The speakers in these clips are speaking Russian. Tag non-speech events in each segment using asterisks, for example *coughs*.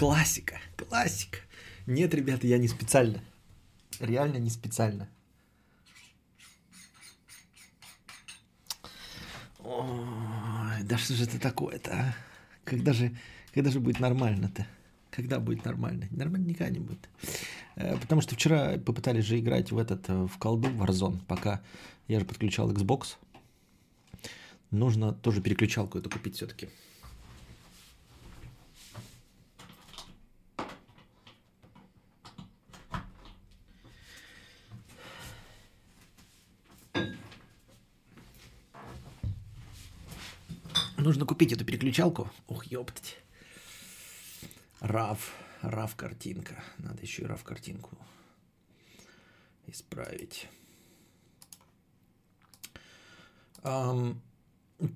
Классика, классика. Нет, ребята, я не специально. Реально не специально. Ой, да что же это такое-то, а? Когда же, когда же будет нормально-то? Когда будет нормально? Нормально никогда не будет. Э, потому что вчера попытались же играть в этот, э, в колду Warzone, пока я же подключал Xbox. Нужно тоже переключалку эту купить все-таки. Нужно купить эту переключалку. Ух, ёптать. Рав, рав картинка. Надо еще и рав картинку исправить. Um,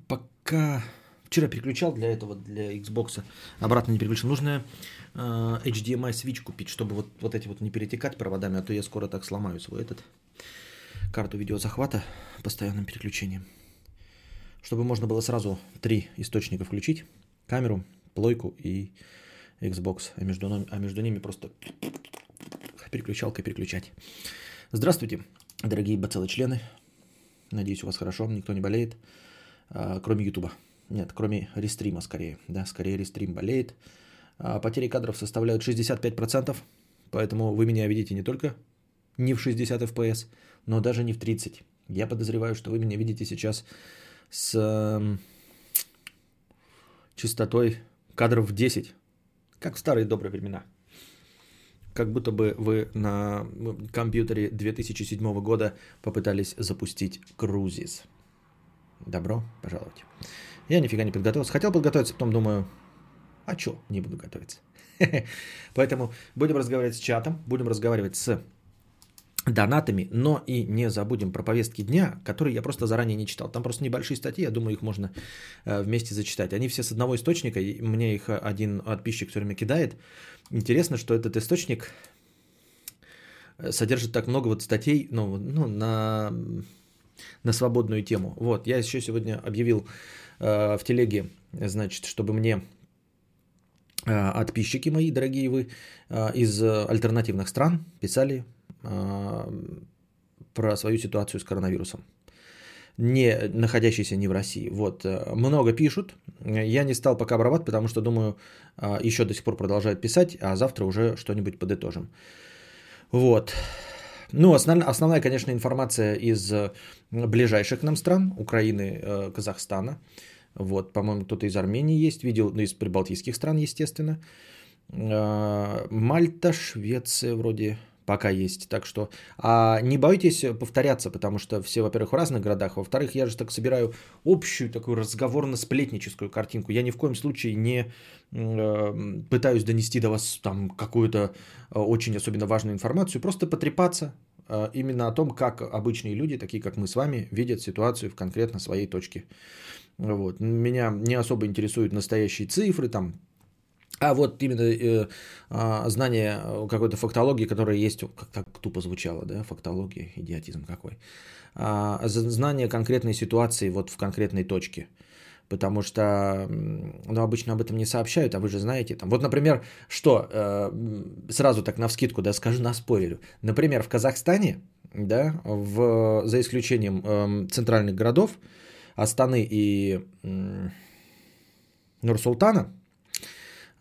пока вчера переключал для этого, для Xbox, обратно не переключил. Нужно uh, HDMI switch купить, чтобы вот, вот эти вот не перетекать проводами, а то я скоро так сломаю свой этот карту видеозахвата постоянным переключением. Чтобы можно было сразу три источника включить. Камеру, плойку и Xbox. А между, а между ними просто *sniffs* переключалкой переключать. Здравствуйте, дорогие бациллы-члены. Надеюсь, у вас хорошо, никто не болеет. А, кроме Ютуба. Нет, кроме рестрима скорее. Да, скорее рестрим болеет. А, потери кадров составляют 65%. Поэтому вы меня видите не только не в 60 FPS, но даже не в 30. Я подозреваю, что вы меня видите сейчас с э, частотой кадров в 10, как в старые добрые времена. Как будто бы вы на компьютере 2007 года попытались запустить Крузис. Добро пожаловать. Я нифига не подготовился. Хотел подготовиться, потом думаю, а чё, не буду готовиться. *laughs* Поэтому будем разговаривать с чатом, будем разговаривать с донатами, но и не забудем про повестки дня, которые я просто заранее не читал. Там просто небольшие статьи, я думаю, их можно э, вместе зачитать. Они все с одного источника, и мне их один подписчик все время кидает. Интересно, что этот источник э, содержит так много вот статей ну, ну, на, на свободную тему. Вот, я еще сегодня объявил э, в телеге, значит, чтобы мне э, подписчики мои, дорогие вы, э, из альтернативных стран писали про свою ситуацию с коронавирусом, не находящийся не в России. Вот, э, много пишут. Я не стал пока обрабатывать, потому что, думаю, а, еще до сих пор продолжают писать, а завтра уже что-нибудь подытожим. Вот. Ну, основная, основная, конечно, информация из э, ближайших нам стран, Украины, э, Казахстана. Вот, по-моему, кто-то из Армении есть, видел, ну, из прибалтийских стран, естественно. Мальта, Швеция вроде, пока есть. Так что а не бойтесь повторяться, потому что все, во-первых, в разных городах, во-вторых, я же так собираю общую такую разговорно-сплетническую картинку. Я ни в коем случае не э, пытаюсь донести до вас там какую-то э, очень особенно важную информацию, просто потрепаться э, именно о том, как обычные люди, такие как мы с вами, видят ситуацию в конкретно своей точке. Вот. Меня не особо интересуют настоящие цифры, там а вот именно э, э, знание какой-то фактологии, которая есть, как так тупо звучало, да, фактология, идиотизм какой. А, знание конкретной ситуации вот в конкретной точке. Потому что, ну, обычно об этом не сообщают, а вы же знаете. Там, вот, например, что, э, сразу так на вскидку, да, скажу на спойлерю. Например, в Казахстане, да, в, за исключением э, центральных городов, Астаны и э, Нур-Султана, а,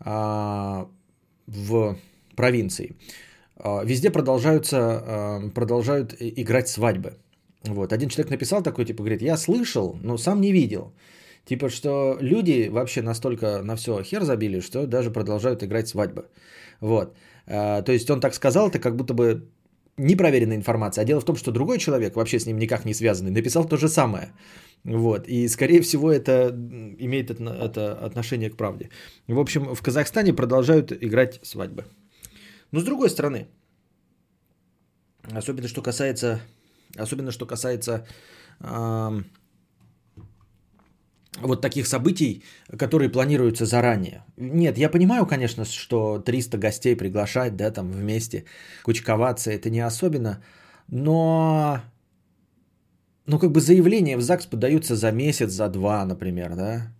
в провинции, а, везде продолжаются, а, продолжают играть свадьбы. Вот. Один человек написал такой, типа, говорит, я слышал, но сам не видел. Типа, что люди вообще настолько на все хер забили, что даже продолжают играть свадьбы. Вот. То есть он так сказал, это как будто бы непроверенная информация. А дело в том, что другой человек, вообще с ним никак не связанный, написал то же самое. Вот. И, скорее всего, это имеет это отношение к правде. В общем, в Казахстане продолжают играть свадьбы. Но с другой стороны, особенно что касается, особенно что касается э, вот таких событий, которые планируются заранее. Нет, я понимаю, конечно, что 300 гостей приглашать, да, там вместе кучковаться, это не особенно, но ну, как бы заявления в ЗАГС подаются за месяц, за два, например, да.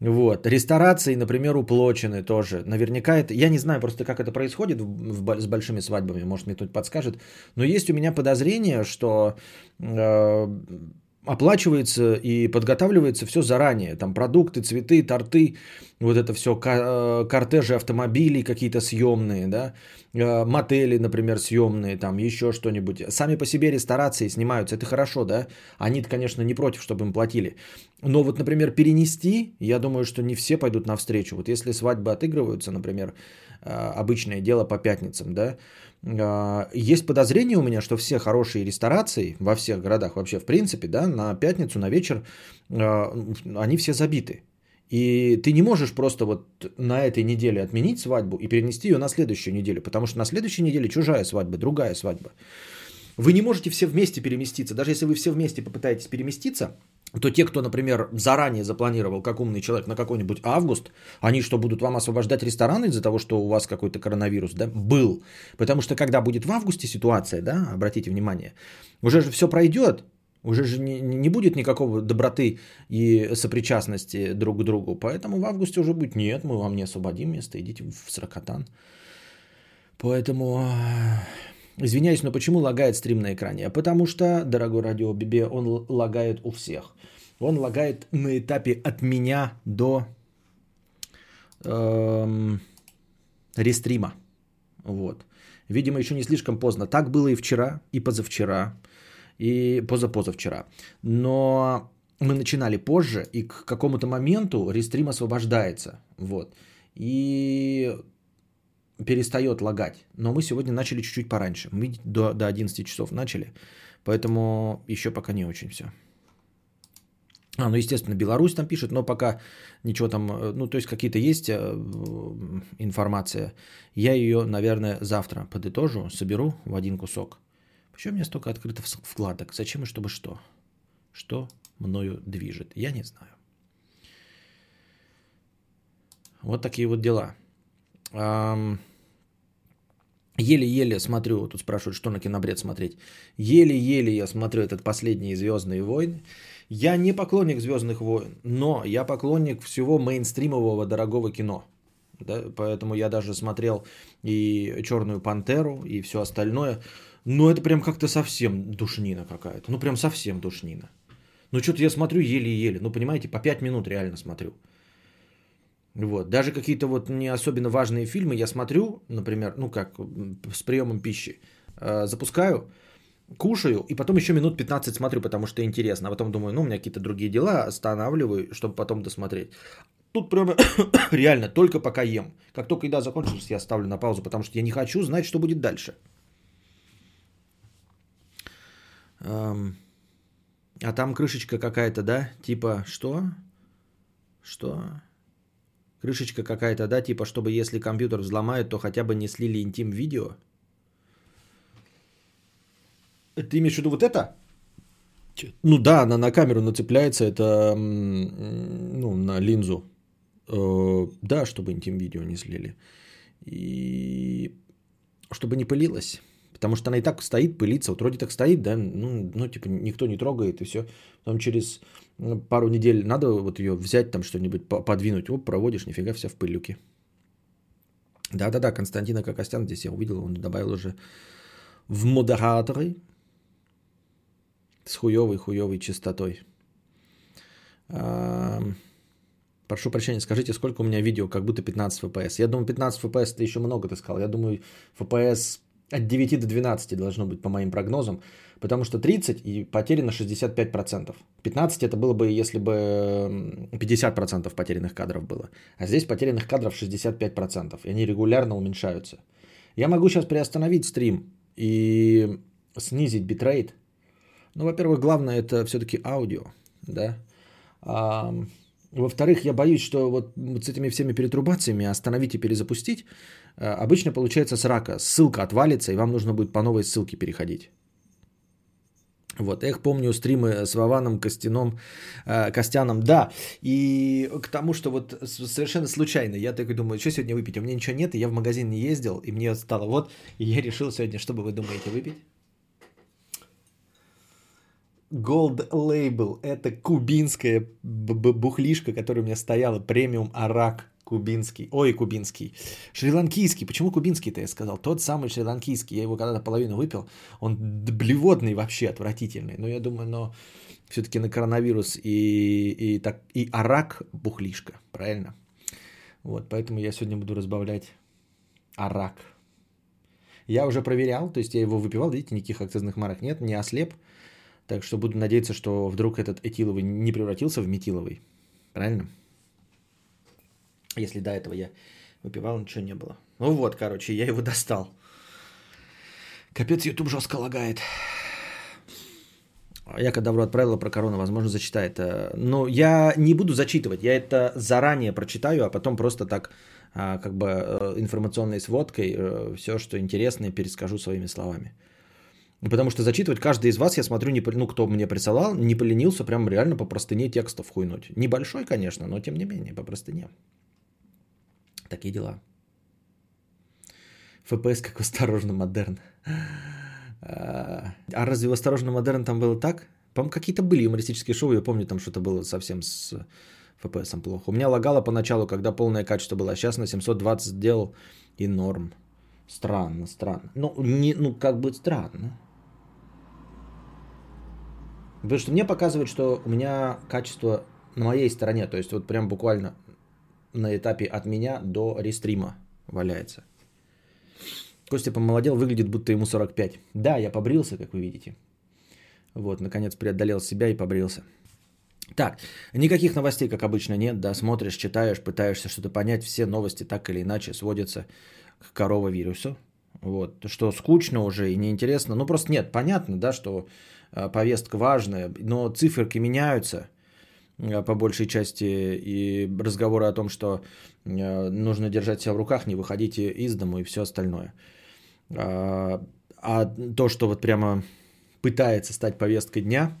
Вот. Ресторации, например, уплочены тоже. Наверняка это... Я не знаю просто, как это происходит в, в, с большими свадьбами. Может, мне кто-нибудь подскажет. Но есть у меня подозрение, что э, оплачивается и подготавливается все заранее. Там продукты, цветы, торты, вот это все, э, кортежи автомобилей какие-то съемные, да, э, мотели, например, съемные, там еще что-нибудь. Сами по себе ресторации снимаются, это хорошо, да. Они, конечно, не против, чтобы им платили. Но вот, например, перенести, я думаю, что не все пойдут навстречу. Вот если свадьбы отыгрываются, например, обычное дело по пятницам, да, есть подозрение у меня, что все хорошие ресторации во всех городах вообще в принципе, да, на пятницу, на вечер, они все забиты. И ты не можешь просто вот на этой неделе отменить свадьбу и перенести ее на следующую неделю, потому что на следующей неделе чужая свадьба, другая свадьба. Вы не можете все вместе переместиться. Даже если вы все вместе попытаетесь переместиться, то те, кто, например, заранее запланировал, как умный человек, на какой-нибудь август, они что, будут вам освобождать рестораны из-за того, что у вас какой-то коронавирус, да? Был. Потому что когда будет в августе ситуация, да, обратите внимание, уже же все пройдет, уже же не, не будет никакого доброты и сопричастности друг к другу. Поэтому в августе уже будет, нет, мы вам не освободим место, идите в Сракотан. Поэтому, извиняюсь, но почему лагает стрим на экране? Потому что, дорогой радио Бибе, он лагает у всех. Он лагает на этапе от меня до эм, рестрима. Вот. Видимо, еще не слишком поздно. Так было и вчера, и позавчера и позапозавчера. Но мы начинали позже, и к какому-то моменту рестрим освобождается. Вот. И перестает лагать. Но мы сегодня начали чуть-чуть пораньше. Мы до, до 11 часов начали. Поэтому еще пока не очень все. А, ну, естественно, Беларусь там пишет, но пока ничего там, э, ну, то есть какие-то есть э, информация. Я ее, наверное, завтра подытожу, соберу в один кусок. Почему у меня столько открытых вкладок? Зачем и чтобы что? Что мною движет? Я не знаю. Вот такие вот дела. Еле-еле смотрю, тут спрашивают, что на кинобред смотреть. Еле-еле я смотрю этот последний Звездные войны. Я не поклонник Звездных войн, но я поклонник всего мейнстримового дорогого кино. Да, поэтому я даже смотрел и Черную пантеру, и все остальное. Но это прям как-то совсем душнина какая-то. Ну, прям совсем душнина. Ну, что-то я смотрю еле-еле. Ну, понимаете, по 5 минут реально смотрю. Вот. Даже какие-то вот не особенно важные фильмы я смотрю, например, ну как, с приемом пищи. Э, запускаю, кушаю, и потом еще минут 15 смотрю, потому что интересно. А потом думаю, ну, у меня какие-то другие дела, останавливаю, чтобы потом досмотреть. Тут прямо *coughs* реально только пока ем. Как только еда закончится, я ставлю на паузу, потому что я не хочу знать, что будет дальше. А там крышечка какая-то, да? Типа, что? Что? Крышечка какая-то, да? Типа, чтобы если компьютер взломают, то хотя бы не слили интим видео? Ты имеешь в виду вот это? Ну да, она на камеру нацепляется, это ну, на линзу. Э, да, чтобы интим видео не слили. И чтобы не пылилось. Потому что она и так стоит, пылится. Вот вроде так стоит, да, ну, ну типа никто не трогает и все. Потом через пару недель надо вот ее взять, там что-нибудь подвинуть. Оп, проводишь, нифига, вся в пылюке. Да-да-да, Константина Кокостян здесь я увидел, он добавил уже в модераторы с хуевой-хуевой частотой. Прошу прощения, скажите, сколько у меня видео, как будто 15 FPS. Я думаю, 15 FPS это еще много, ты сказал. Я думаю, FPS от 9 до 12 должно быть по моим прогнозам, потому что 30 и потеряно 65%. 15 это было бы, если бы 50% потерянных кадров было. А здесь потерянных кадров 65%, и они регулярно уменьшаются. Я могу сейчас приостановить стрим и снизить битрейт. Ну, во-первых, главное это все-таки аудио, да. А, во-вторых, я боюсь, что вот с этими всеми перетрубациями остановить и перезапустить обычно получается с рака. Ссылка отвалится, и вам нужно будет по новой ссылке переходить. Вот, эх, помню стримы с Вованом, Костяном, э, Костяном, да, и к тому, что вот совершенно случайно, я такой думаю, что сегодня выпить, у меня ничего нет, и я в магазин не ездил, и мне стало вот, и я решил сегодня, что бы вы думаете, выпить? Gold Label. Это кубинская бухлишка, которая у меня стояла. Премиум Арак кубинский. Ой, кубинский. Шри-ланкийский. Почему кубинский-то я сказал? Тот самый шри-ланкийский. Я его когда-то половину выпил. Он блевотный вообще, отвратительный. Но я думаю, но все-таки на коронавирус и, и, так, и арак бухлишка. Правильно? Вот, поэтому я сегодня буду разбавлять арак. Я уже проверял, то есть я его выпивал, видите, никаких акцизных марок нет, не ослеп. Так что буду надеяться, что вдруг этот этиловый не превратился в метиловый. Правильно? Если до этого я выпивал, ничего не было. Ну вот, короче, я его достал. Капец, YouTube жестко лагает. Я когда вру отправила про корону, возможно, зачитает. Э, но я не буду зачитывать. Я это заранее прочитаю, а потом просто так, а, как бы э, информационной сводкой, э, все, что интересное, перескажу своими словами. Потому что зачитывать каждый из вас, я смотрю, не, ну, кто мне присылал, не поленился прям реально по простыне текстов хуйнуть. Небольшой, конечно, но тем не менее, по простыне. Такие дела. ФПС как осторожно модерн. А, а разве в осторожно модерн там было так? По-моему, какие-то были юмористические шоу, я помню, там что-то было совсем с FPS плохо. У меня лагало поначалу, когда полное качество было, а сейчас на 720 сделал и норм. Странно, странно. Ну, не, ну как бы странно. Потому что мне показывает, что у меня качество на моей стороне, то есть вот прям буквально на этапе от меня до рестрима валяется. Костя помолодел, выглядит будто ему 45. Да, я побрился, как вы видите. Вот, наконец преодолел себя и побрился. Так, никаких новостей, как обычно, нет, да, смотришь, читаешь, пытаешься что-то понять, все новости так или иначе сводятся к коровавирусу, вот, что скучно уже и неинтересно, ну просто нет, понятно, да, что э, повестка важная, но циферки меняются – по большей части и разговоры о том, что э, нужно держать себя в руках, не выходите из дому и все остальное. А, а то, что вот прямо пытается стать повесткой дня,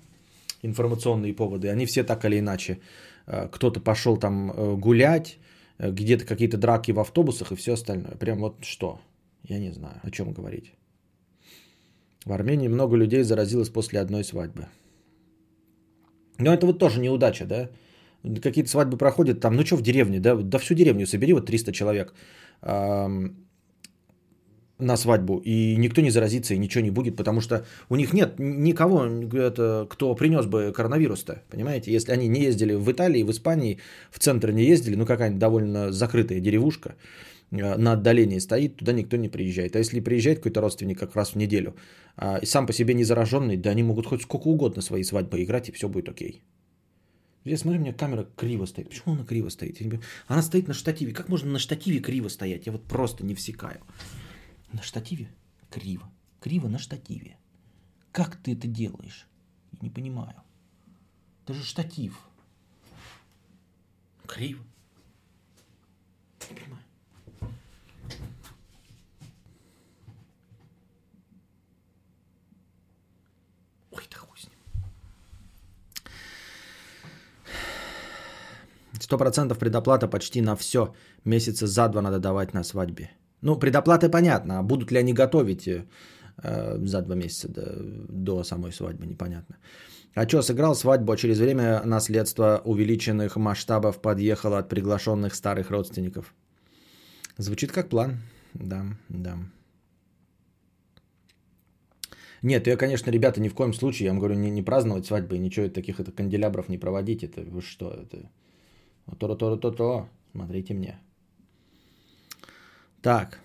информационные поводы, они все так или иначе. Э, кто-то пошел там гулять, где-то какие-то драки в автобусах и все остальное. Прям вот что? Я не знаю, о чем говорить. В Армении много людей заразилось после одной свадьбы. Но это вот тоже неудача, да? Какие-то свадьбы проходят там, ну что в деревне, да? Да всю деревню собери, вот 300 человек на свадьбу, и никто не заразится, и ничего не будет, потому что у них нет никого, это, кто принес бы коронавирус-то, понимаете? Если они не ездили в Италии, в Испании, в центр не ездили, ну какая-нибудь довольно закрытая деревушка, на отдалении стоит, туда никто не приезжает. А если приезжает какой-то родственник как раз в неделю, а, и сам по себе не зараженный, да они могут хоть сколько угодно свои свадьбы играть, и все будет окей. Я смотрю, у меня камера криво стоит. Почему она криво стоит? Она стоит на штативе. Как можно на штативе криво стоять? Я вот просто не всекаю. На штативе криво. Криво на штативе. Как ты это делаешь? Я не понимаю. Это же штатив. Криво. Не понимаю. 100% предоплата почти на все. Месяца за два надо давать на свадьбе. Ну, предоплаты понятно, а будут ли они готовить э, за два месяца до, до самой свадьбы, непонятно. А что, сыграл свадьбу, а через время наследство увеличенных масштабов подъехало от приглашенных старых родственников. Звучит как план. Да, да. Нет, я, конечно, ребята, ни в коем случае, я вам говорю, не, не праздновать свадьбы, ничего таких это канделябров не проводить. Это вы что, это то-то-то-то-то, смотрите мне. Так.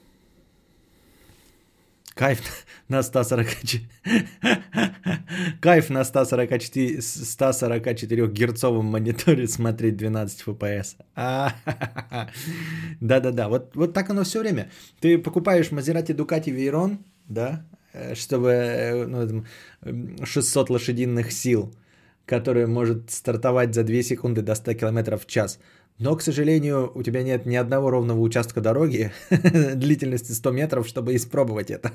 Кайф *laughs* на 144... *laughs* Кайф на 144, 144 герцовом мониторе *laughs* смотреть 12 FPS. Да-да-да, вот, вот так оно все время. Ты покупаешь Maserati Ducati Veyron, да, э, чтобы э, ну, 600 лошадиных сил, который может стартовать за 2 секунды до 100 км в час. Но, к сожалению, у тебя нет ни одного ровного участка дороги *laughs* длительностью 100 метров, чтобы испробовать это.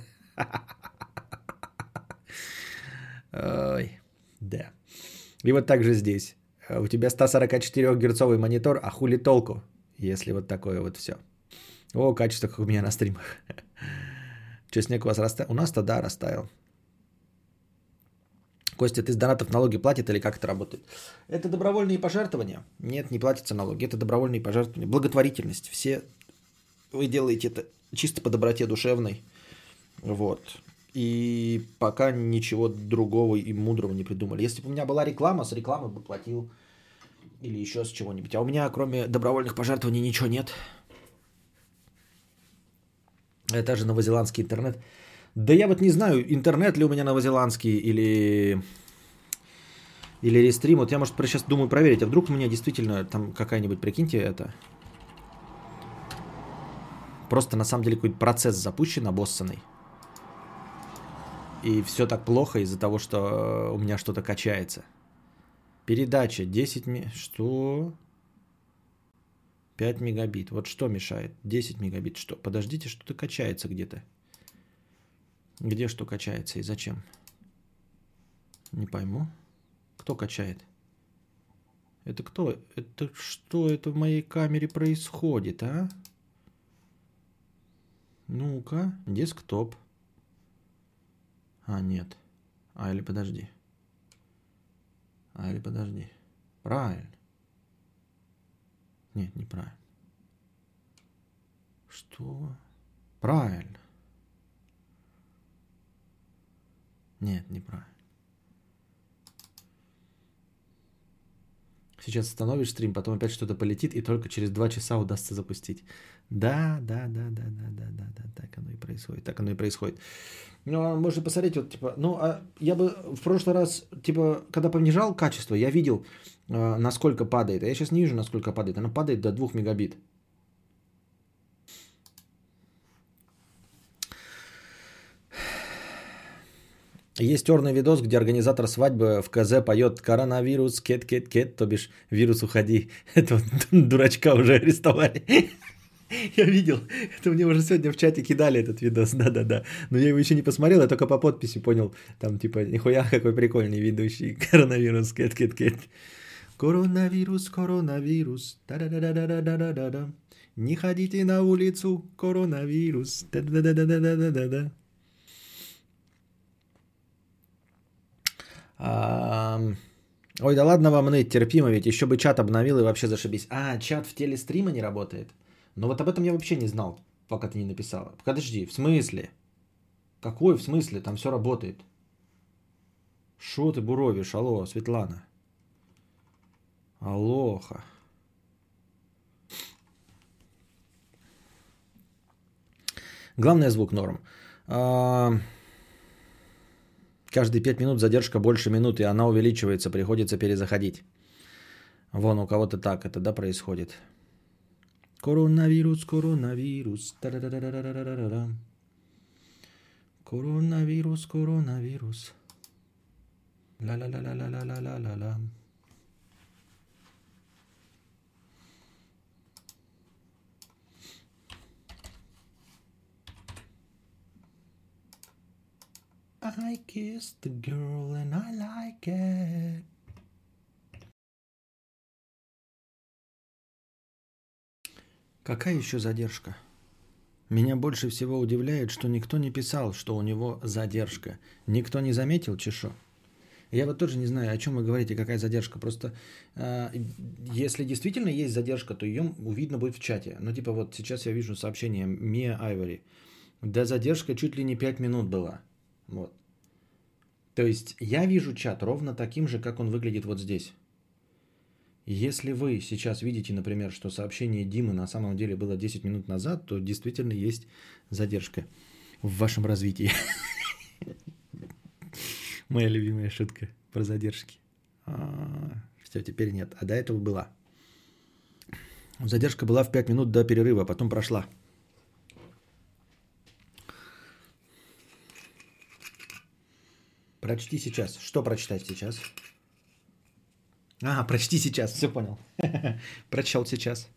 Ой, да. И вот так же здесь. У тебя 144 герцовый монитор, а хули толку, если вот такое вот все. О, качество, как у меня на стримах. Что, снег у вас растаял? У нас-то да, растаял. Костя, ты с донатов налоги платит или как это работает? Это добровольные пожертвования? Нет, не платятся налоги. Это добровольные пожертвования. Благотворительность. Все вы делаете это чисто по доброте душевной. Вот. И пока ничего другого и мудрого не придумали. Если бы у меня была реклама, с рекламы бы платил. Или еще с чего-нибудь. А у меня, кроме добровольных пожертвований, ничего нет. Это же новозеландский интернет. Да я вот не знаю, интернет ли у меня новозеландский или или рестрим. Вот я, может, сейчас думаю проверить, а вдруг у меня действительно там какая-нибудь, прикиньте, это... Просто на самом деле какой-то процесс запущен, обоссанный. И все так плохо из-за того, что у меня что-то качается. Передача 10 ми... Что? 5 мегабит. Вот что мешает? 10 мегабит. Что? Подождите, что-то качается где-то. Где что качается и зачем? Не пойму. Кто качает? Это кто? Это что это в моей камере происходит, а? Ну-ка, десктоп. А, нет. А, или подожди. А, или подожди. Правильно. Нет, неправильно. Что? Правильно. Нет, неправильно. Сейчас остановишь стрим, потом опять что-то полетит, и только через два часа удастся запустить. Да, да, да, да, да, да, да, да, так оно и происходит, так оно и происходит. Ну, а можно посмотреть, вот, типа, ну, а я бы в прошлый раз, типа, когда понижал качество, я видел, э, насколько падает, а я сейчас не вижу, насколько падает, оно падает до 2 мегабит. Есть черный видос, где организатор свадьбы в КЗ поет «Коронавирус, кет, кет, кет», то бишь «Вирус, уходи». *laughs* Это *laughs* дурачка уже арестовали. *laughs* Я видел, это мне уже сегодня в чате кидали этот видос, да-да-да. Но я его еще не посмотрел, я только по подписи понял. Там типа, нихуя какой прикольный ведущий. Коронавирус, кет, кет, кет. Коронавирус, коронавирус. Да-да-да-да-да-да-да-да. Не ходите на улицу, коронавирус. Да-да-да-да-да-да-да. Ой, да ладно вам ныть, терпимо, ведь еще бы чат обновил и вообще зашибись. А, чат в теле стрима не работает? Но вот об этом я вообще не знал, пока ты не написала. Подожди, в смысле? Какой в смысле? Там все работает. Шо ты буровишь? Алло, Светлана. Алоха. Главное звук норм. А... Каждые 5 минут задержка больше минуты, и она увеличивается, приходится перезаходить. Вон, у кого-то так это, да, происходит. Коронавирус, коронавирус. Коронавирус, коронавирус. Ла-ла-ла-ла-ла-ла-ла-ла. I kissed the girl and I like it. Какая еще задержка? Меня больше всего удивляет, что никто не писал, что у него задержка. Никто не заметил, чешо. Я вот тоже не знаю, о чем вы говорите, какая задержка. Просто э, если действительно есть задержка, то ее видно будет в чате. Ну, типа вот сейчас я вижу сообщение Мия Айвори. Да задержка чуть ли не 5 минут была. Вот. То есть я вижу чат ровно таким же, как он выглядит вот здесь. Если вы сейчас видите, например, что сообщение Димы на самом деле было 10 минут назад, то действительно есть задержка в вашем развитии. *laughs* Моя любимая шутка про задержки. А, Все, теперь нет. А до этого была. Задержка была в 5 минут до перерыва, потом прошла. Прочти сейчас. Что прочитать сейчас? А, прочти сейчас, все понял. *laughs* Прочел сейчас.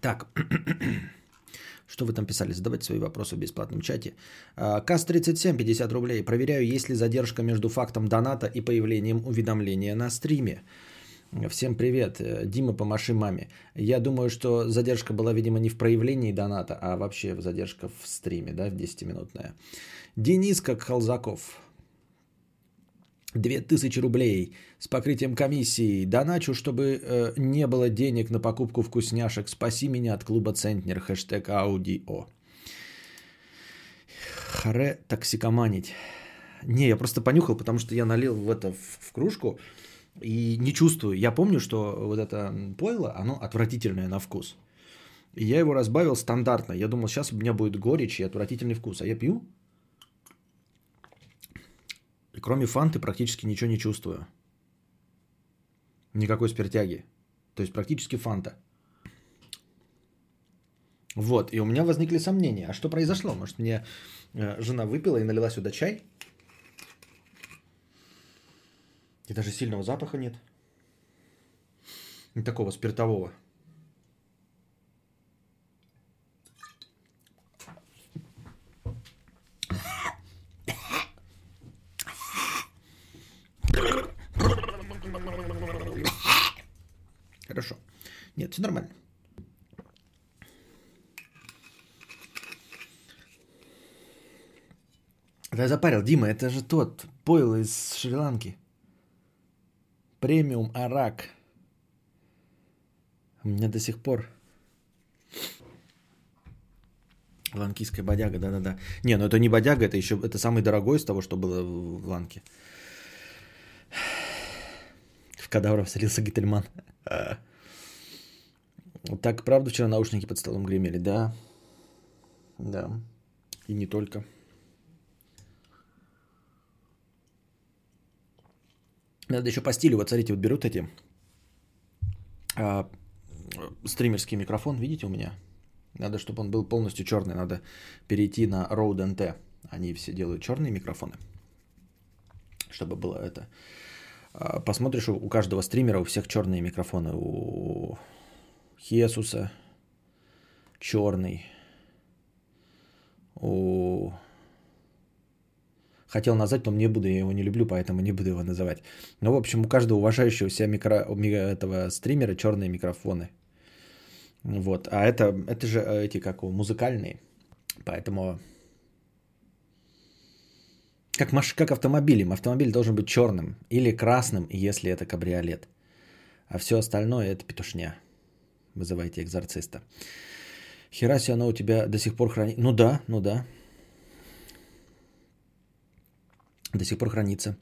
Так, *clears throat* что вы там писали? Задавайте свои вопросы в бесплатном чате. А, КАС-37, 50 рублей. Проверяю, есть ли задержка между фактом доната и появлением уведомления на стриме. Всем привет. Дима, помаши маме. Я думаю, что задержка была, видимо, не в проявлении доната, а вообще задержка в стриме, да, в 10-минутная. Денис как Холзаков. 2000 рублей с покрытием комиссии. Доначу, чтобы э, не было денег на покупку вкусняшек. Спаси меня от клуба Центнер. Хэштег аудио. Харе токсикоманить. Не, я просто понюхал, потому что я налил в это в, в кружку и не чувствую. Я помню, что вот это пойло, оно отвратительное на вкус. И я его разбавил стандартно. Я думал, сейчас у меня будет горечь и отвратительный вкус. А я пью. Кроме фанты практически ничего не чувствую. Никакой спиртяги. То есть практически фанта. Вот, и у меня возникли сомнения. А что произошло? Может, мне э, жена выпила и налила сюда чай? И даже сильного запаха нет. Не такого спиртового. Хорошо. Нет, все нормально. Да я запарил, Дима, это же тот пойл из Шри-Ланки. Премиум Арак. У меня до сих пор... Ланкийская бодяга, да-да-да. Не, ну это не бодяга, это еще это самый дорогой из того, что было в Ланке. В кадавра вселился Гительман. Так, правда, вчера наушники под столом гремели, да? Да. И не только. Надо еще по стилю, вот смотрите, вот берут эти а, стримерский микрофон, видите у меня? Надо, чтобы он был полностью черный, надо перейти на Rode NT. Они все делают черные микрофоны, чтобы было это. А, посмотришь, у каждого стримера, у всех черные микрофоны. У Хесуса черный. У хотел назвать, но не буду, я его не люблю, поэтому не буду его называть. Но, в общем, у каждого уважающего себя микро, этого стримера черные микрофоны. Вот. А это, это же э, эти, как музыкальные. Поэтому как, маш... как автомобилем. Автомобиль должен быть черным или красным, если это кабриолет. А все остальное это петушня. Вызывайте экзорциста. Хераси, оно у тебя до сих пор хранит. Ну да, ну да до сих пор хранится.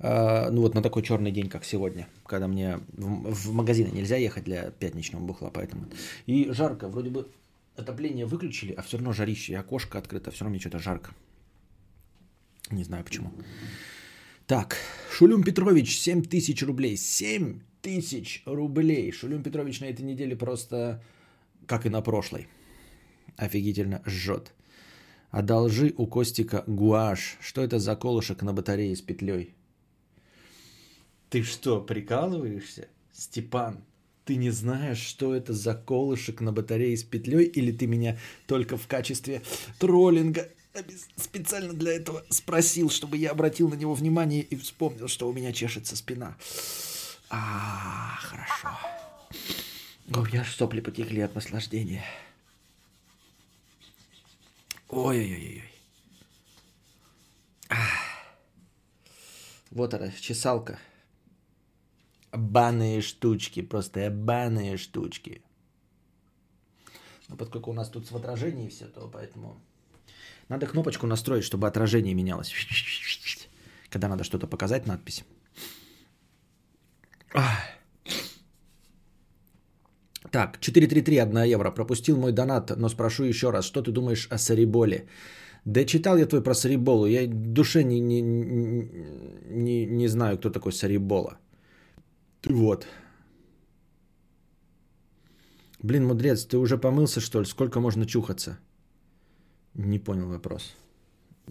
А, ну вот на такой черный день, как сегодня, когда мне в, магазины нельзя ехать для пятничного бухла, поэтому. И жарко, вроде бы отопление выключили, а все равно жарище, и окошко открыто, все равно мне что-то жарко. Не знаю почему. Так, Шулюм Петрович, 7 тысяч рублей. 7 тысяч рублей. Шулюм Петрович на этой неделе просто, как и на прошлой, офигительно жжет. Одолжи у Костика гуаш. Что это за колышек на батарее с петлей? Ты что, прикалываешься, Степан? Ты не знаешь, что это за колышек на батарее с петлей, или ты меня только в качестве троллинга специально для этого спросил, чтобы я обратил на него внимание и вспомнил, что у меня чешется спина. А, хорошо. О, у меня сопли потекли от наслаждения. Ой-ой-ой-ой. Вот она, чесалка. Банные штучки, просто банные штучки. Но поскольку у нас тут в отражении все, то поэтому... Надо кнопочку настроить, чтобы отражение менялось. Когда надо что-то показать, надпись. Ах. Так, 433, 1 евро. Пропустил мой донат, но спрошу еще раз, что ты думаешь о Сариболе? Да читал я твой про Сариболу, я в душе не, не, не, не знаю, кто такой Сарибола. Вот. Блин, мудрец, ты уже помылся, что ли? Сколько можно чухаться? Не понял вопрос.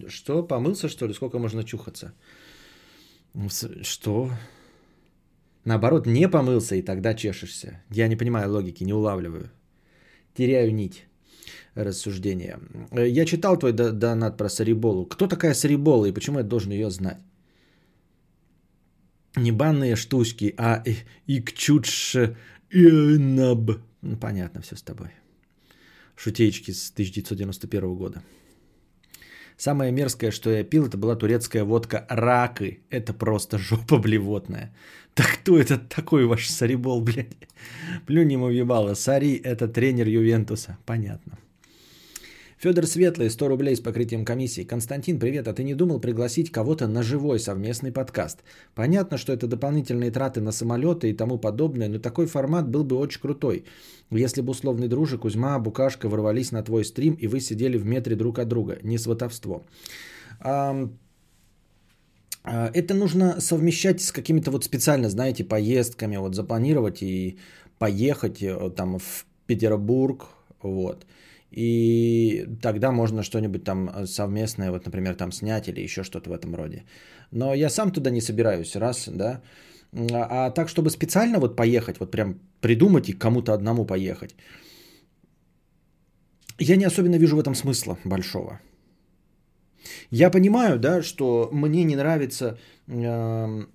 Что, помылся, что ли? Сколько можно чухаться? Что? Наоборот, не помылся и тогда чешешься. Я не понимаю логики, не улавливаю. Теряю нить рассуждения. Я читал твой донат про Сариболу. Кто такая Сарибола и почему я должен ее знать? Не банные штучки, а икчудш инаб. Ну, понятно все с тобой. Шутеечки с 1991 года. Самое мерзкое, что я пил, это была турецкая водка «Ракы». Это просто жопа блевотная. Так кто это такой ваш Сарибол, блядь? Плюнь ему въебало. Сари – это тренер Ювентуса. Понятно. Федор Светлый, 100 рублей с покрытием комиссии. Константин, привет, а ты не думал пригласить кого-то на живой совместный подкаст? Понятно, что это дополнительные траты на самолеты и тому подобное, но такой формат был бы очень крутой. Если бы условный дружик, Кузьма, Букашка ворвались на твой стрим, и вы сидели в метре друг от друга. Не сватовство. А, это нужно совмещать с какими-то вот специально, знаете, поездками, вот запланировать и поехать э, там в Петербург, вот – и тогда можно что-нибудь там э, совместное, вот, например, там снять или еще что-то в этом роде. Но я сам туда не собираюсь, раз, да. А, а так, чтобы специально вот поехать, вот прям придумать и кому-то одному поехать, я не особенно вижу в этом смысла большого. Я понимаю, да, что мне не нравится э,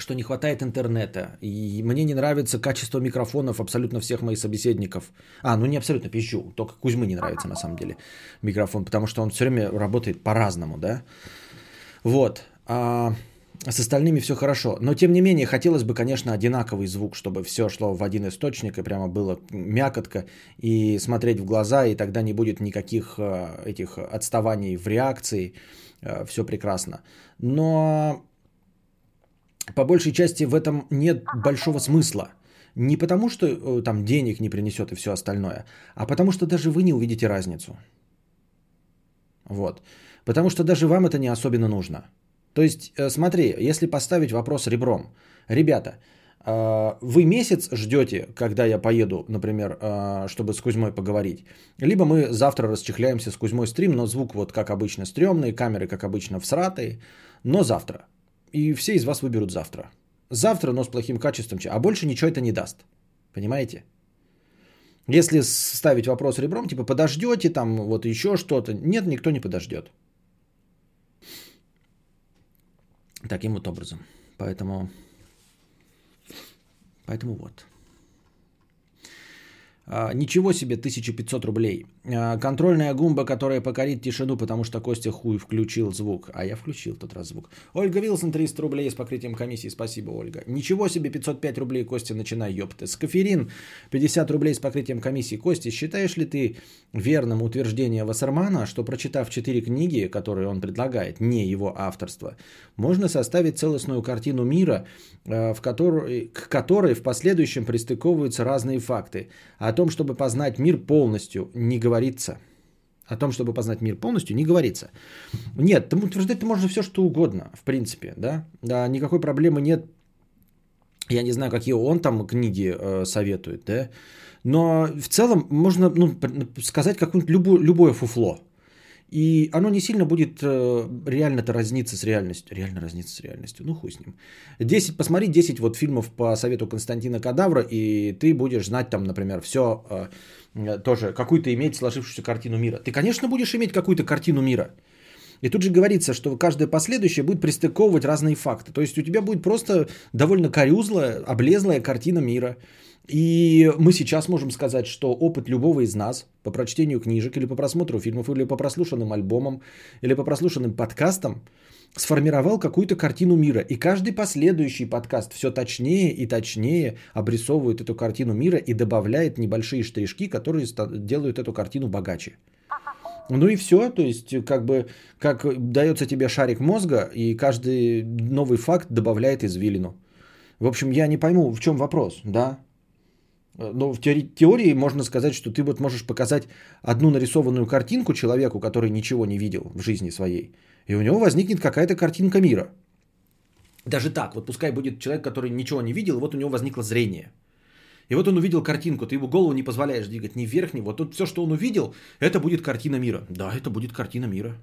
что не хватает интернета. И мне не нравится качество микрофонов абсолютно всех моих собеседников. А, ну не абсолютно пизжу, только Кузьмы не нравится на самом деле микрофон, потому что он все время работает по-разному, да. Вот. А с остальными все хорошо. Но тем не менее, хотелось бы, конечно, одинаковый звук, чтобы все шло в один источник и прямо было мякотко и смотреть в глаза, и тогда не будет никаких а, этих отставаний в реакции. А, все прекрасно. Но по большей части в этом нет большого смысла. Не потому, что э, там денег не принесет и все остальное, а потому что даже вы не увидите разницу. Вот. Потому что даже вам это не особенно нужно. То есть, э, смотри, если поставить вопрос ребром. Ребята, э, вы месяц ждете, когда я поеду, например, чтобы с Кузьмой поговорить. Либо мы завтра расчехляемся с Кузьмой стрим, но звук вот как обычно стрёмный, камеры как обычно всратые, но завтра. И все из вас выберут завтра. Завтра, но с плохим качеством. А больше ничего это не даст. Понимаете? Если ставить вопрос ребром, типа подождете там вот еще что-то. Нет, никто не подождет. Таким вот образом. Поэтому, поэтому вот. А, ничего себе, 1500 рублей. А, контрольная гумба, которая покорит тишину, потому что Костя хуй включил звук. А я включил тот раз звук. Ольга Вилсон, 300 рублей с покрытием комиссии. Спасибо, Ольга. Ничего себе, 505 рублей, Костя, начинай, ёпты. Скаферин, 50 рублей с покрытием комиссии. Костя, считаешь ли ты верным утверждение Вассермана, что прочитав 4 книги, которые он предлагает, не его авторство, можно составить целостную картину мира, а, в которой, к которой в последующем пристыковываются разные факты. О том, чтобы познать мир полностью, не говорится. О том, чтобы познать мир полностью, не говорится. Нет, там утверждать можно все, что угодно, в принципе, да. Да, никакой проблемы нет. Я не знаю, какие он там книги э, советует, да. Но в целом можно ну, сказать какое-нибудь любое, любое фуфло. И оно не сильно будет э, реально-то разниться с реальностью. Реально разниться с реальностью. Ну хуй с ним. 10, посмотри 10 вот фильмов по совету Константина Кадавра, и ты будешь знать там, например, все э, э, тоже, какую-то иметь сложившуюся картину мира. Ты, конечно, будешь иметь какую-то картину мира. И тут же говорится, что каждое последующее будет пристыковывать разные факты. То есть у тебя будет просто довольно корюзлая, облезлая картина мира. И мы сейчас можем сказать, что опыт любого из нас по прочтению книжек или по просмотру фильмов, или по прослушанным альбомам, или по прослушанным подкастам сформировал какую-то картину мира. И каждый последующий подкаст все точнее и точнее обрисовывает эту картину мира и добавляет небольшие штришки, которые делают эту картину богаче. Ну и все, то есть как бы как дается тебе шарик мозга, и каждый новый факт добавляет извилину. В общем, я не пойму, в чем вопрос, да? Но в теории можно сказать, что ты вот можешь показать одну нарисованную картинку человеку, который ничего не видел в жизни своей, и у него возникнет какая-то картинка мира. Даже так, вот пускай будет человек, который ничего не видел, вот у него возникло зрение. И вот он увидел картинку, ты его голову не позволяешь двигать ни вверх, ни вот. Тут все, что он увидел, это будет картина мира. Да, это будет картина мира.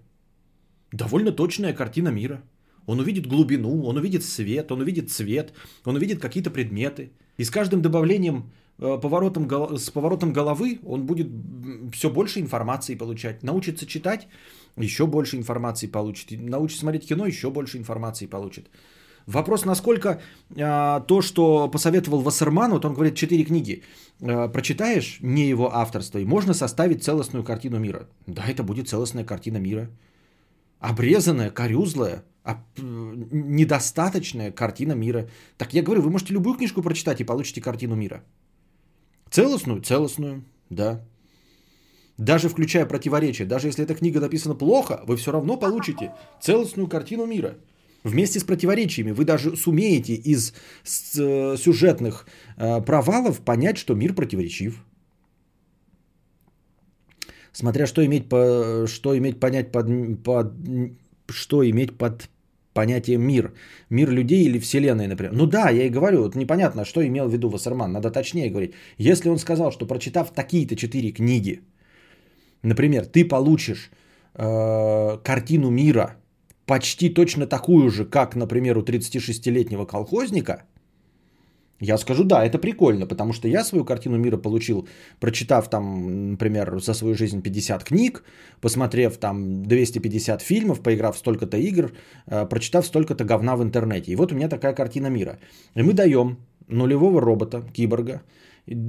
Довольно точная картина мира. Он увидит глубину, он увидит свет, он увидит цвет, он увидит какие-то предметы. И с каждым добавлением Э, поворотом, с поворотом головы он будет все больше информации получать. Научится читать, еще больше информации получит. Научится смотреть кино, еще больше информации получит. Вопрос, насколько а, то, что посоветовал Вассерман, вот он говорит, четыре книги, а, прочитаешь, не его авторство, и можно составить целостную картину мира. Да, это будет целостная картина мира. Обрезанная, корюзлая, а, недостаточная картина мира. Так я говорю, вы можете любую книжку прочитать и получите картину мира. Целостную? Целостную, да. Даже включая противоречия, даже если эта книга написана плохо, вы все равно получите целостную картину мира. Вместе с противоречиями вы даже сумеете из э, сюжетных э, провалов понять, что мир противоречив. Смотря что иметь, по, что иметь понять под, под, что иметь под понятием мир. Мир людей или вселенной, например. Ну да, я и говорю, вот непонятно, что имел в виду Вассерман. Надо точнее говорить. Если он сказал, что прочитав такие-то четыре книги, например, ты получишь э, картину мира – почти точно такую же, как, например, у 36-летнего колхозника, я скажу, да, это прикольно, потому что я свою картину мира получил, прочитав там, например, за свою жизнь 50 книг, посмотрев там 250 фильмов, поиграв столько-то игр, э, прочитав столько-то говна в интернете. И вот у меня такая картина мира. И мы даем нулевого робота, киборга,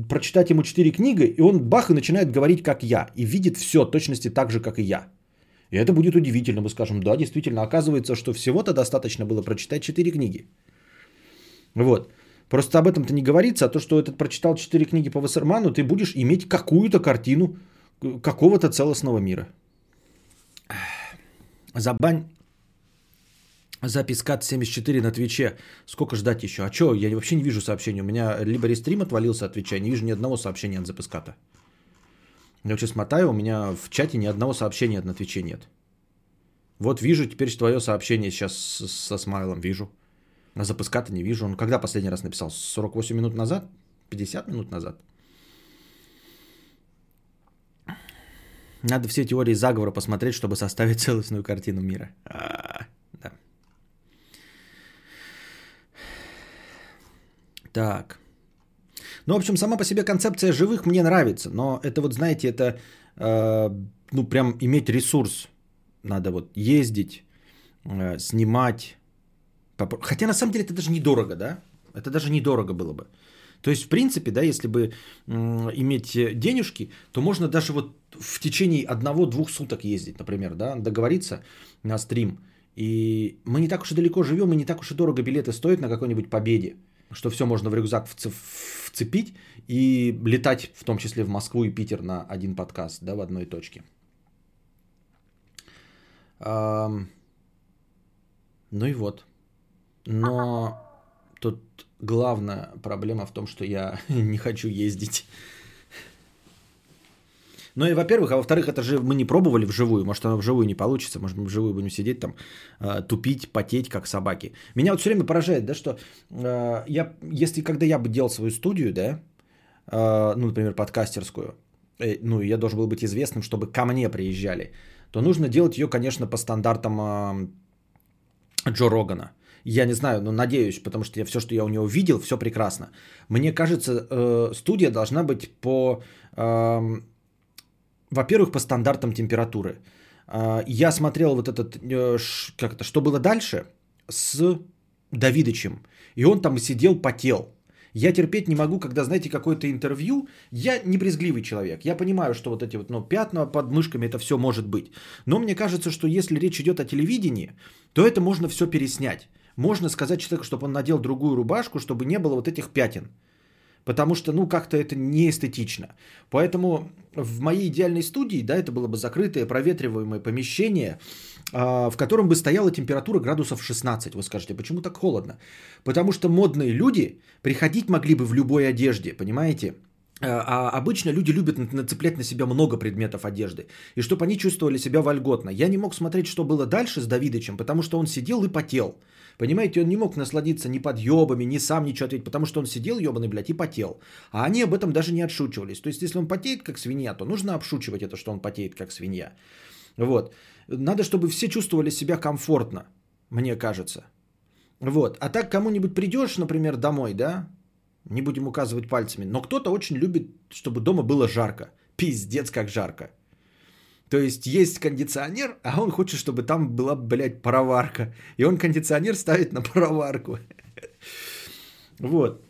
прочитать ему 4 книги, и он бах и начинает говорить, как я, и видит все точности так же, как и я. И это будет удивительно. Мы скажем, да, действительно, оказывается, что всего-то достаточно было прочитать 4 книги. Вот. Просто об этом-то не говорится, а то, что этот прочитал 4 книги по Вассерману, ты будешь иметь какую-то картину какого-то целостного мира. Забань запись КАТ 74 на Твиче. Сколько ждать еще? А что, я вообще не вижу сообщений. У меня либо рестрим отвалился от Твича, не вижу ни одного сообщения от записката. Я сейчас мотаю, у меня в чате ни одного сообщения на Твиче нет. Вот вижу теперь твое сообщение сейчас со смайлом, вижу. На запуска-то не вижу. Он когда последний раз написал? 48 минут назад? 50 минут назад? Надо все теории заговора посмотреть, чтобы составить *laughs* целостную картину мира. А, да. Так. Ну, в общем, сама по себе концепция живых мне нравится, но это вот, знаете, это, э, ну, прям иметь ресурс. Надо вот ездить, э, снимать. Хотя на самом деле это даже недорого, да? Это даже недорого было бы. То есть, в принципе, да, если бы э, иметь денежки, то можно даже вот в течение одного-двух суток ездить, например, да, договориться на стрим. И мы не так уж и далеко живем, и не так уж и дорого билеты стоят на какой-нибудь победе что все можно в рюкзак вцепить и летать, в том числе в Москву и Питер на один подкаст, да, в одной точке. Ну и вот. Но тут главная проблема в том, что я *laughs* не хочу ездить. Ну и во-первых, а во-вторых, это же мы не пробовали вживую, может оно вживую не получится, может мы вживую будем сидеть там, э, тупить, потеть, как собаки. Меня вот все время поражает, да, что э, я, если когда я бы делал свою студию, да, э, ну, например, подкастерскую, э, ну, я должен был быть известным, чтобы ко мне приезжали, то нужно делать ее, конечно, по стандартам э, Джо Рогана. Я не знаю, но надеюсь, потому что я все, что я у него видел, все прекрасно. Мне кажется, э, студия должна быть по э, во-первых, по стандартам температуры. А, я смотрел вот этот, э, как это, что было дальше с Давидычем. И он там сидел, потел. Я терпеть не могу, когда, знаете, какое-то интервью. Я не брезгливый человек. Я понимаю, что вот эти вот ну, пятна под мышками, это все может быть. Но мне кажется, что если речь идет о телевидении, то это можно все переснять. Можно сказать человеку, чтобы он надел другую рубашку, чтобы не было вот этих пятен. Потому что, ну, как-то это не эстетично. Поэтому в моей идеальной студии, да, это было бы закрытое, проветриваемое помещение, а, в котором бы стояла температура градусов 16. Вы скажете, почему так холодно? Потому что модные люди приходить могли бы в любой одежде, понимаете? А, а обычно люди любят нацеплять на себя много предметов одежды. И чтобы они чувствовали себя вольготно. Я не мог смотреть, что было дальше с Давидычем, потому что он сидел и потел. Понимаете, он не мог насладиться ни подъебами, ни сам ничего ответить, потому что он сидел ебаный, блядь, и потел. А они об этом даже не отшучивались. То есть, если он потеет как свинья, то нужно обшучивать это, что он потеет как свинья. Вот. Надо, чтобы все чувствовали себя комфортно, мне кажется. Вот. А так кому-нибудь придешь, например, домой, да, не будем указывать пальцами, но кто-то очень любит, чтобы дома было жарко. Пиздец, как жарко. То есть есть кондиционер, а он хочет, чтобы там была, блядь, пароварка. И он кондиционер ставит на пароварку. Вот.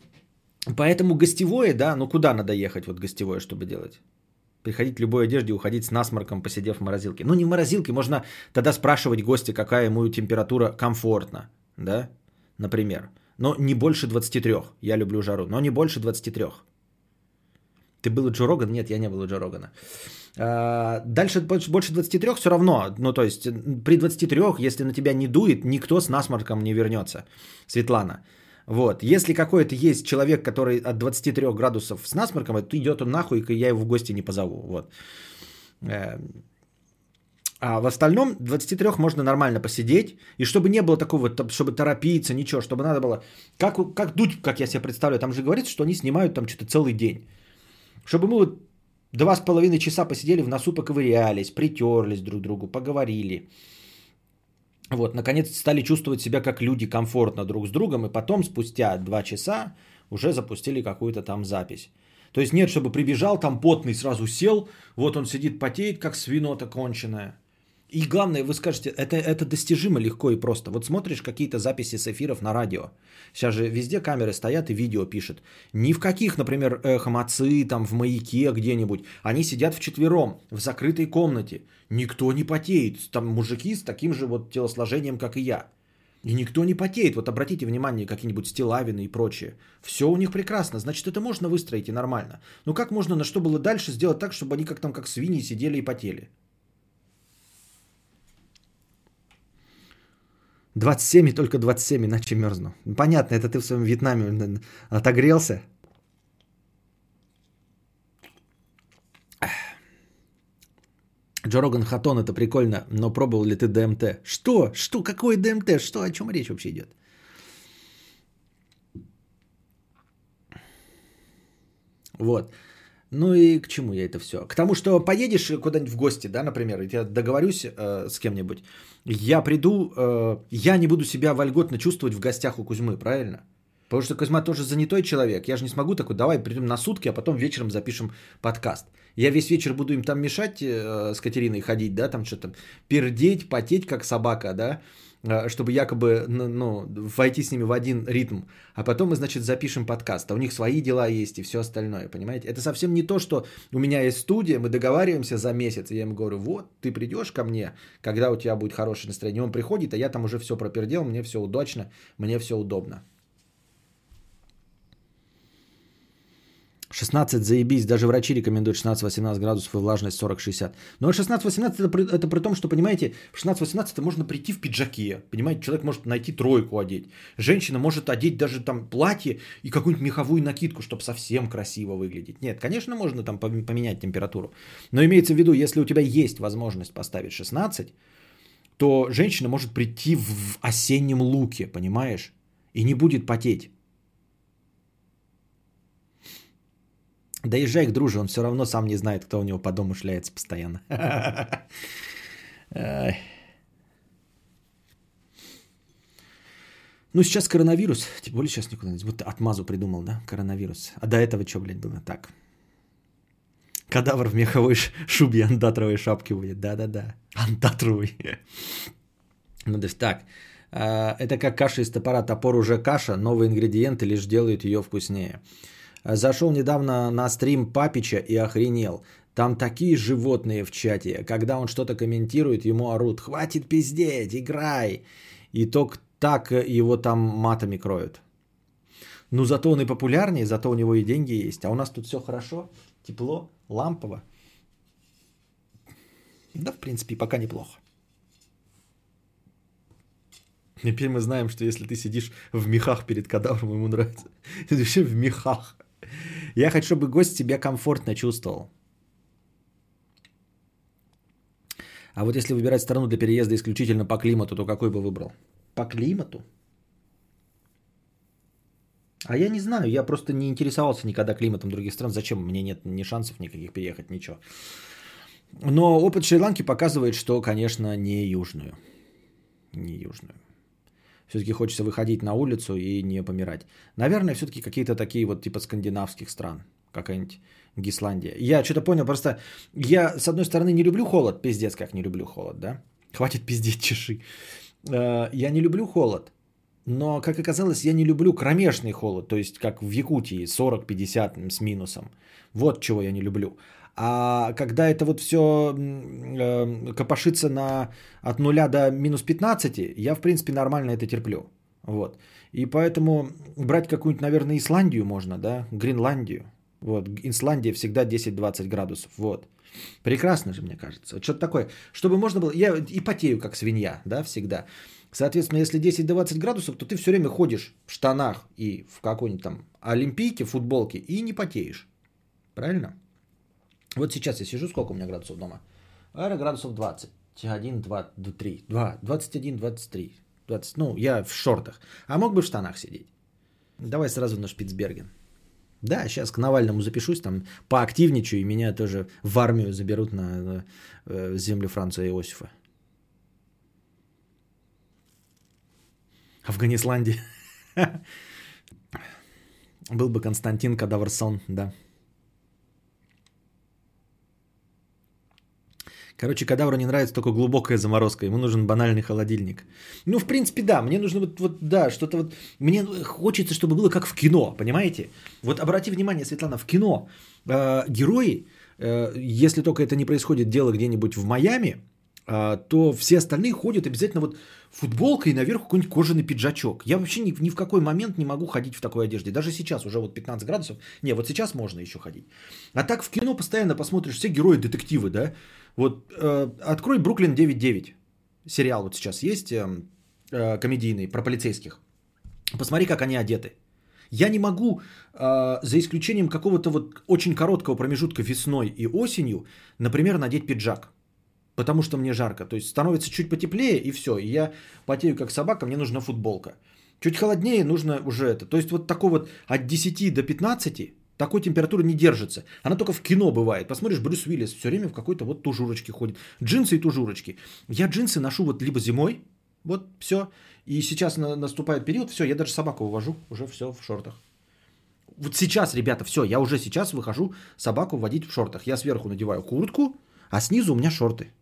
Поэтому гостевое, да, ну куда надо ехать вот гостевое, чтобы делать? Приходить в любой одежде, уходить с насморком, посидев в морозилке. Ну не в морозилке, можно тогда спрашивать гостя, какая ему температура комфортна, да, например. Но не больше 23. Я люблю жару, но не больше 23. Ты был у Джо Рогана? Нет, я не был у Джо Рогана. А, дальше больше 23 все равно. Ну, то есть при 23, если на тебя не дует, никто с насморком не вернется. Светлана. Вот. Если какой-то есть человек, который от 23 градусов с насморком, то идет он нахуй, и я его в гости не позову. Вот. Эм. А в остальном 23 можно нормально посидеть. И чтобы не было такого, чтобы торопиться, ничего, чтобы надо было... Как, как дуть, как я себе представляю, там же говорится, что они снимают там что-то целый день. Чтобы вот два с половиной часа посидели в носу, поковырялись, притерлись друг к другу, поговорили. Вот, наконец стали чувствовать себя как люди комфортно друг с другом, и потом, спустя два часа, уже запустили какую-то там запись. То есть нет, чтобы прибежал там потный, сразу сел, вот он сидит, потеет, как свинота конченая. И главное, вы скажете, это, это достижимо легко и просто. Вот смотришь какие-то записи с эфиров на радио. Сейчас же везде камеры стоят и видео пишут. Ни в каких, например, эхомоцы, там в маяке где-нибудь. Они сидят в четвером в закрытой комнате. Никто не потеет. Там мужики с таким же вот телосложением, как и я. И никто не потеет. Вот обратите внимание, какие-нибудь стилавины и прочее. Все у них прекрасно. Значит, это можно выстроить и нормально. Но как можно, на что было дальше, сделать так, чтобы они как там, как свиньи сидели и потели? 27 и только 27, иначе мерзну. Понятно, это ты в своем Вьетнаме отогрелся. Джо Роган Хатон, это прикольно, но пробовал ли ты ДМТ? Что? Что? Какой ДМТ? Что? О чем речь вообще идет? Вот. Ну и к чему я это все? К тому, что поедешь куда-нибудь в гости, да, например, я договорюсь э, с кем-нибудь, я приду, э, я не буду себя вольготно чувствовать в гостях у Кузьмы, правильно? Потому что Кузьма тоже занятой человек. Я же не смогу такой, давай придем на сутки, а потом вечером запишем подкаст. Я весь вечер буду им там мешать э, с Катериной ходить, да, там что-то пердеть, потеть, как собака, да, чтобы якобы ну, войти с ними в один ритм, а потом мы, значит, запишем подкаст, а у них свои дела есть и все остальное, понимаете? Это совсем не то, что у меня есть студия, мы договариваемся за месяц, и я ему говорю, вот, ты придешь ко мне, когда у тебя будет хорошее настроение, он приходит, а я там уже все пропердел, мне все удачно, мне все удобно. 16 заебись, даже врачи рекомендуют 16-18 градусов и влажность 40-60. Но 16-18 это, при, это при том, что, понимаете, в 16-18 можно прийти в пиджаке. Понимаете, человек может найти тройку одеть. Женщина может одеть даже там платье и какую-нибудь меховую накидку, чтобы совсем красиво выглядеть. Нет, конечно, можно там поменять температуру. Но имеется в виду, если у тебя есть возможность поставить 16, то женщина может прийти в осеннем луке, понимаешь? И не будет потеть. Доезжай к друже, он все равно сам не знает, кто у него по дому шляется постоянно. Ну, сейчас коронавирус. Тем более сейчас никуда не... Вот отмазу придумал, да? Коронавирус. А до этого что, блядь, было? Так. Кадавр в меховой шубе андатровой шапке будет. Да-да-да. Андатровый. Ну, то есть так. А, это как каша из топора. Топор уже каша, новые ингредиенты лишь делают ее вкуснее. Зашел недавно на стрим Папича и охренел. Там такие животные в чате. Когда он что-то комментирует, ему орут «Хватит пиздеть, играй!» И только так его там матами кроют. Ну, зато он и популярнее, зато у него и деньги есть. А у нас тут все хорошо, тепло, лампово. Да, в принципе, пока неплохо. Теперь мы знаем, что если ты сидишь в мехах перед кадавром, ему нравится. *laughs* Ты вообще в мехах. Я хочу, чтобы гость себя комфортно чувствовал. А вот если выбирать страну для переезда исключительно по климату, то какой бы выбрал? По климату? А я не знаю, я просто не интересовался никогда климатом других стран. Зачем? Мне нет ни шансов никаких переехать, ничего. Но опыт Шри-Ланки показывает, что, конечно, не южную. Не южную. Все-таки хочется выходить на улицу и не помирать. Наверное, все-таки какие-то такие вот типа скандинавских стран. какая-нибудь Гисландия. Я что-то понял, просто я, с одной стороны, не люблю холод, пиздец, как не люблю холод, да? Хватит пиздеть, чеши. Э, я не люблю холод, но, как оказалось, я не люблю кромешный холод, то есть как в Якутии 40-50 с минусом. Вот чего я не люблю. А когда это вот все э, копошится на, от нуля до минус 15, я, в принципе, нормально это терплю. Вот. И поэтому брать какую-нибудь, наверное, Исландию можно, да, Гренландию. Вот, Исландия всегда 10-20 градусов, вот. Прекрасно же, мне кажется. Вот что-то такое. Чтобы можно было... Я и потею, как свинья, да, всегда. Соответственно, если 10-20 градусов, то ты все время ходишь в штанах и в какой-нибудь там олимпийке, футболке и не потеешь. Правильно? Вот сейчас я сижу, сколько у меня градусов дома? Аэро градусов 20. 1, 2, 3, 2, 21, 23. 20, ну, я в шортах. А мог бы в штанах сидеть. Давай сразу на Шпицберген. Да, сейчас к Навальному запишусь, там поактивничаю, и меня тоже в армию заберут на, на э, землю Франца Иосифа. Афганисландия. *laughs* Был бы Константин Кадаврсон, да. Короче, кадавру не нравится только глубокая заморозка, ему нужен банальный холодильник. Ну, в принципе, да, мне нужно вот, вот да, что-то вот, мне хочется, чтобы было как в кино, понимаете? Вот обрати внимание, Светлана, в кино э, герои, э, если только это не происходит дело где-нибудь в Майами, э, то все остальные ходят обязательно вот футболка и наверху какой-нибудь кожаный пиджачок. Я вообще ни, ни в какой момент не могу ходить в такой одежде. Даже сейчас уже вот 15 градусов. Не, вот сейчас можно еще ходить. А так в кино постоянно посмотришь, все герои детективы, да? Вот э, открой Бруклин 9.9. Сериал вот сейчас есть э, э, комедийный про полицейских. Посмотри, как они одеты. Я не могу, э, за исключением какого-то вот очень короткого промежутка весной и осенью, например, надеть пиджак. Потому что мне жарко. То есть становится чуть потеплее и все. И я потею как собака, мне нужна футболка. Чуть холоднее нужно уже это. То есть вот такой вот от 10 до 15 такой температуры не держится. Она только в кино бывает. Посмотришь, Брюс Уиллис все время в какой-то вот тужурочке ходит. Джинсы и тужурочки. Я джинсы ношу вот либо зимой, вот все. И сейчас на, наступает период, все, я даже собаку увожу, уже все в шортах. Вот сейчас, ребята, все, я уже сейчас выхожу собаку водить в шортах. Я сверху надеваю куртку, а снизу у меня шорты.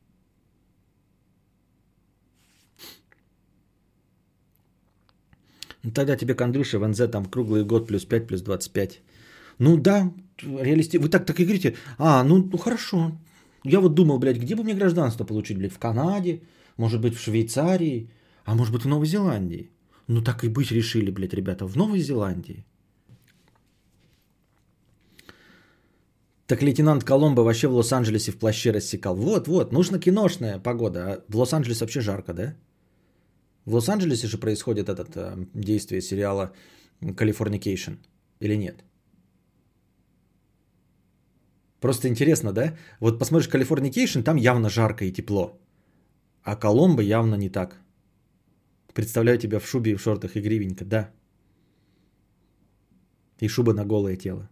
Ну, тогда тебе, Кондрюша, в НЗ там круглый год плюс 5, плюс 25. Ну да, реалисти... Вы так, так и говорите, а, ну, ну хорошо. Я вот думал, блядь, где бы мне гражданство получить, блядь, в Канаде, может быть, в Швейцарии, а может быть, в Новой Зеландии. Ну так и быть решили, блядь, ребята, в Новой Зеландии. Так лейтенант Коломбо вообще в Лос-Анджелесе в плаще рассекал. Вот, вот, нужно киношная погода. А в Лос-Анджелесе вообще жарко, да? В Лос-Анджелесе же происходит это э, действие сериала Californication. Или нет? Просто интересно, да? Вот посмотришь Californication, там явно жарко и тепло. А Коломбо явно не так. Представляю тебя в шубе и в шортах и гривенько, да. И шуба на голое тело.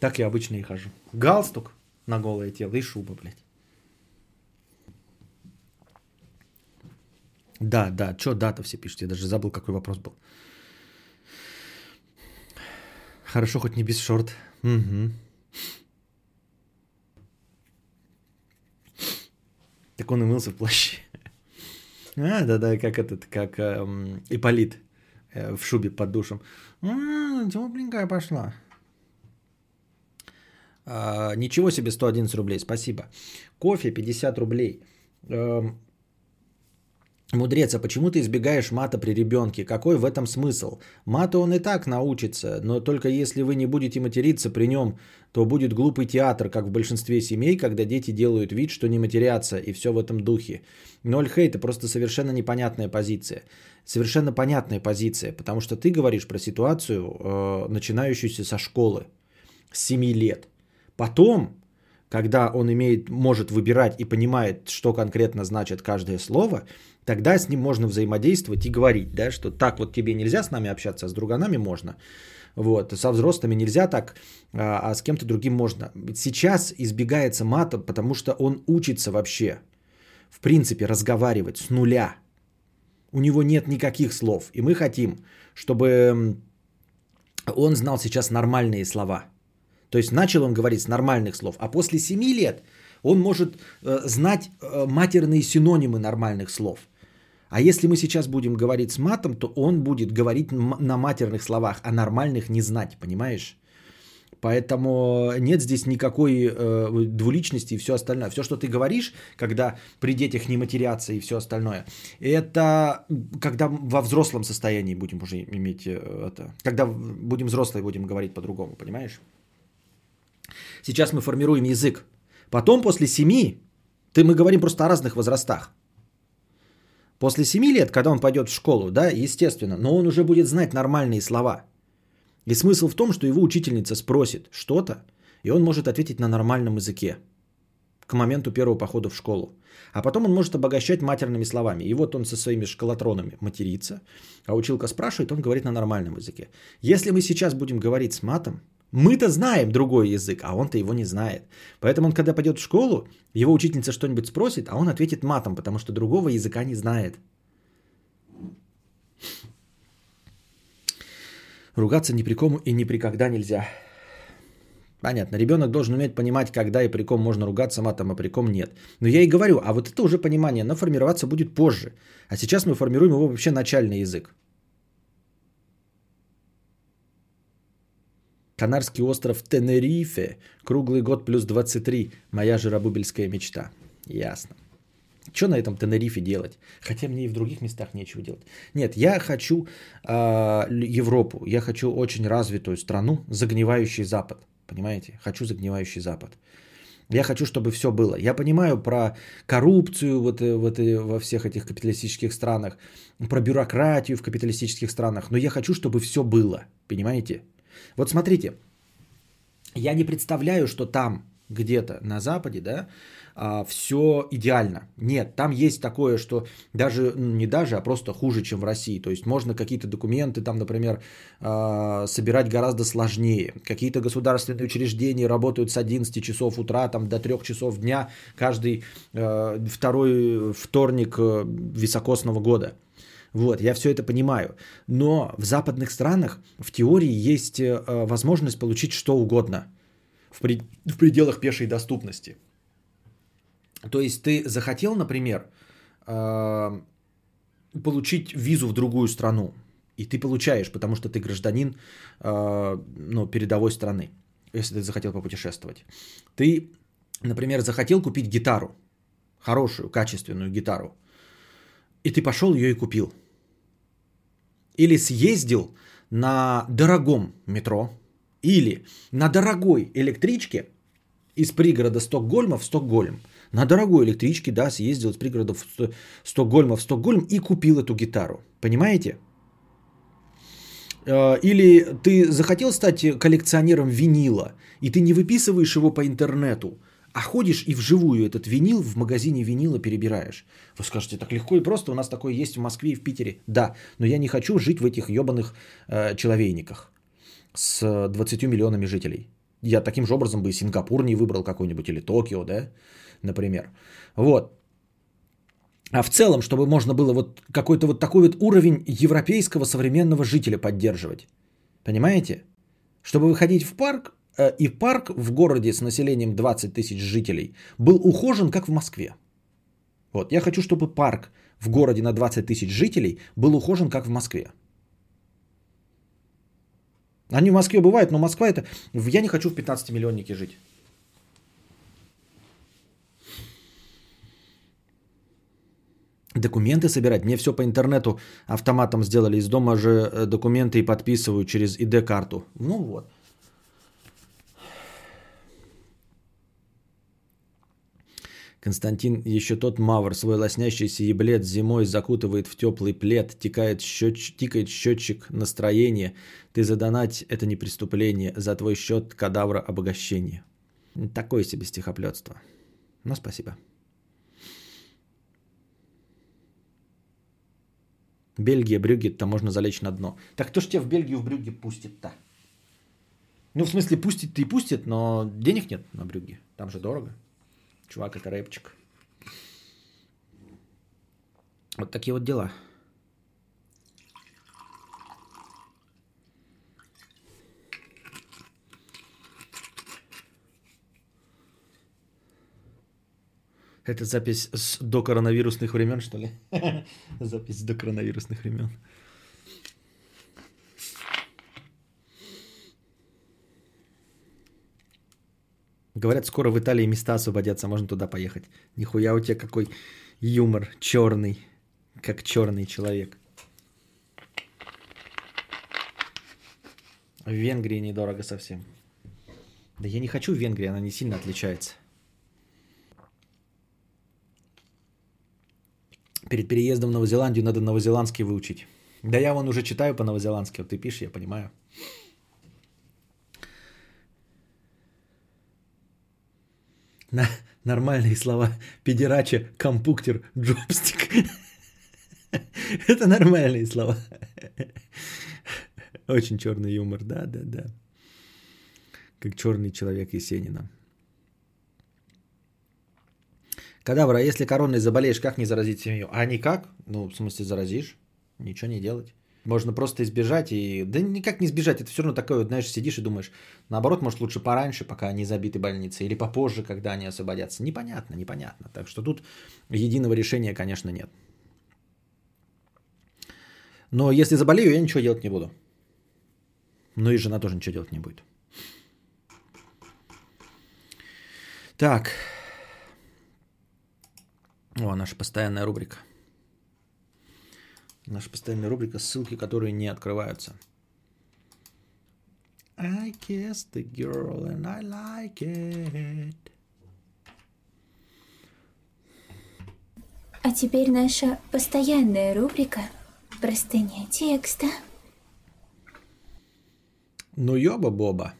Так я обычно и хожу. Галстук на голое тело и шуба, блядь. Да, да, что дата все пишут? Я даже забыл, какой вопрос был. Хорошо, хоть не без шорт. Угу. Так он и мылся в плаще. А, да-да, как этот, как эм, Иполит э, в шубе под душем. А, тепленькая пошла. А, ничего себе 111 рублей, спасибо. Кофе 50 рублей. Эм, Мудрец, а почему ты избегаешь мата при ребенке? Какой в этом смысл? Мата он и так научится, но только если вы не будете материться при нем, то будет глупый театр, как в большинстве семей, когда дети делают вид, что не матерятся, и все в этом духе. Ноль хейта, просто совершенно непонятная позиция. Совершенно понятная позиция, потому что ты говоришь про ситуацию, э, начинающуюся со школы, с 7 лет. Потом, когда он имеет, может выбирать и понимает, что конкретно значит каждое слово, тогда с ним можно взаимодействовать и говорить, да, что так вот тебе нельзя с нами общаться, а с друганами можно. Вот, со взрослыми нельзя так, а, а с кем-то другим можно. Сейчас избегается мата, потому что он учится вообще, в принципе, разговаривать с нуля. У него нет никаких слов. И мы хотим, чтобы он знал сейчас нормальные слова. То есть начал он говорить с нормальных слов, а после 7 лет он может э, знать э, матерные синонимы нормальных слов. А если мы сейчас будем говорить с матом, то он будет говорить на матерных словах, а нормальных не знать, понимаешь? Поэтому нет здесь никакой э, двуличности и все остальное. Все, что ты говоришь, когда при детях не матерятся и все остальное, это когда во взрослом состоянии будем уже иметь э, это. Когда будем взрослые, будем говорить по-другому, понимаешь? Сейчас мы формируем язык. Потом после семи, ты, мы говорим просто о разных возрастах. После семи лет, когда он пойдет в школу, да, естественно, но он уже будет знать нормальные слова – и смысл в том, что его учительница спросит что-то, и он может ответить на нормальном языке к моменту первого похода в школу. А потом он может обогащать матерными словами. И вот он со своими школотронами матерится, а училка спрашивает, он говорит на нормальном языке. Если мы сейчас будем говорить с матом, мы-то знаем другой язык, а он-то его не знает. Поэтому он, когда пойдет в школу, его учительница что-нибудь спросит, а он ответит матом, потому что другого языка не знает. Ругаться ни при ком и ни при когда нельзя. Понятно. Ребенок должен уметь понимать, когда и при ком можно ругаться матом, а при ком нет. Но я и говорю, а вот это уже понимание, оно формироваться будет позже. А сейчас мы формируем его вообще начальный язык. Канарский остров Тенерифе. Круглый год плюс 23. Моя жиробубельская мечта. Ясно. Что на этом Тенерифе делать? Хотя мне и в других местах нечего делать. Нет, я хочу э, Европу, я хочу очень развитую страну, загнивающий Запад. Понимаете? Хочу загнивающий Запад. Я хочу, чтобы все было. Я понимаю про коррупцию вот, вот, во всех этих капиталистических странах, про бюрократию в капиталистических странах, но я хочу, чтобы все было. Понимаете? Вот смотрите, я не представляю, что там где-то на Западе, да, а, все идеально. Нет, там есть такое, что даже, не даже, а просто хуже, чем в России. То есть можно какие-то документы там, например, а, собирать гораздо сложнее. Какие-то государственные учреждения работают с 11 часов утра там, до 3 часов дня каждый а, второй вторник э, високосного года. Вот, я все это понимаю. Но в западных странах в теории есть э, возможность получить что угодно в, при... в пределах пешей доступности. То есть ты захотел, например, а, получить визу в другую страну, и ты получаешь, потому что ты гражданин а, ну, передовой страны, если ты захотел попутешествовать. Ты, например, захотел купить гитару, хорошую, качественную гитару, и ты пошел ее и купил. Или съездил на дорогом метро, или на дорогой электричке из пригорода Стокгольма в Стокгольм – на дорогой электричке, да, съездил из пригорода в Стокгольма в Стокгольм и купил эту гитару. Понимаете? Э, или ты захотел стать коллекционером винила, и ты не выписываешь его по интернету, а ходишь и вживую этот винил в магазине винила перебираешь. Вы скажете, так легко и просто, у нас такое есть в Москве и в Питере. Да, но я не хочу жить в этих ебаных э, человейниках с 20 миллионами жителей. Я таким же образом бы и Сингапур не выбрал какой-нибудь, или Токио, да например. Вот. А в целом, чтобы можно было вот какой-то вот такой вот уровень европейского современного жителя поддерживать. Понимаете? Чтобы выходить в парк, э, и парк в городе с населением 20 тысяч жителей был ухожен, как в Москве. Вот, я хочу, чтобы парк в городе на 20 тысяч жителей был ухожен, как в Москве. Они в Москве бывают, но Москва это... Я не хочу в 15-миллионнике жить. документы собирать. Мне все по интернету автоматом сделали. Из дома же э, документы и подписываю через ID-карту. Ну вот. Константин, еще тот мавр, свой лоснящийся еблет зимой закутывает в теплый плед, тикает счетч... тикает счетчик настроения. Ты задонать – это не преступление, за твой счет кадавра обогащение. Такое себе стихоплетство. Ну, спасибо. Бельгия, Брюгге-то можно залечь на дно. Так кто ж тебя в Бельгию, в Брюгге пустит-то? Ну, в смысле, пустит-то и пустит, но денег нет на Брюгге. Там же дорого. Чувак, это рэпчик. Вот такие вот дела. Это запись с до коронавирусных времен, что ли? *laughs* Запись до коронавирусных времен. Говорят, скоро в Италии места освободятся, можно туда поехать. Нихуя у тебя какой юмор черный, как черный человек. В Венгрии недорого совсем. Да я не хочу в Венгрии, она не сильно отличается. Перед переездом в Новую Зеландию надо новозеландский выучить. Да я вон уже читаю по-новозеландски, вот ты пишешь, я понимаю. На нормальные слова. Педерача, компуктер, джобстик. *laughs* Это нормальные слова. Очень черный юмор, да, да, да. Как черный человек Есенина. Кадавра, если короной заболеешь, как не заразить семью? А никак? Ну, в смысле, заразишь. Ничего не делать. Можно просто избежать и... Да никак не избежать, это все равно такое, вот, знаешь, сидишь и думаешь, наоборот, может лучше пораньше, пока они забиты больницы, или попозже, когда они освободятся. Непонятно, непонятно. Так что тут единого решения, конечно, нет. Но если заболею, я ничего делать не буду. Ну и жена тоже ничего делать не будет. Так. О, наша постоянная рубрика. Наша постоянная рубрика ссылки, которые не открываются. I kissed the girl and I like it. А теперь наша постоянная рубрика «Простыня текста». Ну ёба-боба.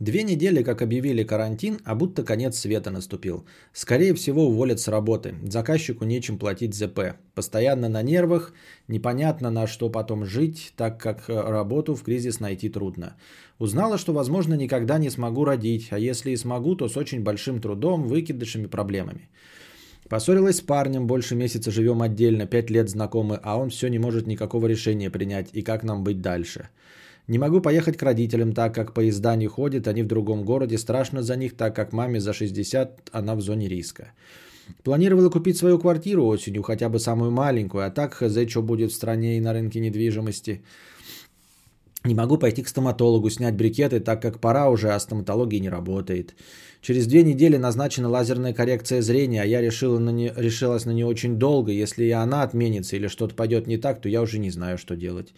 Две недели, как объявили карантин, а будто конец света наступил. Скорее всего, уволят с работы. Заказчику нечем платить ЗП. Постоянно на нервах, непонятно на что потом жить, так как э, работу в кризис найти трудно. Узнала, что, возможно, никогда не смогу родить, а если и смогу, то с очень большим трудом, выкидышами, проблемами. Поссорилась с парнем, больше месяца живем отдельно, пять лет знакомы, а он все не может никакого решения принять, и как нам быть дальше. Не могу поехать к родителям, так как поезда не ходят, они в другом городе. Страшно за них, так как маме за 60, она в зоне риска. Планировала купить свою квартиру осенью, хотя бы самую маленькую, а так хз, что будет в стране и на рынке недвижимости. Не могу пойти к стоматологу, снять брикеты, так как пора уже, а стоматология не работает. Через две недели назначена лазерная коррекция зрения, а я решила на не, решилась на не очень долго. Если и она отменится или что-то пойдет не так, то я уже не знаю, что делать.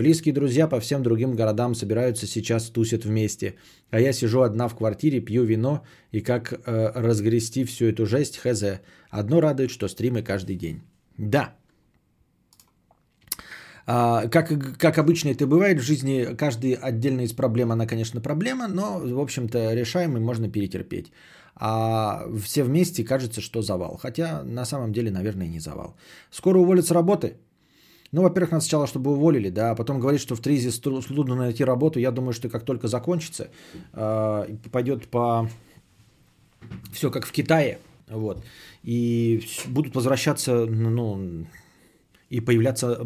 Близкие друзья по всем другим городам собираются сейчас, тусят вместе. А я сижу одна в квартире, пью вино и как э, разгрести всю эту жесть, хз. Одно радует, что стримы каждый день. Да. А, как, как обычно это бывает в жизни, каждый отдельно из проблем, она, конечно, проблема, но, в общем-то, решаемый можно перетерпеть. А все вместе кажется, что завал. Хотя на самом деле, наверное, не завал. Скоро уволят с работы – ну, во-первых, надо сначала, чтобы уволили, да, а потом говорить, что в кризис трудно найти работу. Я думаю, что как только закончится, э, пойдет по... Все как в Китае, вот, и будут возвращаться, ну, и появляться,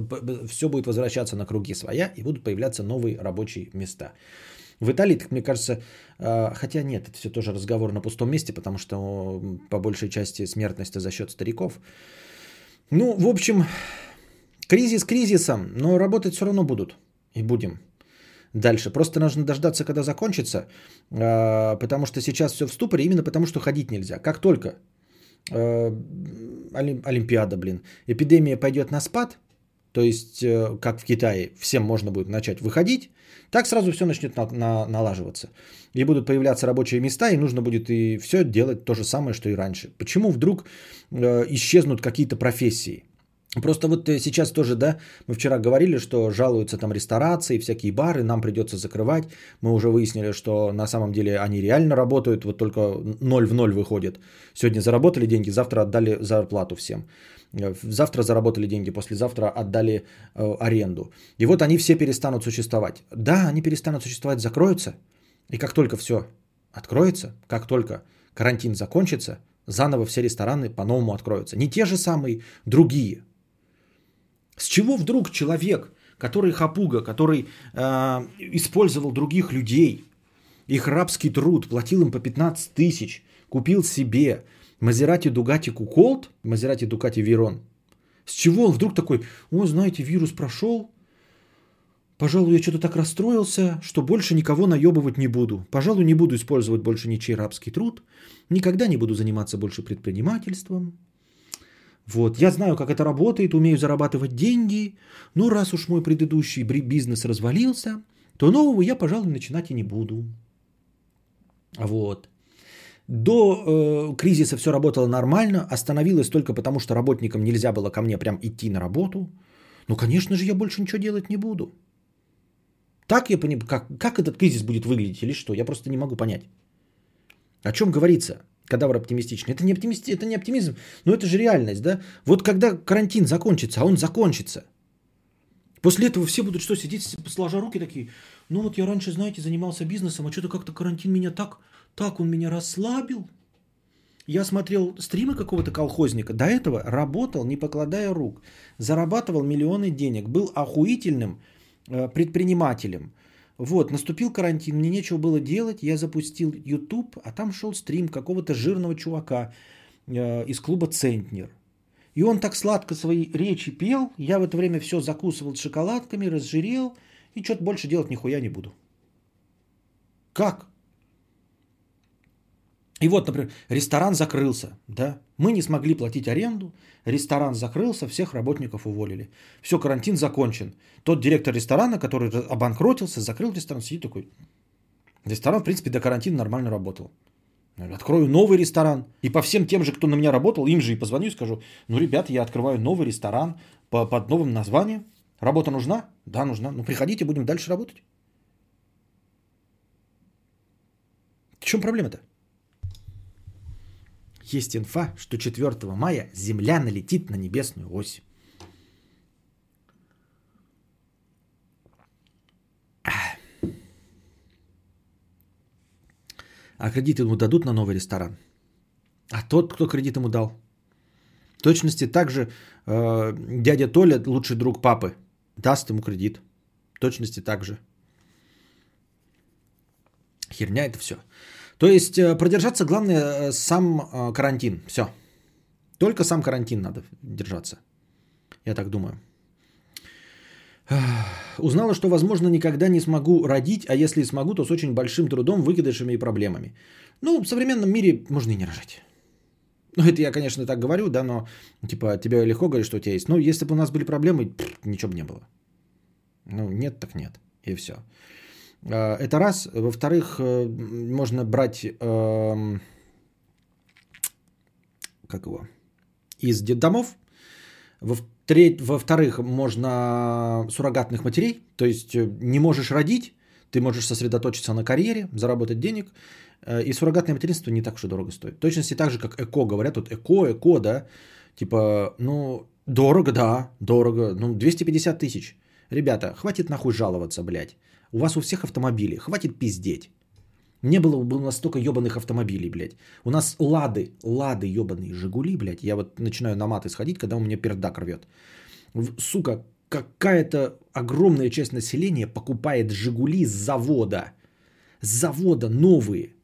все будет возвращаться на круги своя, и будут появляться новые рабочие места. В Италии, так мне кажется, э, хотя нет, это все тоже разговор на пустом месте, потому что по большей части смертность за счет стариков. Ну, в общем, Кризис кризисом, но работать все равно будут. И будем дальше. Просто нужно дождаться, когда закончится, а, потому что сейчас все в ступоре, именно потому что ходить нельзя. Как только а, Олимпиада, блин, эпидемия пойдет на спад, то есть э, как в Китае всем можно будет начать выходить, так сразу все начнет на, на, налаживаться. И будут появляться рабочие места, и нужно будет и все делать то же самое, что и раньше. Почему вдруг э, исчезнут какие-то профессии? Просто вот э, сейчас тоже, да, мы вчера говорили, что жалуются там ресторации, всякие бары, нам придется закрывать. Мы уже выяснили, что на самом деле они реально работают, вот только ноль в ноль выходит. Сегодня заработали деньги, завтра отдали зарплату всем. Э, завтра заработали деньги, послезавтра отдали э, аренду. И вот они все перестанут существовать. Да, они перестанут существовать, закроются. И как только все откроется, как только карантин закончится, заново все рестораны по-новому откроются. Не те же самые, другие – с чего вдруг человек, который хапуга, который э, использовал других людей, их рабский труд, платил им по 15 тысяч, купил себе Мазерати Дугати Куколт, Мазерати Дукати Верон. С чего он вдруг такой, о, знаете, вирус прошел, Пожалуй, я что-то так расстроился, что больше никого наебывать не буду. Пожалуй, не буду использовать больше ничей рабский труд. Никогда не буду заниматься больше предпринимательством. Вот, я знаю, как это работает, умею зарабатывать деньги. Но раз уж мой предыдущий бизнес развалился, то нового я, пожалуй, начинать и не буду. Вот. До э, кризиса все работало нормально, остановилось только потому, что работникам нельзя было ко мне прям идти на работу. Ну, конечно же, я больше ничего делать не буду. Так я понимаю, как, как этот кризис будет выглядеть или что? Я просто не могу понять. О чем говорится? Кадавр оптимистичный. Это не, оптимист, это не оптимизм, но это же реальность, да? Вот когда карантин закончится, а он закончится, после этого все будут что, сидеть, сложа руки такие, ну вот я раньше, знаете, занимался бизнесом, а что-то как-то карантин меня так, так он меня расслабил. Я смотрел стримы какого-то колхозника, до этого работал, не покладая рук, зарабатывал миллионы денег, был охуительным Э, предпринимателем. Вот, наступил карантин, мне нечего было делать, я запустил YouTube, а там шел стрим какого-то жирного чувака э, из клуба «Центнер». И он так сладко свои речи пел, я в это время все закусывал шоколадками, разжирел, и что-то больше делать нихуя не буду. Как? И вот, например, ресторан закрылся, да, мы не смогли платить аренду, ресторан закрылся, всех работников уволили. Все, карантин закончен. Тот директор ресторана, который обанкротился, закрыл ресторан, сидит такой. Ресторан, в принципе, до карантина нормально работал. Открою новый ресторан. И по всем тем же, кто на меня работал, им же и позвоню и скажу, ну, ребята, я открываю новый ресторан по, под новым названием. Работа нужна? Да, нужна. Ну, приходите, будем дальше работать. В чем проблема-то? Есть инфа, что 4 мая Земля налетит на небесную ось. А кредит ему дадут на новый ресторан. А тот, кто кредит ему дал. В точности также э, дядя Толя, лучший друг папы, даст ему кредит. В точности так же. Херня это все. То есть э, продержаться главное э, сам э, карантин. Все. Только сам карантин надо держаться. Я так думаю. Узнала, что, возможно, никогда не смогу родить, а если смогу, то с очень большим трудом, выкидышами и проблемами. Ну, в современном мире можно и не рожать. Ну, это я, конечно, так говорю, да, но, типа, тебе легко говорить, что у тебя есть. Но если бы у нас были проблемы, ничего бы не было. Ну, нет, так нет. И все. А, это раз. Во-вторых, э, можно брать, эм, как его, из детдомов. Во-вторых, можно суррогатных матерей. То есть э, не можешь родить, ты можешь сосредоточиться на карьере, заработать денег. Э, и суррогатное материнство не так уж и дорого стоит. В точности так же, как ЭКО говорят. Вот ЭКО, ЭКО, да. Типа, ну, дорого, да, дорого. Ну, 250 тысяч. Ребята, хватит нахуй жаловаться, блядь. У вас у всех автомобили. Хватит пиздеть. Не было бы у нас столько ебаных автомобилей, блядь. У нас лады, лады ебаные, Жигули, блядь. Я вот начинаю на маты сходить, когда у меня пердак рвет. Сука, какая-то огромная часть населения покупает Жигули с завода. С завода новые.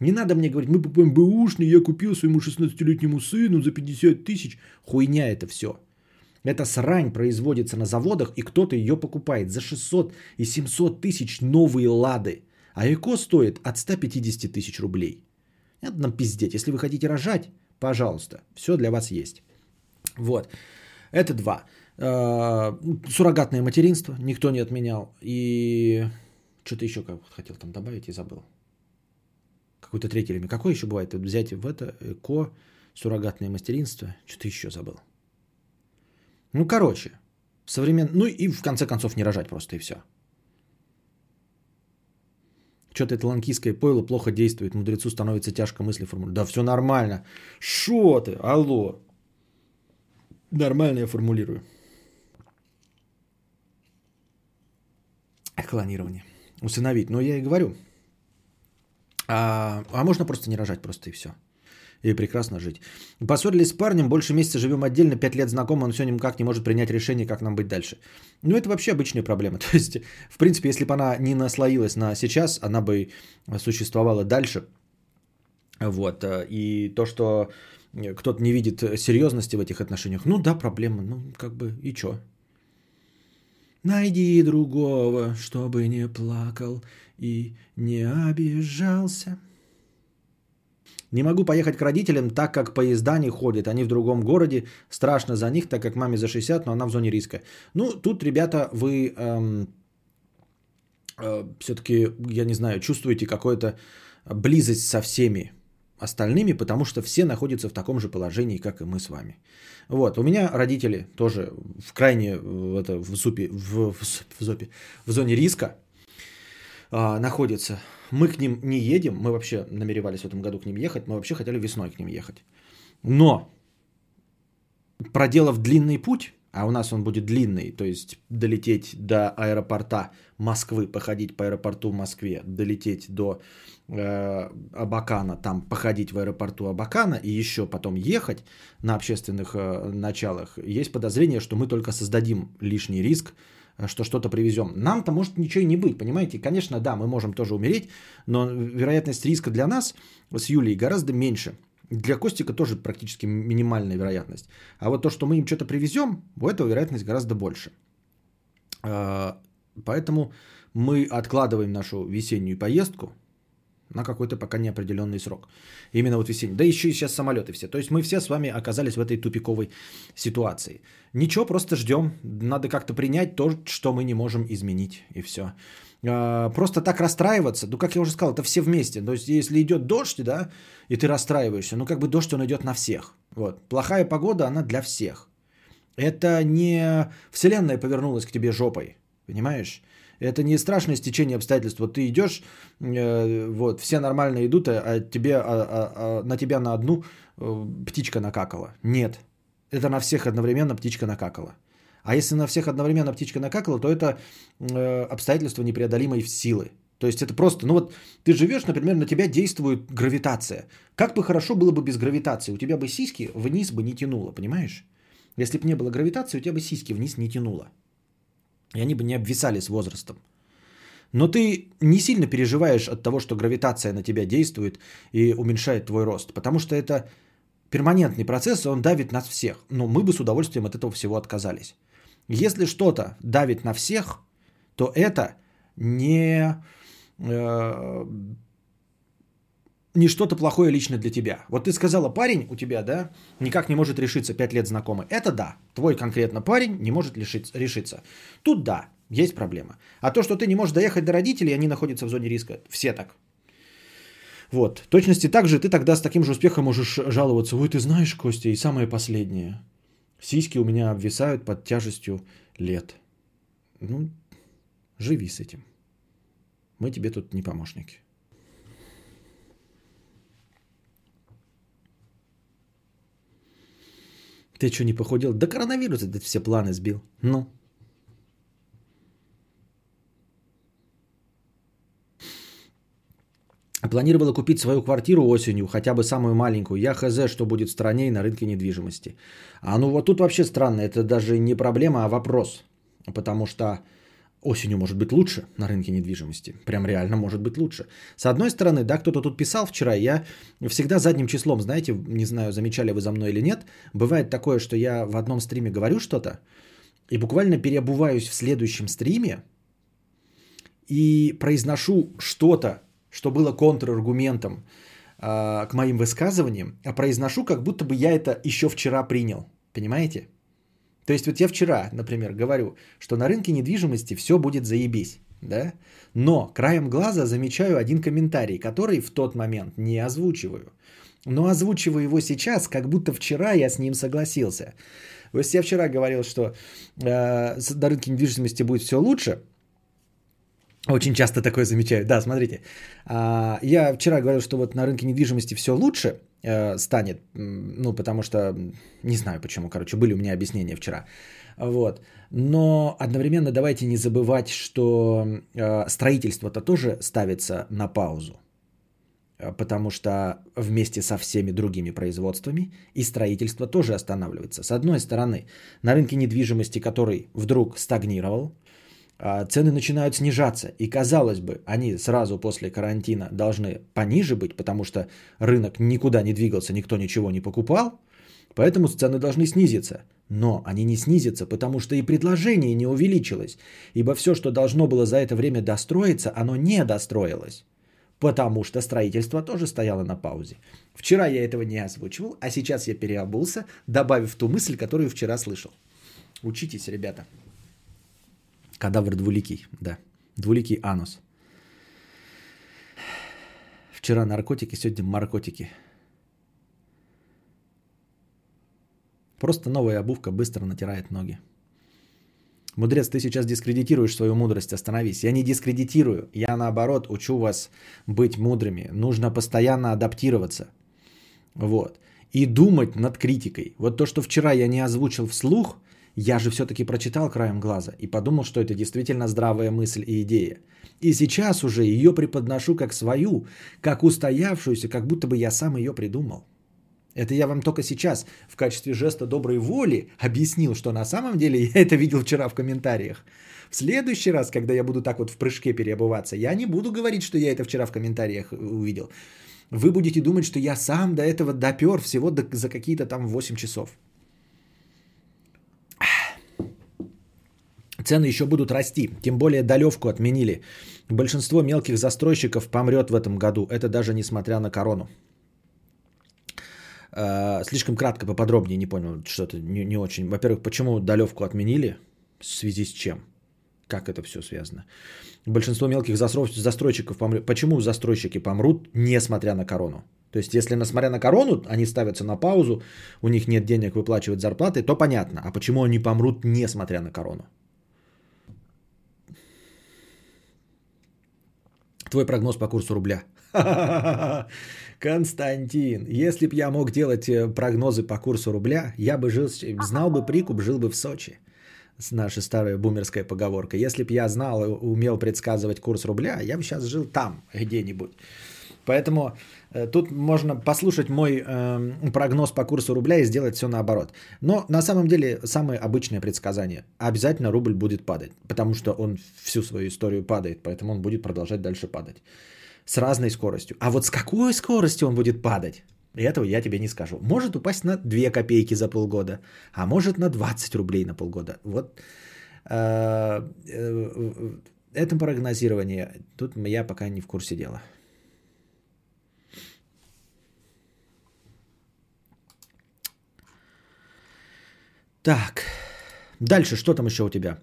Не надо мне говорить, мы покупаем бэушный, я купил своему 16-летнему сыну за 50 тысяч. Хуйня это все. Эта срань производится на заводах, и кто-то ее покупает за 600 и 700 тысяч новые лады. А ЭКО стоит от 150 тысяч рублей. Это нам пиздеть. Если вы хотите рожать, пожалуйста, все для вас есть. Вот. Это два. Э, суррогатное материнство никто не отменял. И что-то еще хотел там добавить и забыл. Какой-то третий элемент. Какой еще бывает? Взять в это ЭКО, суррогатное материнство. Что-то еще забыл. Ну, короче, современ... Ну и в конце концов не рожать просто и все. Что-то это ланкийское пойло плохо действует, мудрецу становится тяжко мысли формулировать. Да все нормально. Шо ты? Алло. Нормально я формулирую. Клонирование. Усыновить. Но я и говорю. А, а можно просто не рожать, просто и все и прекрасно жить. Поссорились с парнем, больше месяца живем отдельно, пять лет знакомы, он все никак не может принять решение, как нам быть дальше. Ну, это вообще обычная проблема. *laughs* То есть, в принципе, если бы она не наслоилась на сейчас, она бы существовала дальше. Вот. э, И то, что кто-то не видит серьезности в этих отношениях, ну да, проблема, ну как бы и чё? Найди другого, чтобы не плакал и не обижался. Не могу поехать к родителям, так как поезда не ходят. Они в другом городе. Страшно за них, так как маме за 60, но она в зоне риска. Ну, тут, ребята, вы эм, все-таки, я не знаю, чувствуете какую-то близость со всеми остальными, потому что все находятся в таком же положении, как и мы с вами. Вот, у меня родители тоже в крайне в, это, в, зупе, в, в, в, зопе, в зоне риска а, находятся. Мы к ним не едем, мы вообще намеревались в этом году к ним ехать, мы вообще хотели весной к ним ехать. Но, проделав длинный путь, а у нас он будет длинный, то есть долететь до аэропорта Москвы, походить по аэропорту в Москве, долететь до э, Абакана, там походить в аэропорту Абакана и еще потом ехать на общественных э, началах, есть подозрение, что мы только создадим лишний риск, что что-то привезем. Нам-то может ничего и не быть, понимаете? Конечно, да, мы можем тоже умереть, но вероятность риска для нас с Юлей гораздо меньше – для Костика тоже практически минимальная вероятность. А вот то, что мы им что-то привезем, у этого вероятность гораздо больше. А, поэтому мы откладываем нашу весеннюю поездку на какой-то пока неопределенный срок. Именно вот весенний. Да еще и сейчас самолеты все. То есть мы все с вами оказались в этой тупиковой ситуации. Ничего, просто ждем. Надо как-то принять то, что мы не можем изменить. И все. А, просто так расстраиваться, ну, как я уже сказал, это все вместе. То есть, если идет дождь, да, и ты расстраиваешься, ну, как бы дождь, он идет на всех. Вот. Плохая погода, она для всех. Это не Вселенная повернулась к тебе жопой, понимаешь? Это не страшное стечение обстоятельств. Вот ты идешь, э, вот, все нормально идут, а тебе, а, а, а, на тебя на одну э, птичка накакала. Нет. Это на всех одновременно птичка накакала. А если на всех одновременно птичка накакала, то это э, обстоятельство непреодолимой силы. То есть это просто, ну вот ты живешь, например, на тебя действует гравитация. Как бы хорошо было бы без гравитации, у тебя бы сиськи вниз бы не тянуло, понимаешь? Если бы не было гравитации, у тебя бы сиськи вниз не тянуло. И они бы не обвисали с возрастом. Но ты не сильно переживаешь от того, что гравитация на тебя действует и уменьшает твой рост. Потому что это перманентный процесс, и он давит нас всех. Но мы бы с удовольствием от этого всего отказались. Если что-то давит на всех, то это не, э, не что-то плохое лично для тебя. Вот ты сказала, парень у тебя, да, никак не может решиться 5 лет знакомый. Это да, твой конкретно парень не может решиться. решиться. Тут да, есть проблема. А то, что ты не можешь доехать до родителей, они находятся в зоне риска. Все так. Вот. Точности так же ты тогда с таким же успехом можешь жаловаться. Ой, ты знаешь, Костя, и самое последнее. Сиськи у меня обвисают под тяжестью лет. Ну, живи с этим. Мы тебе тут не помощники. Ты что, не похудел? Да коронавирус этот все планы сбил. Ну. Планировала купить свою квартиру осенью, хотя бы самую маленькую. Я хз, что будет в стране и на рынке недвижимости. А ну вот тут вообще странно, это даже не проблема, а вопрос. Потому что осенью может быть лучше на рынке недвижимости. Прям реально может быть лучше. С одной стороны, да, кто-то тут писал вчера, я всегда задним числом, знаете, не знаю, замечали вы за мной или нет, бывает такое, что я в одном стриме говорю что-то, и буквально переобуваюсь в следующем стриме и произношу что-то, что было контраргументом э, к моим высказываниям, а произношу, как будто бы я это еще вчера принял. Понимаете? То есть вот я вчера, например, говорю, что на рынке недвижимости все будет заебись, да? Но краем глаза замечаю один комментарий, который в тот момент не озвучиваю. Но озвучиваю его сейчас, как будто вчера я с ним согласился. То есть я вчера говорил, что э, на рынке недвижимости будет все лучше, очень часто такое замечаю. Да, смотрите. А, я вчера говорил, что вот на рынке недвижимости все лучше э, станет. Ну, потому что, не знаю почему, короче, были у меня объяснения вчера. Вот. Но одновременно давайте не забывать, что э, строительство-то тоже ставится на паузу. Э, потому что вместе со всеми другими производствами и строительство тоже останавливается. С одной стороны, на рынке недвижимости, который вдруг стагнировал, цены начинают снижаться. И казалось бы, они сразу после карантина должны пониже быть, потому что рынок никуда не двигался, никто ничего не покупал. Поэтому цены должны снизиться. Но они не снизятся, потому что и предложение не увеличилось. Ибо все, что должно было за это время достроиться, оно не достроилось. Потому что строительство тоже стояло на паузе. Вчера я этого не озвучивал, а сейчас я переобулся, добавив ту мысль, которую вчера слышал. Учитесь, ребята. Кадавр двуликий, да. Двуликий анус. Вчера наркотики, сегодня наркотики. Просто новая обувка быстро натирает ноги. Мудрец, ты сейчас дискредитируешь свою мудрость, остановись. Я не дискредитирую, я наоборот учу вас быть мудрыми. Нужно постоянно адаптироваться. Вот. И думать над критикой. Вот то, что вчера я не озвучил вслух – я же все-таки прочитал краем глаза и подумал, что это действительно здравая мысль и идея. И сейчас уже ее преподношу как свою, как устоявшуюся, как будто бы я сам ее придумал. Это я вам только сейчас в качестве жеста доброй воли объяснил, что на самом деле я это видел вчера в комментариях. В следующий раз, когда я буду так вот в прыжке переобуваться, я не буду говорить, что я это вчера в комментариях увидел. Вы будете думать, что я сам до этого допер всего за какие-то там 8 часов. Цены еще будут расти, тем более долевку отменили. Большинство мелких застройщиков помрет в этом году, это даже несмотря на корону. А, слишком кратко, поподробнее, не понял, что-то не, не очень. Во-первых, почему долевку отменили, в связи с чем? Как это все связано? Большинство мелких застройщиков помрет. Почему застройщики помрут, несмотря на корону? То есть, если, несмотря на корону, они ставятся на паузу, у них нет денег выплачивать зарплаты, то понятно. А почему они помрут, несмотря на корону? Твой прогноз по курсу рубля. *laughs* Константин, если бы я мог делать э, прогнозы по курсу рубля, я бы жил, знал бы прикуп, жил бы в Сочи. Наша старая бумерская поговорка. Если бы я знал и умел предсказывать курс рубля, я бы сейчас жил там где-нибудь. Поэтому тут можно послушать мой э, прогноз по курсу рубля и сделать все наоборот. Но на самом деле самое обычное предсказание. Обязательно рубль будет падать, потому что он всю свою историю падает, поэтому он будет продолжать дальше падать. С разной скоростью. А вот с какой скоростью он будет падать? Этого я тебе не скажу. Может упасть на 2 копейки за полгода, а может на 20 рублей на полгода. Вот э, э, это прогнозирование. Тут я пока не в курсе дела. Так, дальше что там еще у тебя?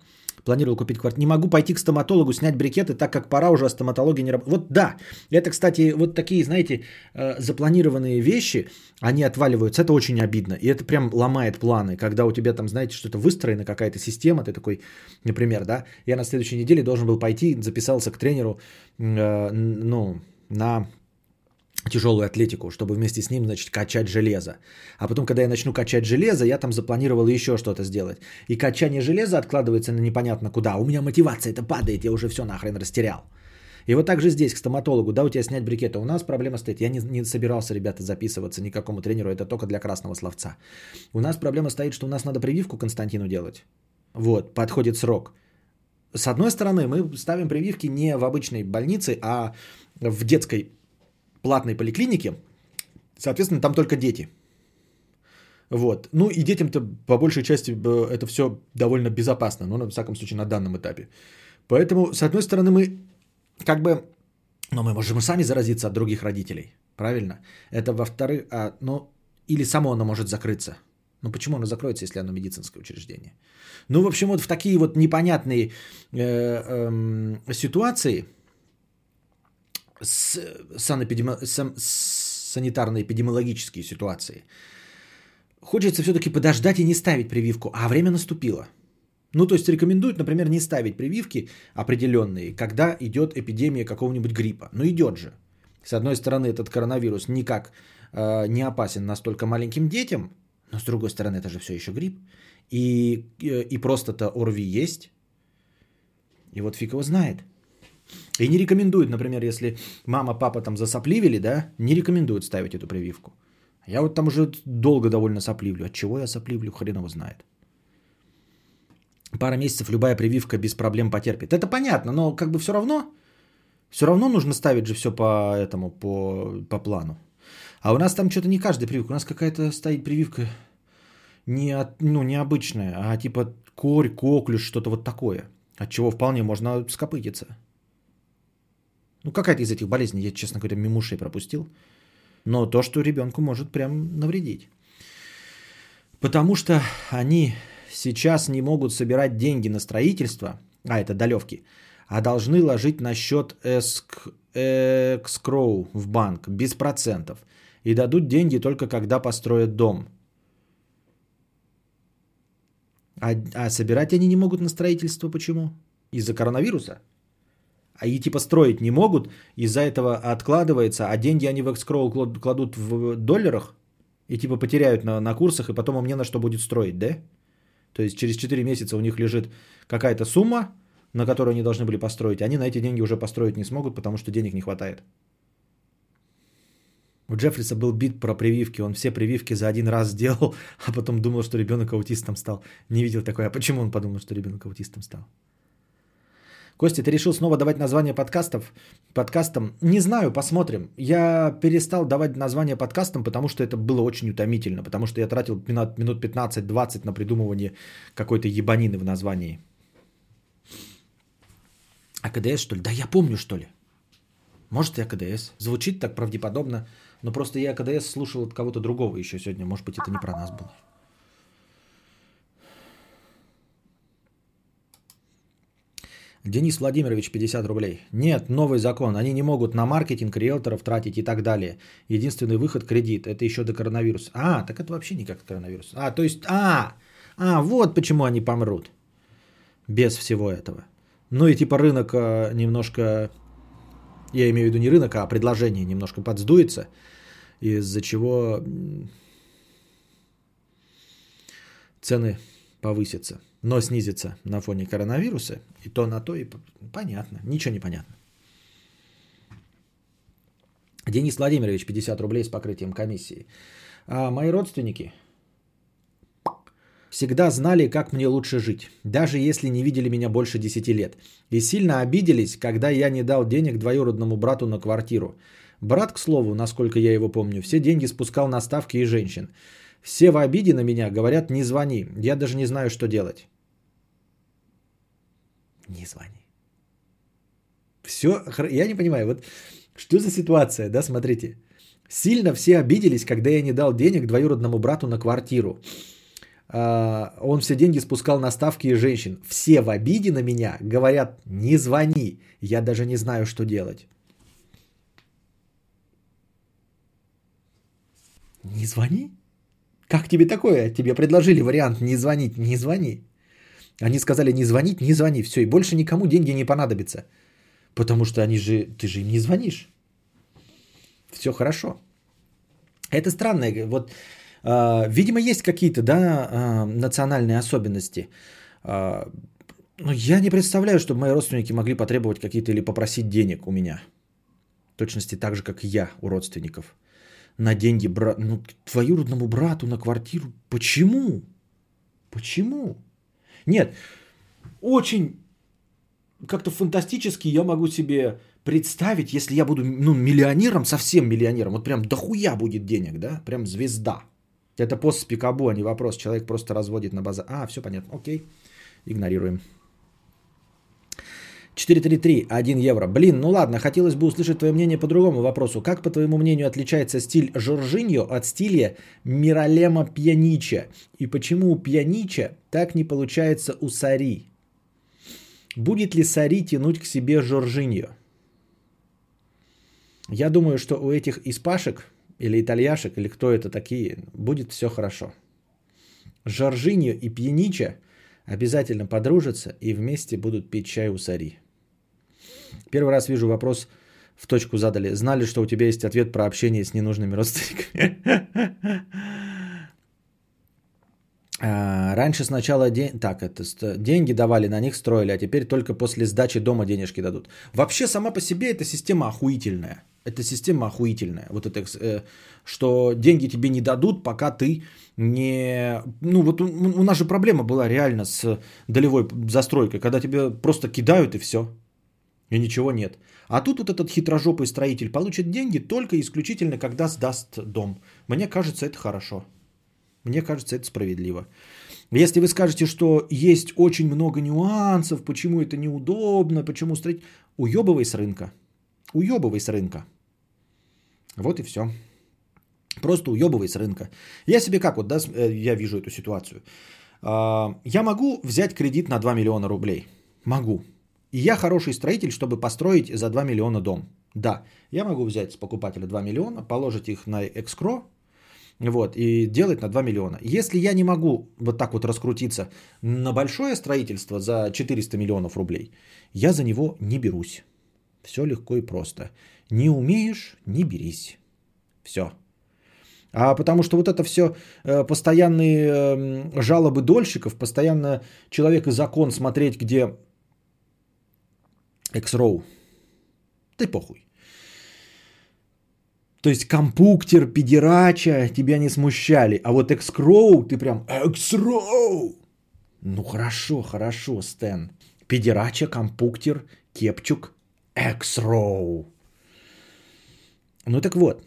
Планировал купить квартиру. Не могу пойти к стоматологу, снять брикеты, так как пора уже, а стоматология не работает. Вот да, это, кстати, вот такие, знаете, э, запланированные вещи, они отваливаются. Это очень обидно. И это прям ломает планы, когда у тебя там, знаете, что-то выстроено, какая-то система, ты такой, например, да, я на следующей неделе должен был пойти, записался к тренеру, э, ну, на тяжелую атлетику, чтобы вместе с ним, значит, качать железо. А потом, когда я начну качать железо, я там запланировал еще что-то сделать. И качание железа откладывается на непонятно куда. У меня мотивация это падает, я уже все нахрен растерял. И вот так же здесь, к стоматологу, да, у тебя снять брикеты. У нас проблема стоит. Я не, не собирался, ребята, записываться никакому тренеру, это только для красного словца. У нас проблема стоит, что у нас надо прививку Константину делать. Вот, подходит срок. С одной стороны, мы ставим прививки не в обычной больнице, а в детской платной поликлинике, соответственно, там только дети. Вот. Ну и детям-то по большей части э, это все довольно безопасно, ну, на всяком случае, на данном этапе. Поэтому, с одной стороны, мы как бы, но мы можем и сами заразиться от других родителей, правильно? Это во-вторых, а, ну, или само оно может закрыться. Ну почему оно закроется, если оно медицинское учреждение? Ну, в общем, вот в такие вот непонятные э, э, ситуации – санитарно-эпидемиологические ситуации. Хочется все-таки подождать и не ставить прививку, а время наступило. Ну, то есть рекомендуют, например, не ставить прививки определенные, когда идет эпидемия какого-нибудь гриппа. Ну, идет же. С одной стороны, этот коронавирус никак э, не опасен настолько маленьким детям, но с другой стороны, это же все еще грипп. И, э, и просто-то ОРВИ есть. И вот фиг его знает. И не рекомендуют, например, если мама, папа там засопливили, да, не рекомендуют ставить эту прививку. Я вот там уже долго довольно сопливлю. От чего я сопливлю, хрен его знает. пара месяцев любая прививка без проблем потерпит. Это понятно, но как бы все равно, все равно нужно ставить же все по этому, по, по плану. А у нас там что-то не каждая прививка, у нас какая-то стоит прививка не, от, ну, необычная, а типа корь, коклюш, что-то вот такое, от чего вполне можно скопытиться. Ну, какая-то из этих болезней, я, честно говоря, мимушей пропустил. Но то, что ребенку может прям навредить. Потому что они сейчас не могут собирать деньги на строительство, а это долевки, а должны ложить на счет Escrow в банк без процентов. И дадут деньги только когда построят дом. А, а собирать они не могут на строительство почему? Из-за коронавируса? А и типа строить не могут, из-за этого откладывается, а деньги они в Escrow кладут в долларах и типа потеряют на, на курсах, и потом им не на что будет строить, да? То есть через 4 месяца у них лежит какая-то сумма, на которую они должны были построить. Они на эти деньги уже построить не смогут, потому что денег не хватает. У Джеффриса был бит про прививки. Он все прививки за один раз сделал, *laughs* а потом думал, что ребенок аутистом стал. Не видел такое. А почему он подумал, что ребенок аутистом стал? Костя, ты решил снова давать название подкастов? Подкастам? Не знаю, посмотрим. Я перестал давать название подкастам, потому что это было очень утомительно. Потому что я тратил минут 15-20 на придумывание какой-то ебанины в названии. А КДС, что ли? Да я помню, что ли. Может, я КДС. Звучит так правдеподобно. Но просто я КДС слушал от кого-то другого еще сегодня. Может быть, это не про нас было. Денис Владимирович, 50 рублей. Нет, новый закон. Они не могут на маркетинг риэлторов тратить и так далее. Единственный выход – кредит. Это еще до коронавируса. А, так это вообще никак коронавирус. А, то есть, а, а, вот почему они помрут. Без всего этого. Ну и типа рынок э, немножко, я имею в виду не рынок, а предложение немножко подсдуется, из-за чего цены повысятся но снизится на фоне коронавируса, и то на то, и понятно, ничего не понятно. Денис Владимирович, 50 рублей с покрытием комиссии. А мои родственники всегда знали, как мне лучше жить, даже если не видели меня больше 10 лет. И сильно обиделись, когда я не дал денег двоюродному брату на квартиру. Брат, к слову, насколько я его помню, все деньги спускал на ставки и женщин. Все в обиде на меня говорят, не звони. Я даже не знаю, что делать. Не звони. Все, я не понимаю, вот что за ситуация, да, смотрите. Сильно все обиделись, когда я не дал денег двоюродному брату на квартиру. А, он все деньги спускал на ставки и женщин. Все в обиде на меня говорят, не звони. Я даже не знаю, что делать. Не звони? Как тебе такое? Тебе предложили вариант не звонить, не звони. Они сказали не звонить, не звони, все, и больше никому деньги не понадобятся. Потому что они же, ты же им не звонишь. Все хорошо. Это странно. Вот, э, видимо, есть какие-то, да, э, национальные особенности. Э, но я не представляю, чтобы мои родственники могли потребовать какие-то или попросить денег у меня. В точности так же, как и я у родственников на деньги брат, ну, двоюродному брату на квартиру. Почему? Почему? Нет, очень как-то фантастически я могу себе представить, если я буду ну, миллионером, совсем миллионером, вот прям дохуя будет денег, да, прям звезда. Это пост с Пикабу, а не вопрос. Человек просто разводит на базар. А, все понятно, окей, игнорируем. 433, 1 евро. Блин, ну ладно, хотелось бы услышать твое мнение по другому вопросу. Как, по твоему мнению, отличается стиль Жоржиньо от стиля Миралема Пьянича? И почему у Пьянича так не получается у Сари? Будет ли Сари тянуть к себе Жоржиньо? Я думаю, что у этих испашек или итальяшек, или кто это такие, будет все хорошо. Жоржиньо и Пьянича обязательно подружатся и вместе будут пить чай у Сари. Первый раз вижу вопрос в точку задали. Знали, что у тебя есть ответ про общение с ненужными родственниками? *laughs* А, раньше сначала день... так, это, деньги давали, на них строили, а теперь только после сдачи дома денежки дадут. Вообще сама по себе эта система охуительная. Эта система охуительная. Вот это, э, что деньги тебе не дадут, пока ты не... Ну вот у, у нас же проблема была реально с долевой застройкой, когда тебе просто кидают и все. И ничего нет. А тут вот этот хитрожопый строитель получит деньги только исключительно, когда сдаст дом. Мне кажется, это хорошо. Мне кажется, это справедливо. Если вы скажете, что есть очень много нюансов, почему это неудобно, почему строить... Уебывай с рынка. Уебывай с рынка. Вот и все. Просто уебывай с рынка. Я себе как вот, да, э, я вижу эту ситуацию. А, я могу взять кредит на 2 миллиона рублей. Могу. И я хороший строитель, чтобы построить за 2 миллиона дом. Да, я могу взять с покупателя 2 миллиона, положить их на экскро, вот, и делать на 2 миллиона. Если я не могу вот так вот раскрутиться на большое строительство за 400 миллионов рублей, я за него не берусь. Все легко и просто. Не умеешь, не берись. Все. А потому что вот это все э, постоянные эм, жалобы дольщиков, постоянно человек и закон смотреть, где X-Row. Ты похуй. То есть компуктер, педерача тебя не смущали. А вот экскроу, ты прям экскроу. Ну хорошо, хорошо, Стэн. Педерача, компуктер, кепчук, экскроу. Ну так вот.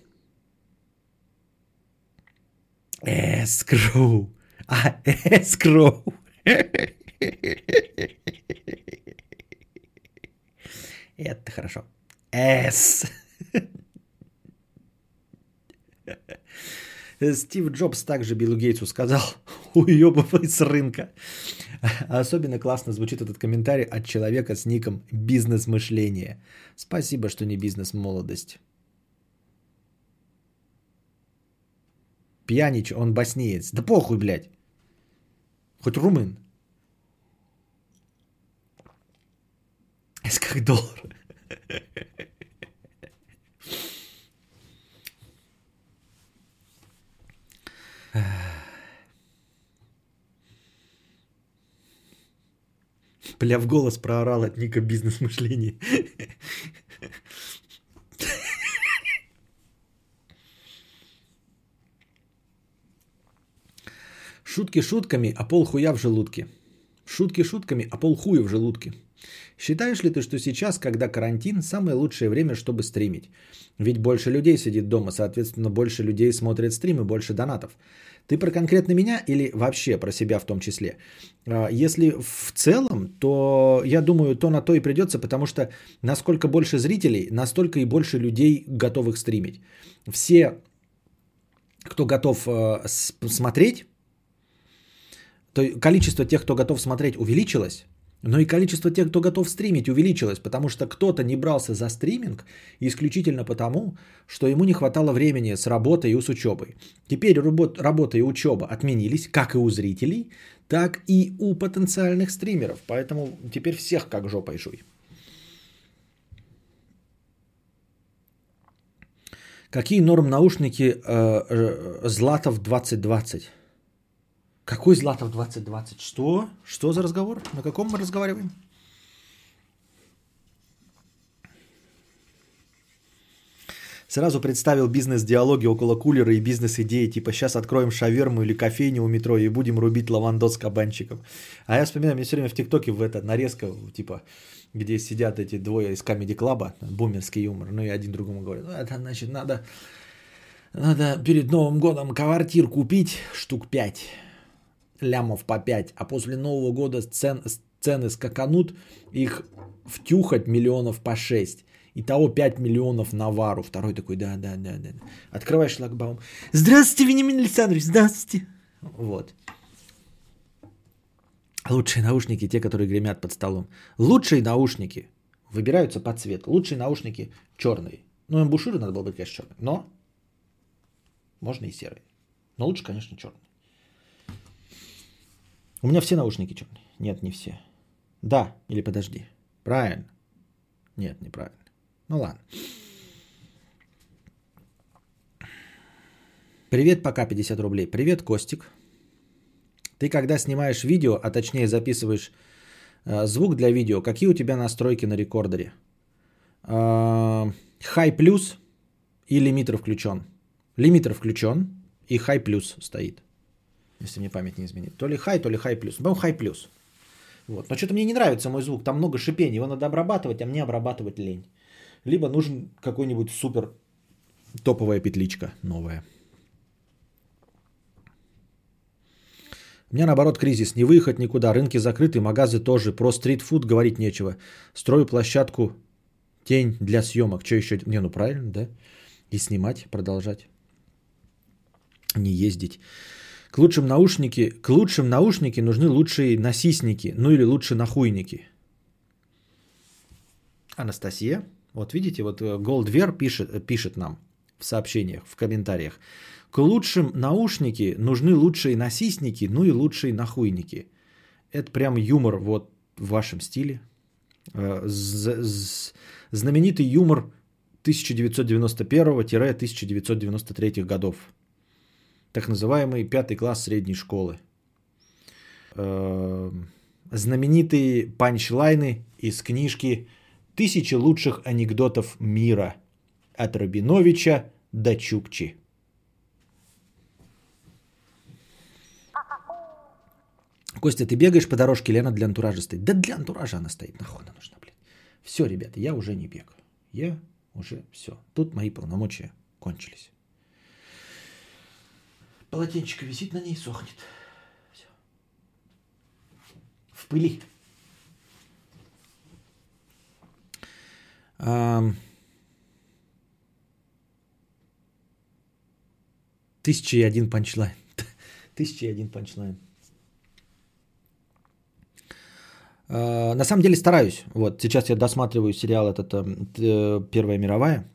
Эскроу. А, эскроу. Это хорошо. С. Стив Джобс также Биллу Гейтсу сказал, уебывай с рынка. Особенно классно звучит этот комментарий от человека с ником «Бизнес-мышление». Спасибо, что не бизнес-молодость. Пьянич, он боснеец. Да похуй, блядь. Хоть румын. Это как доллар. Бля, в голос проорал от Ника бизнес-мышление. Шутки шутками, а пол хуя в желудке. Шутки шутками, а пол хуя в желудке. Считаешь ли ты, что сейчас, когда карантин, самое лучшее время, чтобы стримить? Ведь больше людей сидит дома, соответственно, больше людей смотрят стримы, больше донатов. Ты про конкретно меня или вообще про себя в том числе? А, если в целом, то я думаю, то на то и придется, потому что насколько больше зрителей, настолько и больше людей готовых стримить. Все, кто готов э, смотреть, то количество тех, кто готов смотреть, увеличилось. Но и количество тех, кто готов стримить, увеличилось, потому что кто-то не брался за стриминг исключительно потому, что ему не хватало времени с работой и с учебой. Теперь работа и учеба отменились, как и у зрителей, так и у потенциальных стримеров. Поэтому теперь всех как жопой жуй. Какие норм наушники э, Златов 2020? Какой Златов 2020? Что? Что за разговор? На каком мы разговариваем? Сразу представил бизнес-диалоги около кулера и бизнес-идеи, типа сейчас откроем шаверму или кофейню у метро и будем рубить лавандос с кабанчиком. А я вспоминаю, мне все время в ТикТоке в это нарезка, типа, где сидят эти двое из Comedy Club, бумерский юмор, ну и один другому говорит, ну это значит надо, надо перед Новым годом квартир купить штук пять лямов по 5, а после Нового года цен, цены скаканут, их втюхать миллионов по 6. Итого 5 миллионов на вару. Второй такой, да, да, да, да. Открываешь шлагбаум. Здравствуйте, Вениамин Александрович, здравствуйте. Вот. Лучшие наушники, те, которые гремят под столом. Лучшие наушники выбираются по цвету. Лучшие наушники черные. Ну, амбушюры надо было быть, конечно, черные. Но можно и серые. Но лучше, конечно, черные. У меня все наушники черные. Нет, не все. Да, или подожди. Правильно. Нет, неправильно. Ну ладно. Привет, пока 50 рублей. Привет, Костик. Ты когда снимаешь видео, а точнее записываешь э, звук для видео, какие у тебя настройки на рекордере? Э, high плюс и лимитер включен. Лимитер включен и хай плюс стоит. Если мне память не изменит. То ли хай, то ли хай плюс. Ну, хай плюс. Вот. Но что-то мне не нравится мой звук. Там много шипения. Его надо обрабатывать, а мне обрабатывать лень. Либо нужен какой-нибудь супер топовая петличка новая. У меня наоборот кризис. Не выехать никуда. Рынки закрыты, магазы тоже. Про стритфуд говорить нечего. Строю площадку тень для съемок. Что еще? Не, ну правильно, да? И снимать, продолжать. Не ездить. К лучшим наушники, к лучшим наушники нужны лучшие насисники, ну или лучше нахуйники. Анастасия, вот видите, вот Голдвер пишет, пишет нам в сообщениях, в комментариях. К лучшим наушники нужны лучшие насисники, ну и лучшие нахуйники. Это прям юмор вот в вашем стиле. Э, знаменитый юмор 1991-1993 годов. Так называемый пятый класс средней школы. Э, знаменитые панчлайны из книжки «Тысячи лучших анекдотов мира» от Рабиновича до Чукчи. Костя, ты бегаешь по дорожке, Лена для антуража стоит? Да для антуража она стоит, нахуй она нужна, блин. Все, ребята, я уже не бегаю. Я уже все. Тут мои полномочия кончились. Полотенчика висит на ней, сохнет. Все. В пыли. Тысяча и один панчлайн. *laughs* Тысяча и один панчлайн. А, на самом деле стараюсь. Вот сейчас я досматриваю сериал этот э, Первая мировая.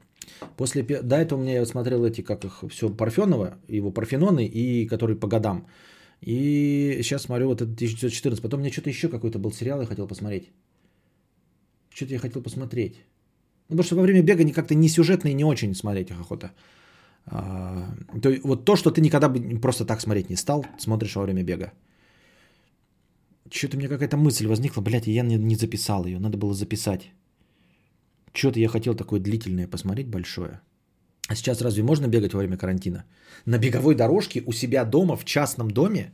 После до этого мне смотрел эти, как их, все Парфенова, его Парфеноны, и который по годам. И сейчас смотрю вот этот 1914. Потом мне что-то еще какой-то был сериал, я хотел посмотреть. Что-то я хотел посмотреть. Ну, потому что во время бега как-то не сюжетно и не очень смотреть их охота. А, то, вот то, что ты никогда бы просто так смотреть не стал, смотришь во время бега. Что-то мне какая-то мысль возникла, блядь, и я не, не записал ее, надо было записать. Что-то я хотел такое длительное посмотреть, большое. А сейчас разве можно бегать во время карантина? На беговой дорожке у себя дома, в частном доме,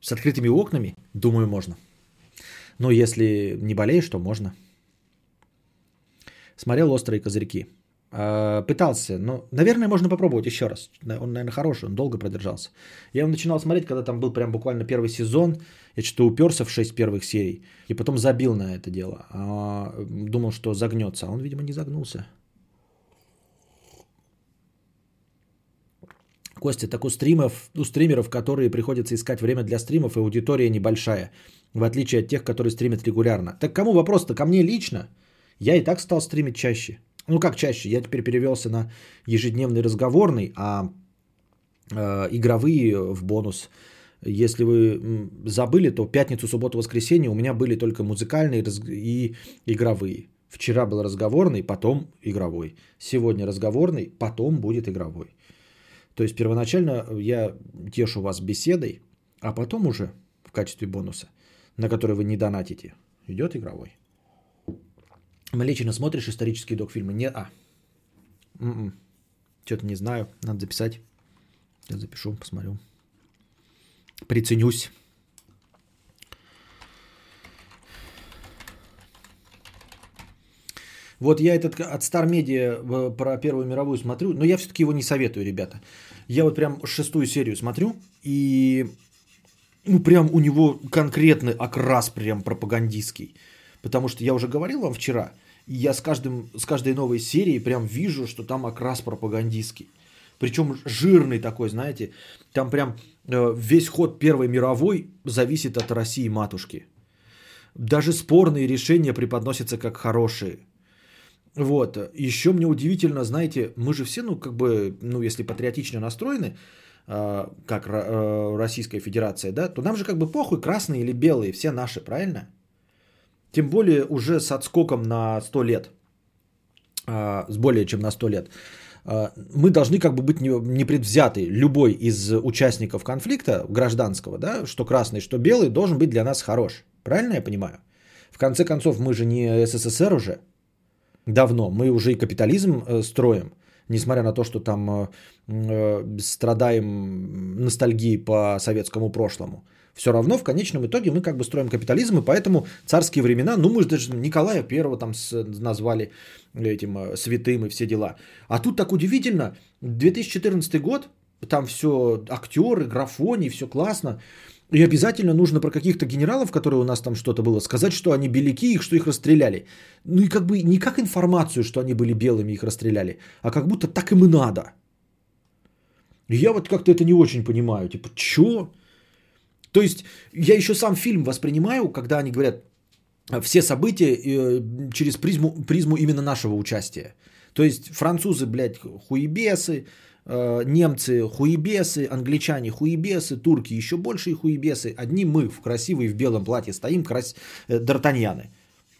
с открытыми окнами? Думаю, можно. Но если не болеешь, то можно. Смотрел «Острые козырьки». А, пытался, но, наверное, можно попробовать еще раз. Он, наверное, хороший, он долго продержался. Я его начинал смотреть, когда там был прям буквально первый сезон. Я что-то уперся в 6 первых серий. И потом забил на это дело. А, думал, что загнется. А он, видимо, не загнулся. Костя, так у стримов, у стримеров, которые приходится искать время для стримов, и аудитория небольшая, в отличие от тех, которые стримят регулярно. Так кому вопрос-то? Ко мне лично? Я и так стал стримить чаще. Ну как чаще? Я теперь перевелся на ежедневный разговорный, а э, игровые в бонус. Если вы забыли, то пятницу, субботу, воскресенье у меня были только музыкальные и игровые. Вчера был разговорный, потом игровой. Сегодня разговорный, потом будет игровой. То есть первоначально я тешу вас беседой, а потом уже в качестве бонуса, на который вы не донатите, идет игровой. Малечина, смотришь исторические док-фильмы? Не, а. М-м. Что-то не знаю, надо записать. Я запишу, посмотрю. Приценюсь. Вот я этот от Star Media э, про Первую мировую смотрю, но я все-таки его не советую, ребята. Я вот прям шестую серию смотрю, и ну прям у него конкретный окрас прям пропагандистский. Потому что я уже говорил вам вчера, я с, каждым, с каждой новой серией прям вижу, что там окрас пропагандистский. Причем жирный такой, знаете, там прям э, весь ход Первой мировой зависит от России матушки. Даже спорные решения преподносятся как хорошие. Вот. Еще мне удивительно, знаете, мы же все, ну, как бы, ну, если патриотично настроены, э, как э, Российская Федерация, да, то нам же как бы похуй, красные или белые, все наши, правильно? Тем более уже с отскоком на 100 лет, а, с более чем на 100 лет. А, мы должны как бы быть непредвзяты. Любой из участников конфликта гражданского, да, что красный, что белый, должен быть для нас хорош. Правильно я понимаю? В конце концов, мы же не СССР уже давно. Мы уже и капитализм э, строим. несмотря на то, что там э, э, страдаем ностальгией по советскому прошлому. Все равно в конечном итоге мы как бы строим капитализм, и поэтому царские времена, ну мы же даже Николая Первого там с, назвали этим э, святым и все дела. А тут так удивительно, 2014 год, там все актеры, графони, все классно. И обязательно нужно про каких-то генералов, которые у нас там что-то было, сказать, что они беляки, их, что их расстреляли. Ну и как бы не как информацию, что они были белыми, их расстреляли, а как будто так им и надо. И я вот как-то это не очень понимаю. Типа, чё? То есть я еще сам фильм воспринимаю, когда они говорят все события э, через призму, призму именно нашего участия. То есть французы, блядь, хуебесы, Э, немцы хуебесы, англичане хуебесы, турки еще большие хуебесы. Одни мы в красивой в белом платье стоим, крас... Э, д'Артаньяны.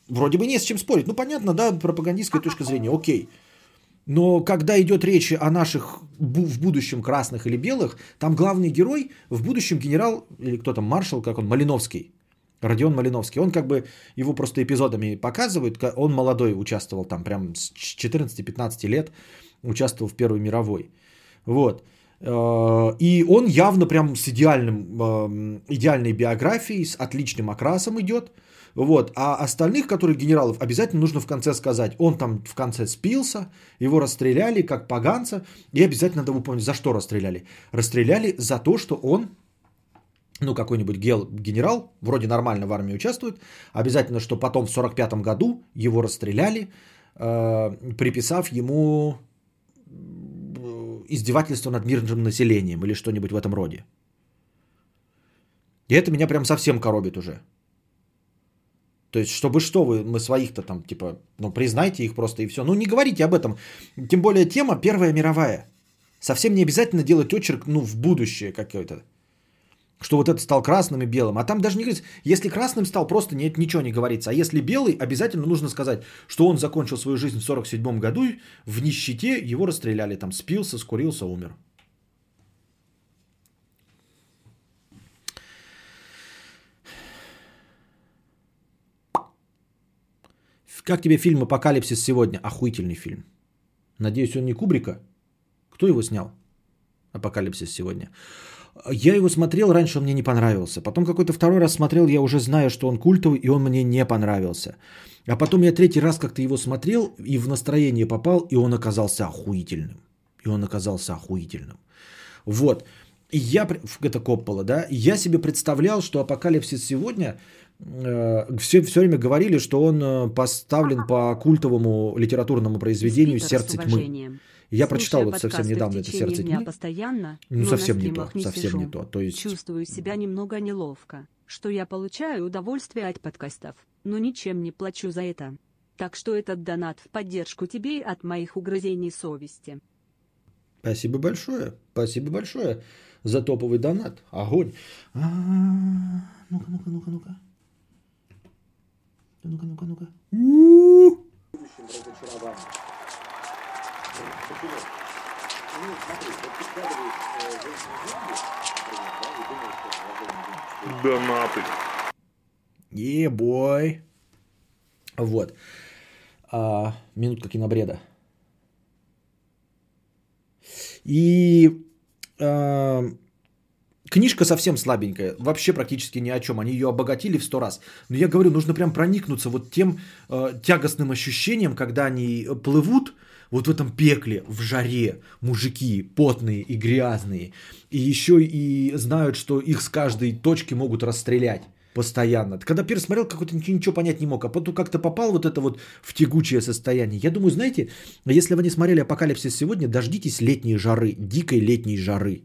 Вроде бы не с чем спорить. Ну, понятно, да, пропагандистская точка зрения, окей. Но когда идет речь о наших в будущем красных или белых, там главный герой в будущем генерал, или кто там, маршал, как он, Малиновский. Родион Малиновский. Он как бы его просто эпизодами показывает. Он молодой участвовал там прям с 14-15 лет, участвовал в Первой мировой. Вот. Э, и он явно прям с идеальным, эм, идеальной биографией, с отличным окрасом идет. Вот. А остальных, которые генералов, обязательно нужно в конце сказать. Он там в конце спился, его расстреляли как поганца. И обязательно надо выполнить, за что расстреляли. Расстреляли за то, что он ну, какой-нибудь гел, генерал, вроде нормально в армии участвует, обязательно, что потом в 45 году его расстреляли, э, приписав ему издевательство над мирным населением или что-нибудь в этом роде. И это меня прям совсем коробит уже. То есть, чтобы что вы, мы своих-то там, типа, ну, признайте их просто и все. Ну, не говорите об этом. Тем более тема Первая мировая. Совсем не обязательно делать очерк, ну, в будущее какое-то что вот этот стал красным и белым. А там даже не говорится, если красным стал, просто нет, ничего не говорится. А если белый, обязательно нужно сказать, что он закончил свою жизнь в 47 году, в нищете его расстреляли, там спился, скурился, умер. Как тебе фильм «Апокалипсис сегодня»? Охуительный фильм. Надеюсь, он не Кубрика. Кто его снял? «Апокалипсис сегодня». Я его смотрел, раньше он мне не понравился. Потом какой-то второй раз смотрел, я уже знаю, что он культовый, и он мне не понравился. А потом я третий раз как-то его смотрел и в настроение попал, и он оказался охуительным. И он оказался охуительным. Вот. И я, это Коппола, да, я себе представлял, что апокалипсис сегодня, все, все время говорили, что он э, поставлен по культовому литературному произведению «Сердце тьмы». Я прочитал вот совсем недавно это сердце дня постоянно, ну совсем не то, не совсем сижу. не то. То есть чувствую себя немного неловко, что я получаю удовольствие от подкастов, но ничем не плачу за это. Так что этот донат в поддержку тебе от моих угрызений совести. Спасибо большое, спасибо большое за топовый донат. Огонь. А, ну-ка, ну-ка, ну-ка, ну-ка. Ну-ка, ну-ка, ну-ка. Ну, э, деньги, Донаты. Ебой. Вот. А, минутка кинобреда. И а, книжка совсем слабенькая, вообще практически ни о чем. Они ее обогатили в сто раз. Но я говорю, нужно прям проникнуться вот тем э, тягостным ощущением, когда они плывут, вот в этом пекле, в жаре, мужики потные и грязные, и еще и знают, что их с каждой точки могут расстрелять постоянно. Когда первый смотрел, какой-то ничего, ничего понять не мог, а потом как-то попал вот это вот в тягучее состояние. Я думаю, знаете, если вы не смотрели «Апокалипсис сегодня», дождитесь летней жары, дикой летней жары.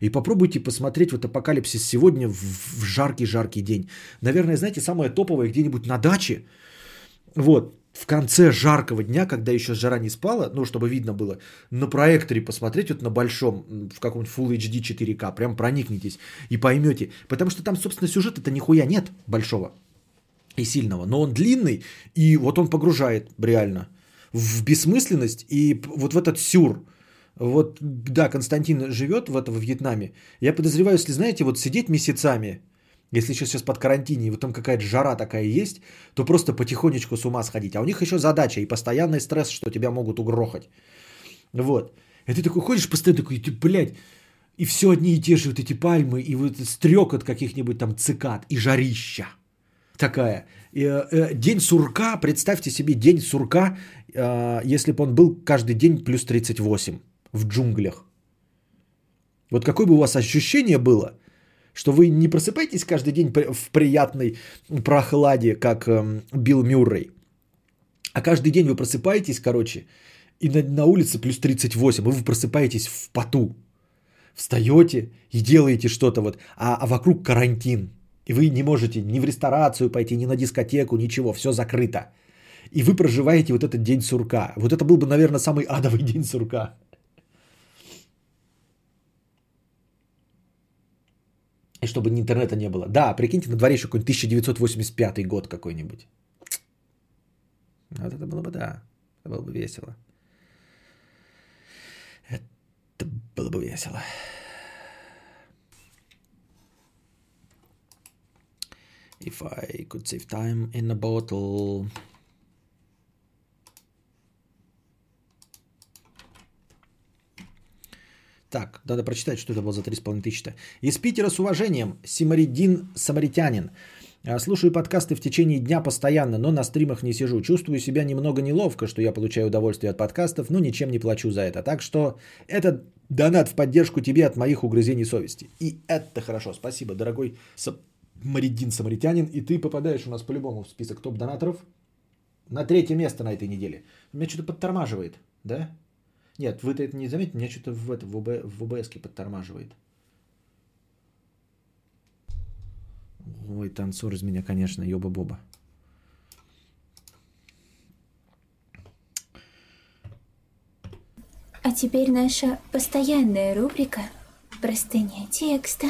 И попробуйте посмотреть вот «Апокалипсис сегодня» в жаркий-жаркий день. Наверное, знаете, самое топовое где-нибудь на даче. Вот, в конце жаркого дня, когда еще жара не спала, ну, чтобы видно было, на проекторе посмотреть вот на большом, в каком-нибудь Full HD 4К, прям проникнитесь и поймете. Потому что там, собственно, сюжета-то нихуя нет большого и сильного, но он длинный, и вот он погружает реально в бессмысленность и вот в этот сюр. Вот, да, Константин живет в этом в Вьетнаме. Я подозреваю, если, знаете, вот сидеть месяцами если сейчас, сейчас под карантине, и вот там какая-то жара такая есть, то просто потихонечку с ума сходить. А у них еще задача и постоянный стресс, что тебя могут угрохать. Вот. И ты такой ходишь постоянно такой, ты, блядь, и все одни и те же вот эти пальмы, и вот стрек от каких-нибудь там цикад, и жарища такая. И, э, день сурка, представьте себе день сурка, э, если бы он был каждый день плюс 38 в джунглях. Вот какое бы у вас ощущение было, что вы не просыпаетесь каждый день в приятной прохладе, как э, Билл Мюррей, а каждый день вы просыпаетесь, короче, и на, на улице плюс 38, и вы просыпаетесь в поту. Встаете и делаете что-то вот, а, а вокруг карантин. И вы не можете ни в ресторацию пойти, ни на дискотеку, ничего, все закрыто. И вы проживаете вот этот день сурка. Вот это был бы, наверное, самый адовый *laughs* день сурка. И чтобы интернета не было. Да, прикиньте, на дворе еще какой-нибудь 1985 год какой-нибудь. Вот это было бы, да. Это было бы весело. Это было бы весело. If I could save time in a bottle. Так, надо прочитать, что это было за 3,5 тысячи. Из Питера с уважением. Симаридин Самаритянин. А, слушаю подкасты в течение дня постоянно, но на стримах не сижу. Чувствую себя немного неловко, что я получаю удовольствие от подкастов, но ничем не плачу за это. Так что это донат в поддержку тебе от моих угрызений совести. И это хорошо. Спасибо, дорогой Самаридин Самаритянин. И ты попадаешь у нас по-любому в список топ-донаторов на третье место на этой неделе. Меня что-то подтормаживает, да? Нет, вы это не заметите, меня что-то в, это, в, ОБ, в ОБС подтормаживает. Ой, танцор из меня, конечно, ёба-боба. А теперь наша постоянная рубрика «Простыня текста».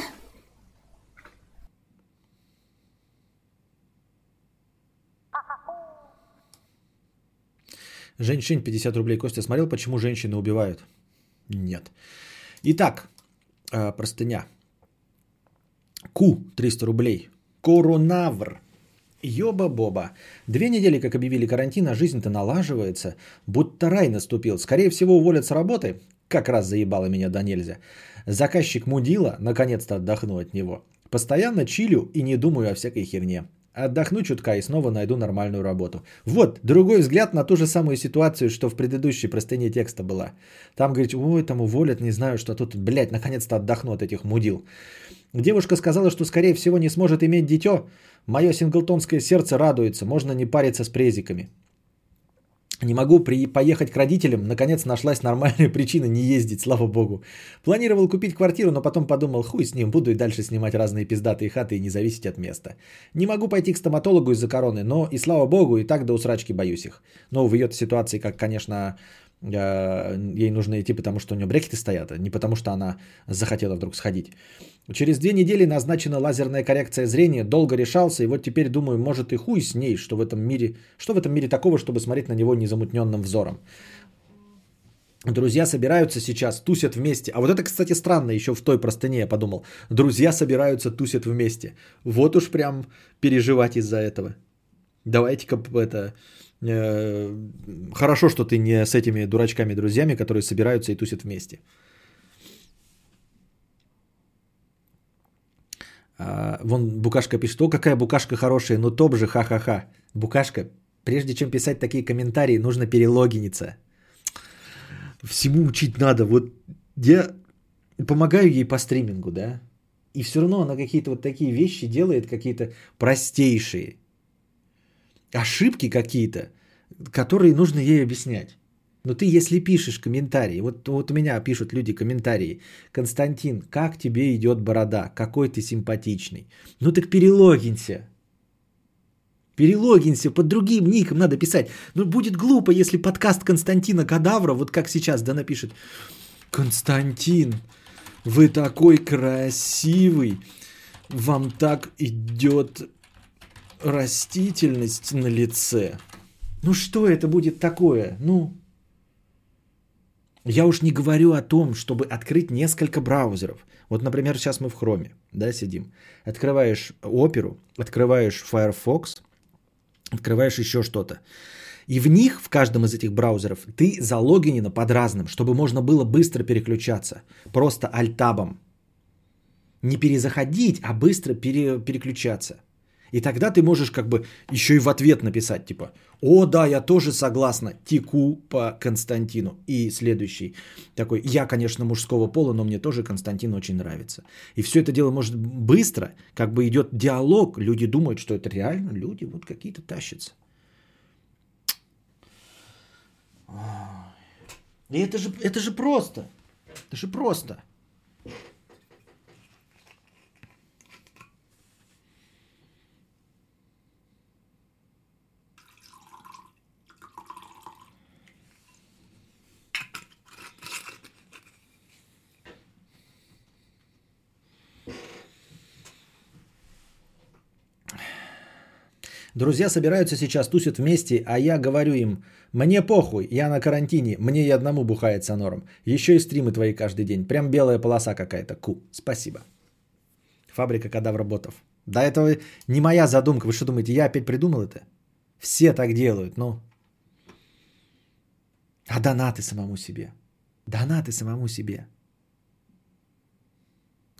Женщин 50 рублей. Костя смотрел, почему женщины убивают? Нет. Итак, э, простыня. Ку 300 рублей. Коронавр. Ёба-боба. Две недели, как объявили карантин, а жизнь-то налаживается. Будто рай наступил. Скорее всего, уволят с работы. Как раз заебало меня до нельзя. Заказчик мудила, наконец-то отдохну от него. Постоянно чилю и не думаю о всякой херне. Отдохну чутка и снова найду нормальную работу. Вот, другой взгляд на ту же самую ситуацию, что в предыдущей простыне текста была. Там говорит, ой, там уволят, не знаю, что тут, блядь, наконец-то отдохну от этих мудил. Девушка сказала, что скорее всего не сможет иметь дитё. Мое синглтонское сердце радуется, можно не париться с презиками. Не могу при... поехать к родителям, наконец нашлась нормальная *laughs* причина не ездить, слава богу. Планировал купить квартиру, но потом подумал, хуй с ним, буду и дальше снимать разные пиздатые хаты и не зависеть от места. Не могу пойти к стоматологу из-за короны, но и слава богу, и так до усрачки боюсь их. Но в ее ситуации, как, конечно, ей нужно идти, потому что у нее брекеты стоят, а не потому что она захотела вдруг сходить. Через две недели назначена лазерная коррекция зрения, долго решался, и вот теперь думаю, может и хуй с ней, что в этом мире, что в этом мире такого, чтобы смотреть на него незамутненным взором. Друзья собираются сейчас, тусят вместе. А вот это, кстати, странно, еще в той простыне я подумал. Друзья собираются, тусят вместе. Вот уж прям переживать из-за этого. Давайте-ка это... Э, хорошо, что ты не с этими дурачками-друзьями, которые собираются и тусят вместе. А, вон Букашка пишет, о, какая Букашка хорошая, ну топ же, ха-ха-ха. Букашка, прежде чем писать такие комментарии, нужно перелогиниться. Всему учить надо. Вот я помогаю ей по стримингу, да, и все равно она какие-то вот такие вещи делает, какие-то простейшие. Ошибки какие-то, которые нужно ей объяснять. Но ты, если пишешь комментарии, вот, вот у меня пишут люди комментарии, Константин, как тебе идет борода, какой ты симпатичный. Ну так перелогинься. Перелогинься, под другим ником надо писать. Ну будет глупо, если подкаст Константина Кадавра, вот как сейчас, да, напишет. Константин, вы такой красивый, вам так идет растительность на лице. Ну что это будет такое? Ну, я уж не говорю о том, чтобы открыть несколько браузеров. Вот, например, сейчас мы в Chrome, да, сидим. Открываешь Оперу, открываешь Firefox, открываешь еще что-то. И в них, в каждом из этих браузеров, ты залогинена под разным, чтобы можно было быстро переключаться. Просто альтабом. Не перезаходить, а быстро пере, переключаться. И тогда ты можешь как бы еще и в ответ написать, типа, о, да, я тоже согласна, теку по Константину. И следующий такой, я, конечно, мужского пола, но мне тоже Константин очень нравится. И все это дело может быстро, как бы идет диалог, люди думают, что это реально люди вот какие-то тащатся. И это же, это же просто. Это же просто. Друзья собираются сейчас, тусят вместе, а я говорю им, мне похуй, я на карантине, мне и одному бухается норм. Еще и стримы твои каждый день. Прям белая полоса какая-то. Ку, спасибо. Фабрика кадавроботов. Да это не моя задумка. Вы что думаете, я опять придумал это? Все так делают, ну. А донаты самому себе. Донаты самому себе.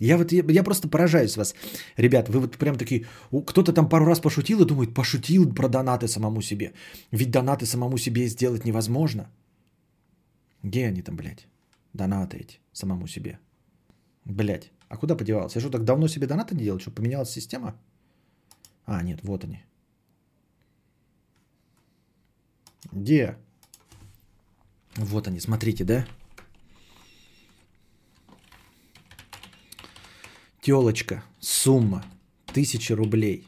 Я вот я, я просто поражаюсь вас. Ребят, вы вот прям такие, кто-то там пару раз пошутил и думает, пошутил про донаты самому себе. Ведь донаты самому себе сделать невозможно. Где они там, блядь? Донаты эти самому себе. Блядь, а куда подевался? Я что, так давно себе донаты не делал? Что, поменялась система? А, нет, вот они. Где? Вот они, смотрите, да? Телочка, сумма, тысяча рублей.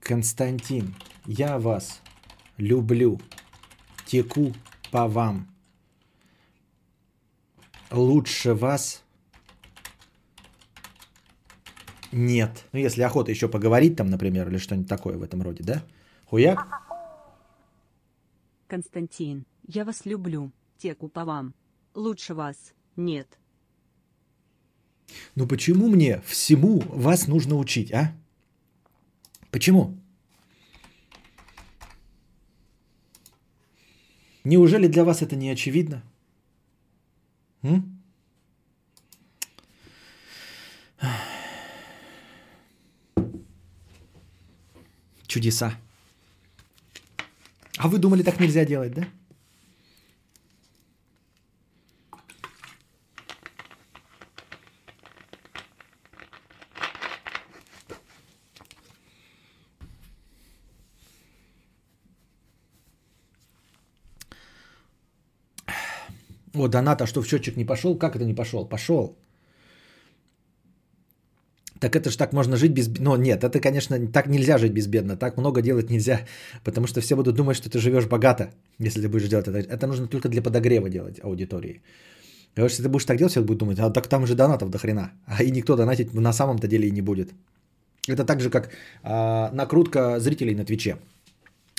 Константин, я вас люблю, теку по вам. Лучше вас нет. Ну, если охота еще поговорить там, например, или что-нибудь такое в этом роде, да? Хуяк? Константин, я вас люблю, теку по вам. Лучше вас нет. Ну почему мне всему вас нужно учить, а? Почему? Неужели для вас это не очевидно? М? Чудеса. А вы думали, так нельзя делать, да? О, донат, а что в счетчик не пошел? Как это не пошел? Пошел. Так это же так можно жить без... Ну нет, это, конечно, так нельзя жить безбедно. Так много делать нельзя, потому что все будут думать, что ты живешь богато, если ты будешь делать это. Это нужно только для подогрева делать аудитории. И вот если ты будешь так делать, все будут думать, а так там же донатов до хрена. А и никто донатить на самом-то деле и не будет. Это так же, как а, накрутка зрителей на Твиче.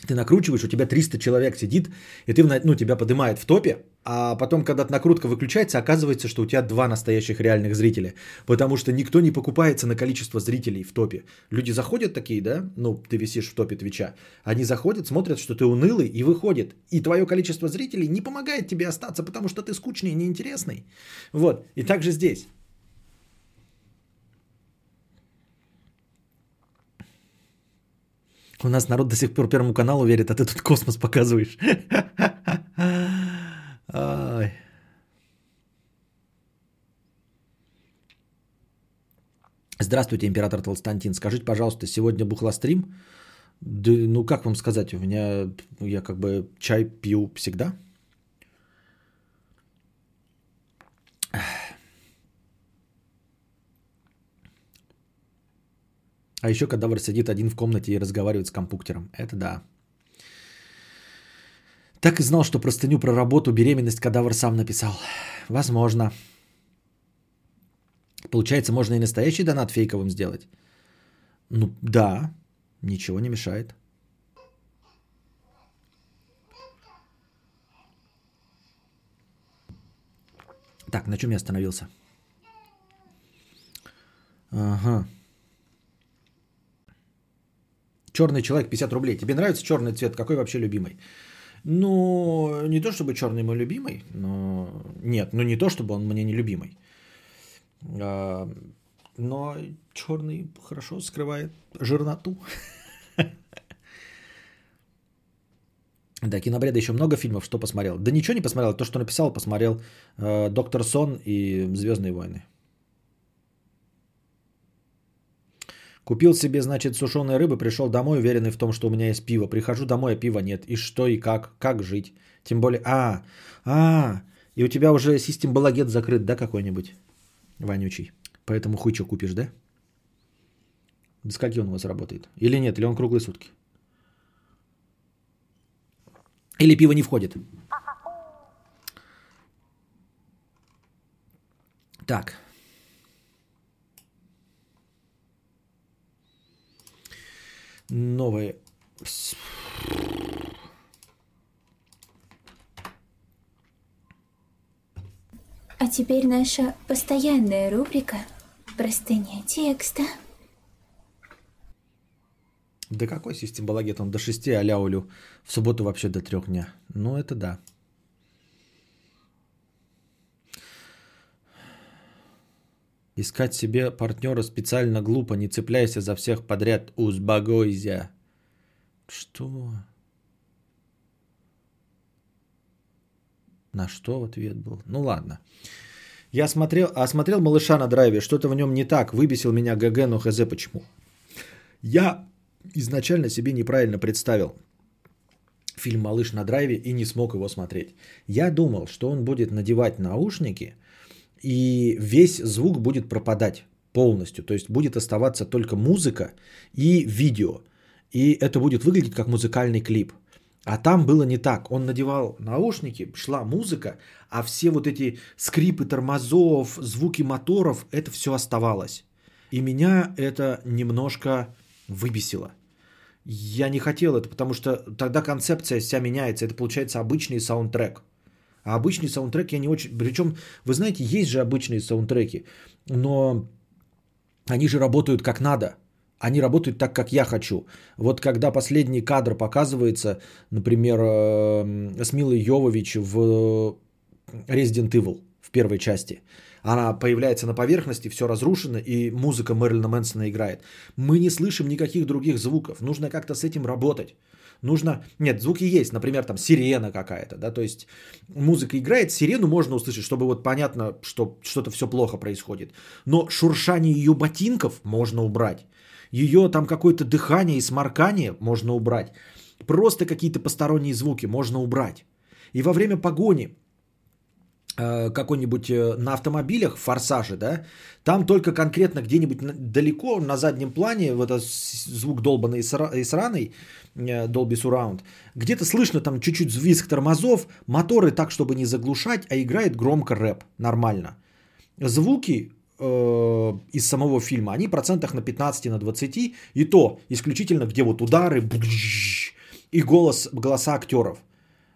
Ты накручиваешь, у тебя 300 человек сидит, и ты, ну, тебя поднимает в топе, а потом, когда накрутка выключается, оказывается, что у тебя два настоящих реальных зрителя. Потому что никто не покупается на количество зрителей в топе. Люди заходят такие, да, ну, ты висишь в топе Твича. Они заходят, смотрят, что ты унылый, и выходят. И твое количество зрителей не помогает тебе остаться, потому что ты скучный и неинтересный. Вот, и также здесь. У нас народ до сих пор Первому каналу верит, а ты тут космос показываешь. Здравствуйте, император Толстантин. Скажите, пожалуйста, сегодня бухлострим? Да, ну, как вам сказать, у меня, я как бы чай пью всегда. А еще кадавр сидит один в комнате и разговаривает с компьютером. Это да. Так и знал, что простыню про работу, беременность кадавр сам написал. Возможно. Получается, можно и настоящий донат фейковым сделать? Ну да, ничего не мешает. Так, на чем я остановился? Ага. Черный человек 50 рублей. Тебе нравится черный цвет? Какой вообще любимый? Ну, не то чтобы черный мой любимый, но нет, ну не то чтобы он мне не любимый. А, но черный хорошо скрывает жирноту. Да, кинобреда еще много фильмов, что посмотрел. Да ничего не посмотрел, то, что написал, посмотрел э, Доктор Сон и Звездные войны. Купил себе, значит, сушеной рыбы, пришел домой, уверенный в том, что у меня есть пиво. Прихожу домой, а пива нет. И что, и как? Как жить? Тем более... А, а, и у тебя уже систем балагет закрыт, да, какой-нибудь? Вонючий. Поэтому хуй что купишь, да? До скольки он у вас работает? Или нет? Или он круглые сутки? Или пиво не входит? Так. Новые. А теперь наша постоянная рубрика «Простыня текста». Да какой систем балагет? Он до 6, а ляулю в субботу вообще до 3 дня. Ну, это да. Искать себе партнера специально глупо, не цепляйся за всех подряд, узбагойся. Что? На что ответ был? Ну ладно. Я смотрел, а смотрел малыша на драйве, что-то в нем не так, выбесил меня ГГ, но хз почему. Я изначально себе неправильно представил фильм «Малыш на драйве» и не смог его смотреть. Я думал, что он будет надевать наушники, и весь звук будет пропадать полностью. То есть будет оставаться только музыка и видео. И это будет выглядеть как музыкальный клип. А там было не так. Он надевал наушники, шла музыка, а все вот эти скрипы тормозов, звуки моторов, это все оставалось. И меня это немножко выбесило. Я не хотел это, потому что тогда концепция вся меняется. Это получается обычный саундтрек. А обычный саундтрек я не очень... Причем, вы знаете, есть же обычные саундтреки, но они же работают как надо. Они работают так, как я хочу. Вот когда последний кадр показывается, например, э, с Милой Йовович в Resident Evil в первой части – она появляется на поверхности, все разрушено, и музыка Мэрилина Мэнсона играет. Мы не слышим никаких других звуков. Нужно как-то с этим работать. Нужно... Нет, звуки есть, например, там сирена какая-то, да, то есть музыка играет, сирену можно услышать, чтобы вот понятно, что что-то все плохо происходит. Но шуршание ее ботинков можно убрать. Ее там какое-то дыхание и сморкание можно убрать. Просто какие-то посторонние звуки можно убрать. И во время погони какой-нибудь э, на автомобилях, форсаже, да, там только конкретно где-нибудь далеко на заднем плане, вот этот звук долбанный и сраный, э, Dolby Surround, где-то слышно там чуть-чуть визг тормозов, моторы так, чтобы не заглушать, а играет громко рэп, нормально. Звуки э, из самого фильма, они процентах на 15, на 20, и то исключительно где вот удары и голос, голоса актеров.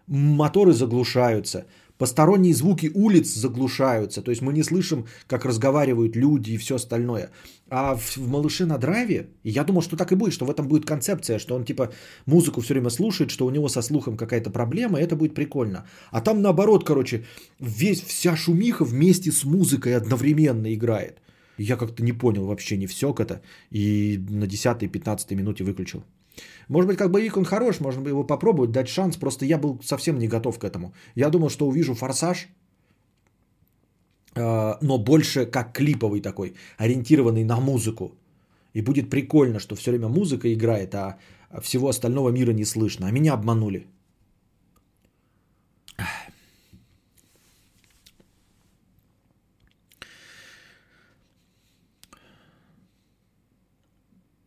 Моторы заглушаются, Посторонние звуки улиц заглушаются, то есть мы не слышим, как разговаривают люди и все остальное. А в, в «Малыше на драйве», я думал, что так и будет, что в этом будет концепция, что он типа музыку все время слушает, что у него со слухом какая-то проблема, и это будет прикольно. А там наоборот, короче, весь, вся шумиха вместе с музыкой одновременно играет. Я как-то не понял вообще не все это, и на 10-15 минуте выключил. Может быть, как боевик он хорош, можно бы его попробовать, дать шанс. Просто я был совсем не готов к этому. Я думал, что увижу форсаж, а, но больше как клиповый такой, ориентированный на музыку. И будет прикольно, что все время музыка играет, а всего остального мира не слышно. А меня обманули.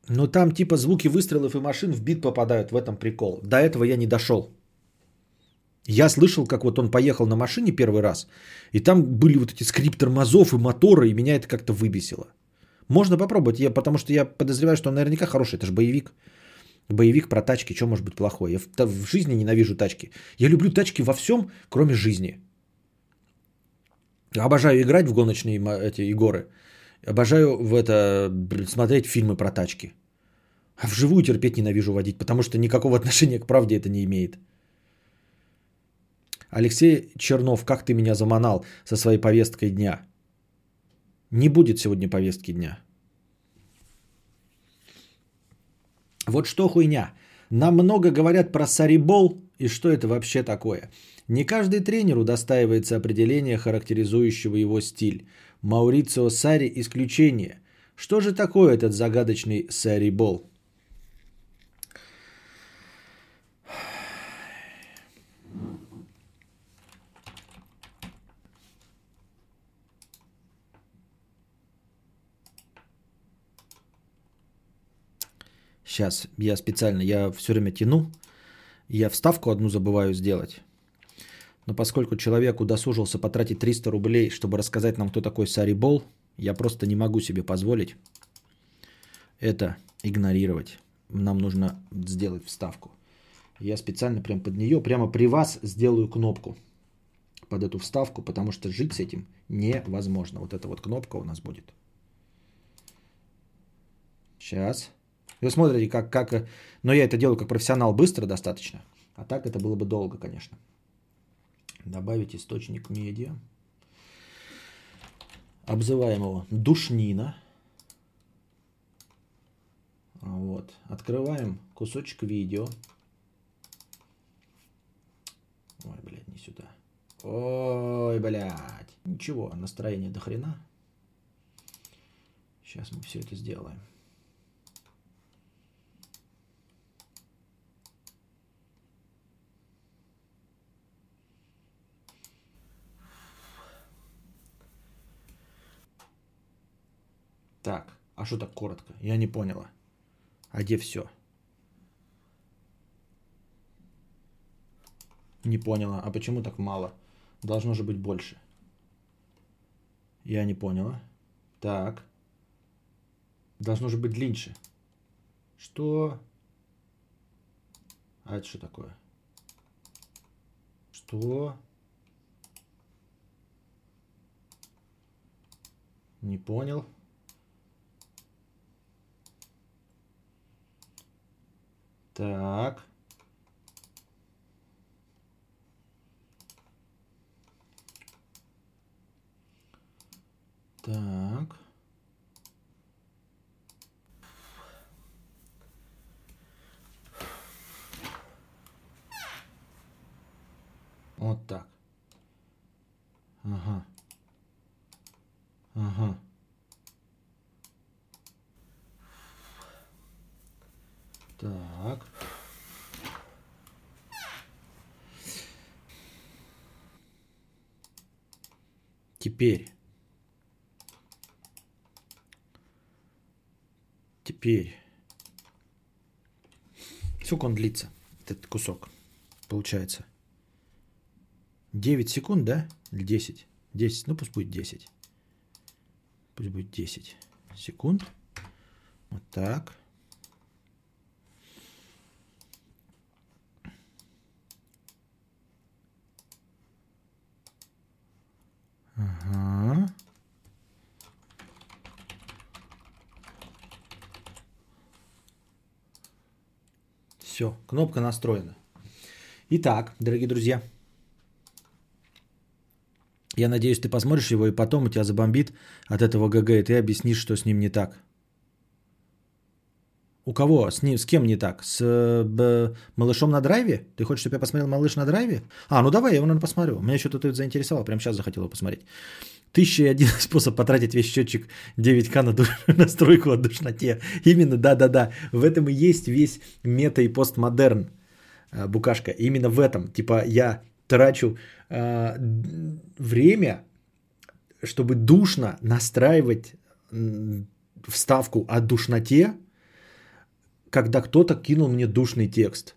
Но там типа звуки выстрелов и машин в бит попадают, в этом прикол. До этого я не дошел. Я слышал, как вот он поехал на машине первый раз, и там были вот эти скрип тормозов и моторы, и меня это как-то выбесило. Можно попробовать, я, потому что я подозреваю, что он наверняка хороший, это же боевик. Боевик про тачки, что может быть плохое? Я в, в жизни ненавижу тачки. Я люблю тачки во всем, кроме жизни. Обожаю играть в гоночные эти игры. Обожаю в это смотреть фильмы про тачки. А вживую терпеть ненавижу водить, потому что никакого *laughs* отношения к правде это не имеет. Алексей Чернов, как ты меня заманал со своей повесткой дня? Не будет сегодня повестки дня. Вот что хуйня. Нам много говорят про сарибол и что это вообще такое. Не каждый тренер удостаивается определения, характеризующего его стиль. Маурицио Сари – исключение. Что же такое этот загадочный сарибол? Сейчас я специально, я все время тяну, я вставку одну забываю сделать. Но поскольку человек удосужился потратить 300 рублей, чтобы рассказать нам, кто такой Сарибол, я просто не могу себе позволить это игнорировать. Нам нужно сделать вставку. Я специально прям под нее, прямо при вас сделаю кнопку под эту вставку, потому что жить с этим невозможно. Вот эта вот кнопка у нас будет. Сейчас. Вы смотрите, как, как... Но я это делаю как профессионал быстро достаточно. А так это было бы долго, конечно. Добавить источник медиа. Обзываем его душнина. Вот. Открываем кусочек видео. Ой, блядь, не сюда. Ой, блядь. Ничего, настроение до хрена. Сейчас мы все это сделаем. Так, а что так коротко? Я не поняла. А где все? Не поняла. А почему так мало? Должно же быть больше. Я не поняла. Так. Должно же быть длиннее. Что? А это что такое? Что? Не понял. Так. Так. Вот так. Ага. Ага. Так. Теперь. Теперь. Сколько он длится, этот кусок, получается? 9 секунд, да? Или 10? 10, ну пусть будет 10. Пусть будет 10 секунд. Вот так. Все, кнопка настроена. Итак, дорогие друзья, я надеюсь, ты посмотришь его, и потом у тебя забомбит от этого ГГ, и ты объяснишь, что с ним не так. У кого? С, ним, с кем не так? С б, малышом на драйве? Ты хочешь, чтобы я посмотрел малыш на драйве? А, ну давай, я его, наверное, посмотрю. Меня что-то тут заинтересовало, прямо сейчас захотел его посмотреть. Тысяча и один *laughs* способ потратить весь счетчик 9К на *laughs* настройку о душноте. Именно, да-да-да. В этом и есть весь мета и постмодерн, э, букашка. Именно в этом. Типа я трачу э, время, чтобы душно настраивать вставку о душноте, когда кто-то кинул мне душный текст.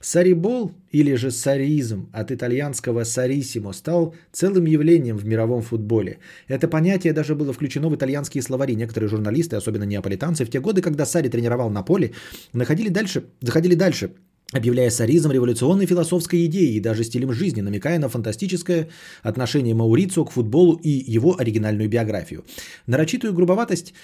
Сарибол или же саризм от итальянского сарисимо стал целым явлением в мировом футболе. Это понятие даже было включено в итальянские словари. Некоторые журналисты, особенно неаполитанцы, в те годы, когда Сари тренировал на поле, находили дальше, заходили дальше, объявляя саризм революционной философской идеей и даже стилем жизни, намекая на фантастическое отношение Маурицио к футболу и его оригинальную биографию. Нарочитую грубоватость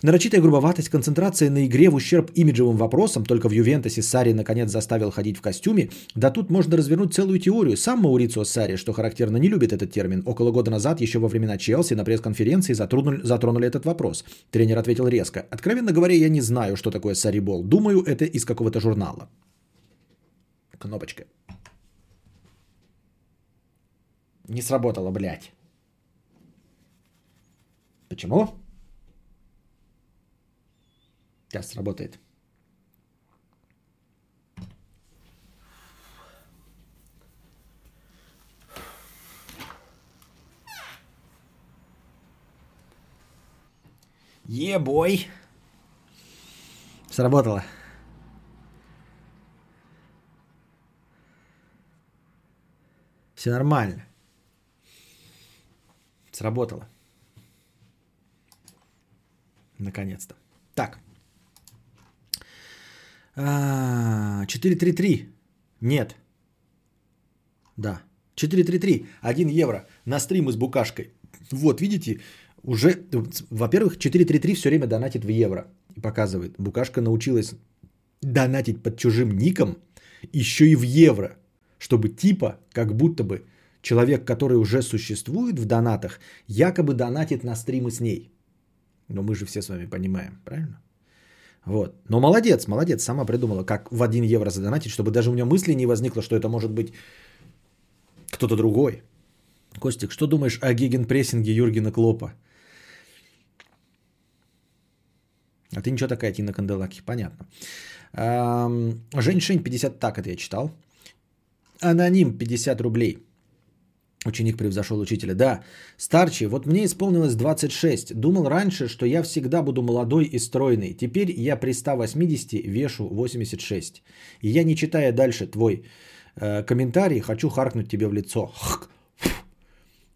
Нарочитая грубоватость, концентрация на игре в ущерб имиджевым вопросам, только в Ювентусе Сари наконец заставил ходить в костюме, да тут можно развернуть целую теорию. Сам Маурицио Сари, что характерно, не любит этот термин. Около года назад, еще во времена Челси, на пресс-конференции затронули, затронули этот вопрос. Тренер ответил резко. Откровенно говоря, я не знаю, что такое Сарибол. Думаю, это из какого-то журнала. Кнопочка. Не сработало, блядь. Почему? Сейчас сработает. Ебой. Сработало. Все нормально. Сработало. Наконец-то. Так. 433. Нет. Да. 433. 1 евро на стрим с букашкой. Вот, видите, уже, во-первых, 433 все время донатит в евро. И показывает. Букашка научилась донатить под чужим ником еще и в евро. Чтобы типа, как будто бы человек, который уже существует в донатах, якобы донатит на стримы с ней. Но мы же все с вами понимаем, правильно? Вот. Но молодец, молодец, сама придумала, как в 1 евро задонатить, чтобы даже у меня мысли не возникло, что это может быть кто-то другой. Костик, что думаешь о гегенпрессинге Юргена Клопа? А ты ничего такая, Тина Канделаки, понятно. Жень-Шень 50 так, это я читал. Аноним 50 рублей. Ученик превзошел учителя. Да, старче, вот мне исполнилось 26. Думал раньше, что я всегда буду молодой и стройный. Теперь я при 180 вешу 86. И я, не читая дальше твой э, комментарий, хочу харкнуть тебе в лицо.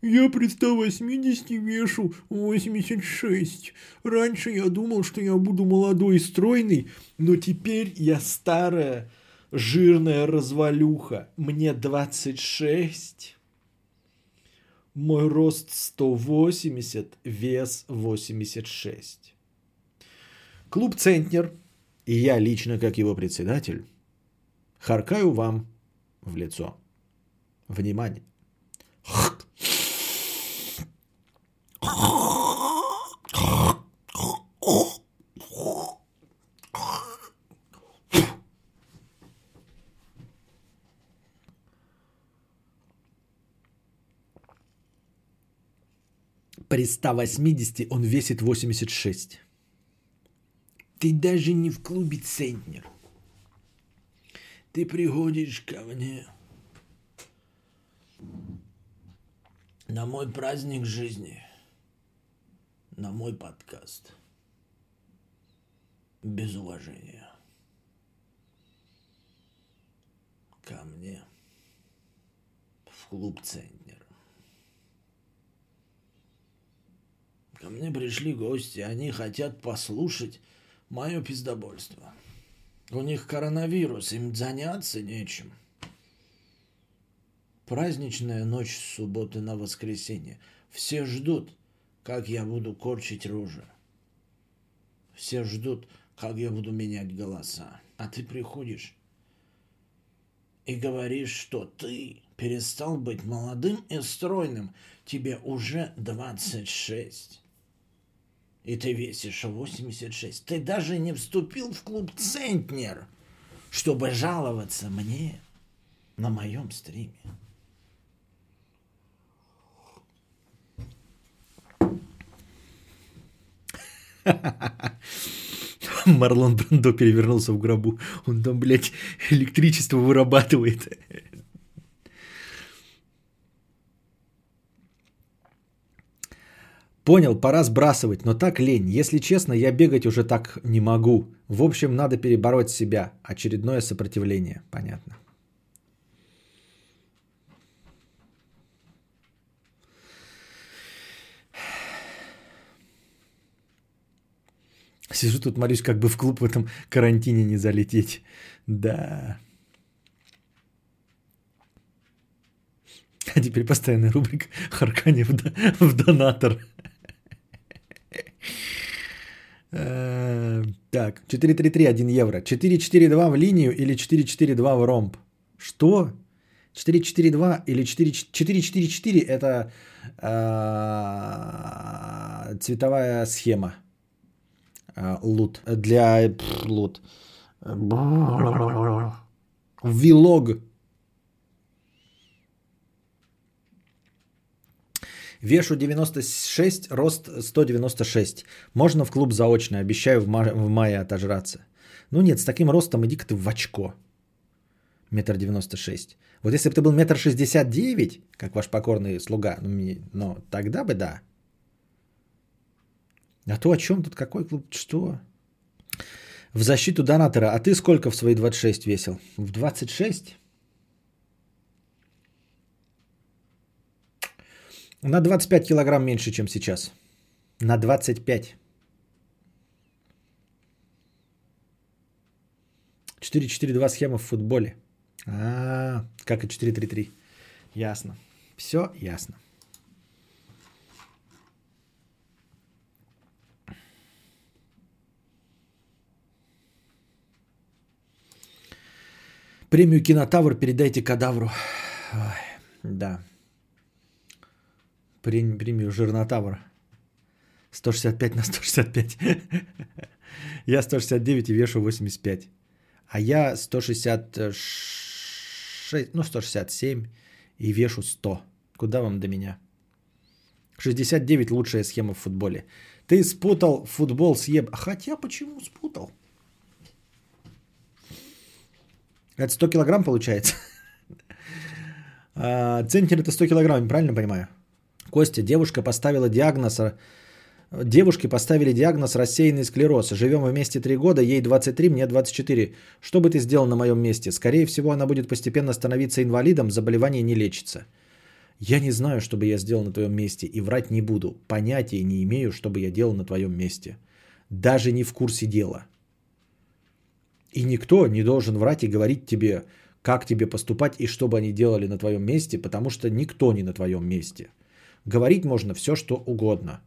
Я при 180 вешу 86. Раньше я думал, что я буду молодой и стройный, но теперь я старая, жирная развалюха. Мне 26. Мой рост 180, вес 86. Клуб «Центнер» и я лично, как его председатель, харкаю вам в лицо. Внимание. При 180 он весит 86. Ты даже не в клубе Центнер. Ты приходишь ко мне на мой праздник жизни, на мой подкаст. Без уважения. Ко мне в клуб Центнер. Ко мне пришли гости, они хотят послушать мое пиздобольство. У них коронавирус, им заняться нечем. Праздничная ночь с субботы на воскресенье. Все ждут, как я буду корчить рожи. Все ждут, как я буду менять голоса. А ты приходишь и говоришь, что ты перестал быть молодым и стройным. Тебе уже 26 и ты весишь 86. Ты даже не вступил в клуб Центнер, чтобы жаловаться мне на моем стриме. *laughs* Марлон Брандо перевернулся в гробу. Он там, блядь, электричество вырабатывает. Понял, пора сбрасывать, но так лень. Если честно, я бегать уже так не могу. В общем, надо перебороть себя. Очередное сопротивление. Понятно. Сижу тут, молюсь, как бы в клуб в этом карантине не залететь. Да. А теперь постоянная рубрика «Харканье в, в донатор». Э, Так, 433 1 евро. 442 в линию или 442 в ромб? Что? 442 или 4, 444 это э, цветовая схема. Э, лут. Для пф, лут. Вилог. Вешу 96, рост 196. Можно в клуб заочно, обещаю в, ма- в мае отожраться. Ну нет, с таким ростом иди-ка ты в очко. Метр девяносто шесть. Вот если бы ты был метр шестьдесят девять, как ваш покорный слуга, ну, мне- тогда бы да. А то о чем тут, какой клуб, что? В защиту донатора. А ты сколько в свои 26 весил? В 26? На 25 килограмм меньше, чем сейчас. На 25. 4-4-2 схема в футболе. А, как и 4-3-3. Ясно. Все ясно. Премию Кинотавр передайте кадавру. Ой, да. Прем- Премию Жирнотавр. 165 на 165. Я 169 и вешу 85. А я 166, ну 167 и вешу 100. Куда вам до меня? 69 лучшая схема в футболе. Ты спутал футбол с еб... Хотя почему спутал? Это 100 килограмм получается? *laughs* А, Центнер это 100 килограмм, правильно понимаю? Костя, девушка поставила диагноз... а, Девушке поставили диагноз рассеянный склероз. Живем вместе 3 года, ей 23, мне 24. Что бы ты сделал на моем месте? Скорее всего, она будет постепенно становиться инвалидом, заболевание не лечится. Я не знаю, что бы я сделал на твоем месте, и врать не буду. Понятия не имею, что бы я делал на твоем месте. Даже не в курсе дела. И никто не должен врать и говорить тебе, как тебе поступать и что бы они делали на твоем месте, потому что никто не на твоем месте. Говорить можно все, что угодно.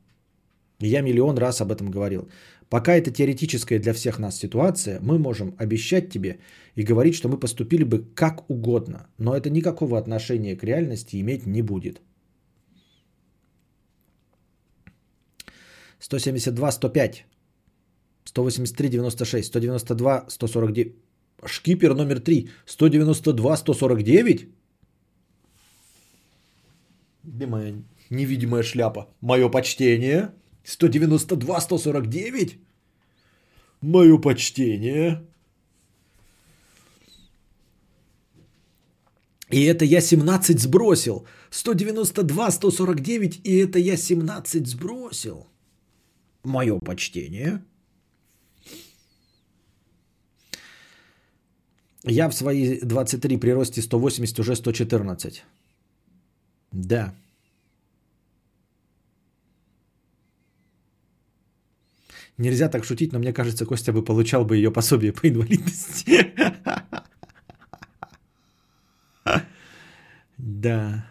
Я миллион раз об этом говорил. Пока это теоретическая для всех нас ситуация, мы можем обещать тебе и говорить, что мы поступили бы как угодно, но это никакого отношения к реальности иметь не будет. 172, 105, 183, 96, 192, 149. Шкипер номер 3, 192, 149? Где моя невидимая шляпа? Мое почтение. 192, 149? Мое почтение. И это я 17 сбросил. 192, 149, и это я 17 сбросил. Мое почтение. Я в свои 23 при росте 180 уже 114. Да. Нельзя так шутить, но мне кажется, Костя бы получал бы ее пособие по инвалидности. Да.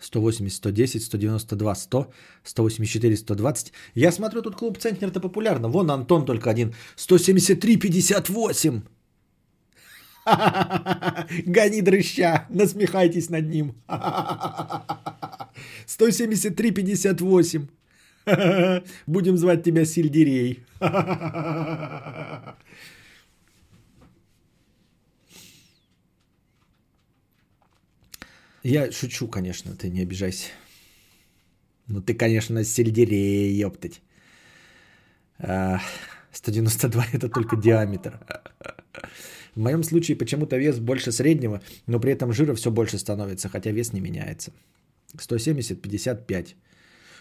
Сто восемьдесят, сто десять, сто девяносто два, сто, сто восемьдесят четыре, сто двадцать. Я смотрю, тут клуб Центнер-то популярно. Вон Антон только один. Сто семьдесят три, пятьдесят восемь. *laughs* Гони дрыща, насмехайтесь над ним. *laughs* 173-58. *laughs* Будем звать тебя Сельдерей. Я шучу, конечно, ты не обижайся. Ну ты, конечно, сельдерей, ёптать. А, 192 это только диаметр. В моем случае почему-то вес больше среднего, но при этом жира все больше становится, хотя вес не меняется. 170, 55.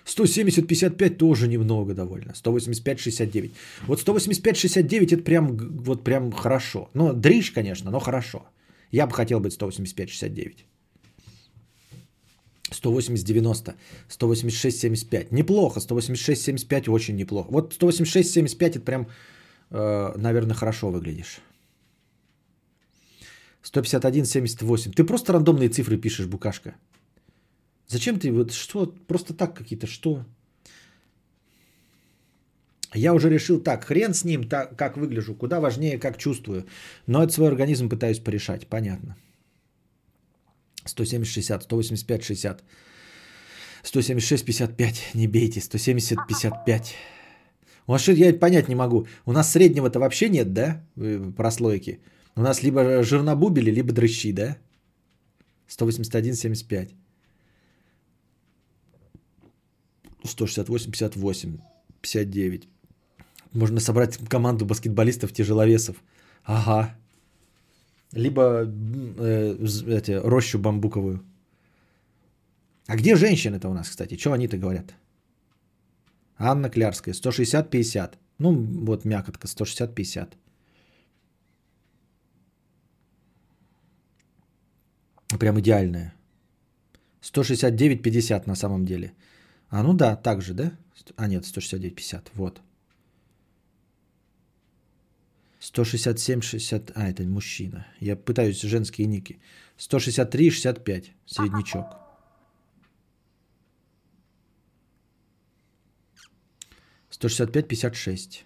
170, 55 тоже немного довольно. 185, 69. Вот 185, 69 это прям, вот прям хорошо. Ну, дрищ, конечно, но хорошо. Я бы хотел быть 185, 69. 180, 90, 186, 75. Неплохо, 186, 75 очень неплохо. Вот 186, 75 это прям, э, наверное, хорошо выглядишь. 151, 78. Ты просто рандомные цифры пишешь, букашка. Зачем ты вот что, просто так какие-то, что? Я уже решил так, хрен с ним, так, как выгляжу, куда важнее, как чувствую. Но это свой организм пытаюсь порешать, понятно. 170-60, 185-60, 176-55, не бейте, 170-55. У нас что я понять не могу. У нас среднего-то вообще нет, да, прослойки? У нас либо жирнобубели, либо дрыщи, да? 181-75. 168, 58, 59. Можно собрать команду баскетболистов тяжеловесов. Ага. Либо э, эти, рощу бамбуковую. А где женщины-то у нас, кстати? Что они-то говорят? Анна Клярская, 160-50. Ну, вот мякотка, 160-50. Прям идеальная. 169-50 на самом деле. А, ну да, так же, да? А, нет, 169-50, вот. 167-60, а, это мужчина. Я пытаюсь женские ники. 163-65, среднячок. 165-56.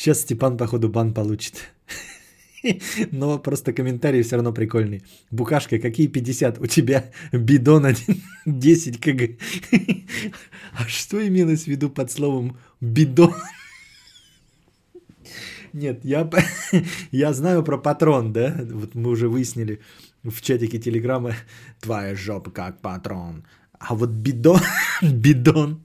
Сейчас Степан, походу, бан получит. *laughs* Но просто комментарий все равно прикольный. Букашка, какие 50? У тебя бидон 1, 10 *laughs* кг. *laughs* А что имелось в виду под словом бидон? Нет, я, я знаю про патрон, да? Вот мы уже выяснили в чатике Телеграма. Твоя жопа как патрон. А вот бидон, бидон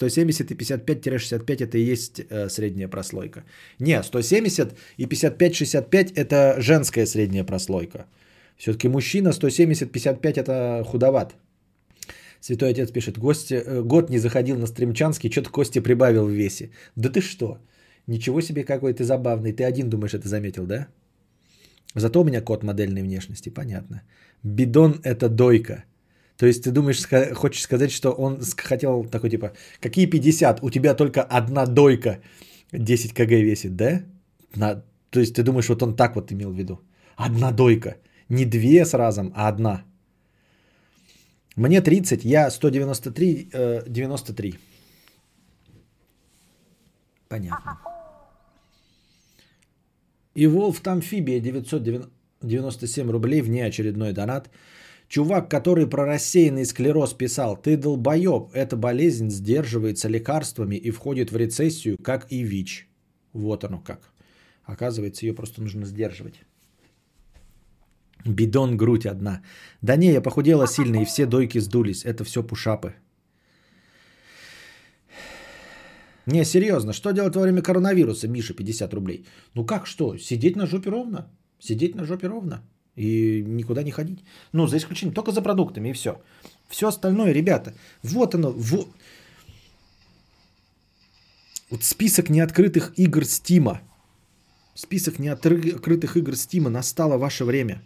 170 и 55-65 это и есть э, средняя прослойка. Не, 170 и 55-65 это женская средняя прослойка. Все-таки мужчина 170-55 это худоват. Святой Отец пишет, гости, э, год не заходил на стримчанский, что-то Кости прибавил в весе. Да ты что? Ничего себе какой ты забавный. Ты один думаешь, это заметил, да? Зато у меня код модельной внешности, понятно. Бидон это дойка. То есть ты думаешь, хочешь сказать, что он хотел такой типа, какие 50, у тебя только одна дойка 10 кг весит, да? На, то есть ты думаешь, вот он так вот имел в виду. Одна дойка. Не две с разом, а одна. Мне 30, я 193, э, 93. Понятно. И Волф Тамфибия 997 рублей, внеочередной донат. Чувак, который про рассеянный склероз писал, ты долбоеб, эта болезнь сдерживается лекарствами и входит в рецессию, как и ВИЧ. Вот оно как. Оказывается, ее просто нужно сдерживать. Бидон грудь одна. Да не, я похудела сильно, и все дойки сдулись. Это все пушапы. Не, серьезно, что делать во время коронавируса, Миша, 50 рублей? Ну как что? Сидеть на жопе ровно? Сидеть на жопе ровно? И никуда не ходить. Ну, за исключением только за продуктами и все. Все остальное, ребята, вот оно, вот, вот список неоткрытых игр Стима. Список неоткрытых игр Стима. Настало ваше время.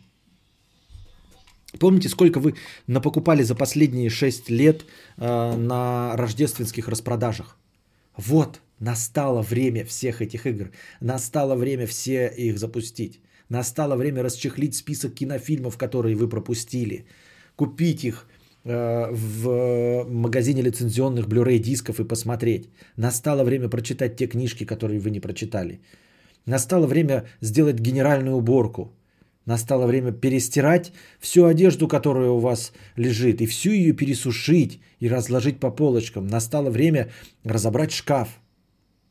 Помните, сколько вы напокупали за последние 6 лет э, на рождественских распродажах? Вот, настало время всех этих игр. Настало время все их запустить. Настало время расчехлить список кинофильмов, которые вы пропустили. Купить их э, в магазине лицензионных Blu-ray дисков и посмотреть. Настало время прочитать те книжки, которые вы не прочитали. Настало время сделать генеральную уборку. Настало время перестирать всю одежду, которая у вас лежит, и всю ее пересушить и разложить по полочкам. Настало время разобрать шкаф,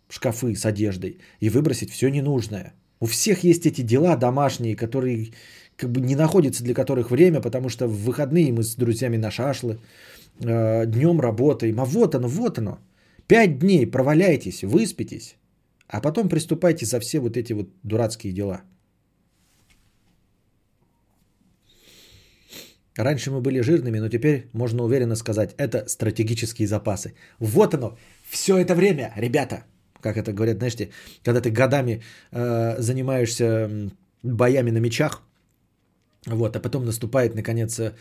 шкафы с одеждой и выбросить все ненужное. У всех есть эти дела домашние, которые как бы не находится для которых время, потому что в выходные мы с друзьями на шашлы, э, днем работаем. А вот оно, вот оно. Пять дней проваляйтесь, выспитесь, а потом приступайте за все вот эти вот дурацкие дела. Раньше мы были жирными, но теперь можно уверенно сказать, это стратегические запасы. Вот оно, все это время, ребята, как это говорят, знаете, когда ты годами э, занимаешься боями на мечах, вот, а потом наступает, наконец, э,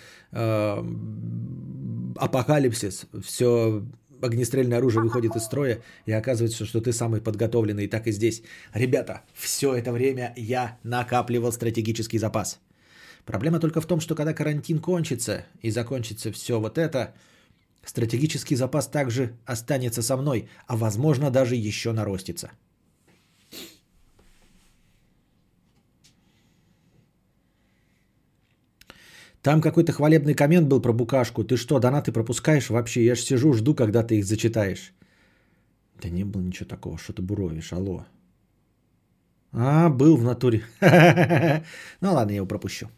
апокалипсис, все огнестрельное оружие выходит из строя, и оказывается, что ты самый подготовленный. И так и здесь. Ребята, все это время я накапливал стратегический запас. Проблема только в том, что когда карантин кончится и закончится все вот это, стратегический запас также останется со мной, а возможно даже еще наростится. Там какой-то хвалебный коммент был про букашку. Ты что, донаты пропускаешь вообще? Я ж сижу, жду, когда ты их зачитаешь. Да не было ничего такого, что ты буровишь, алло. А, был в натуре. *laughs* Ну ладно, я его пропущу.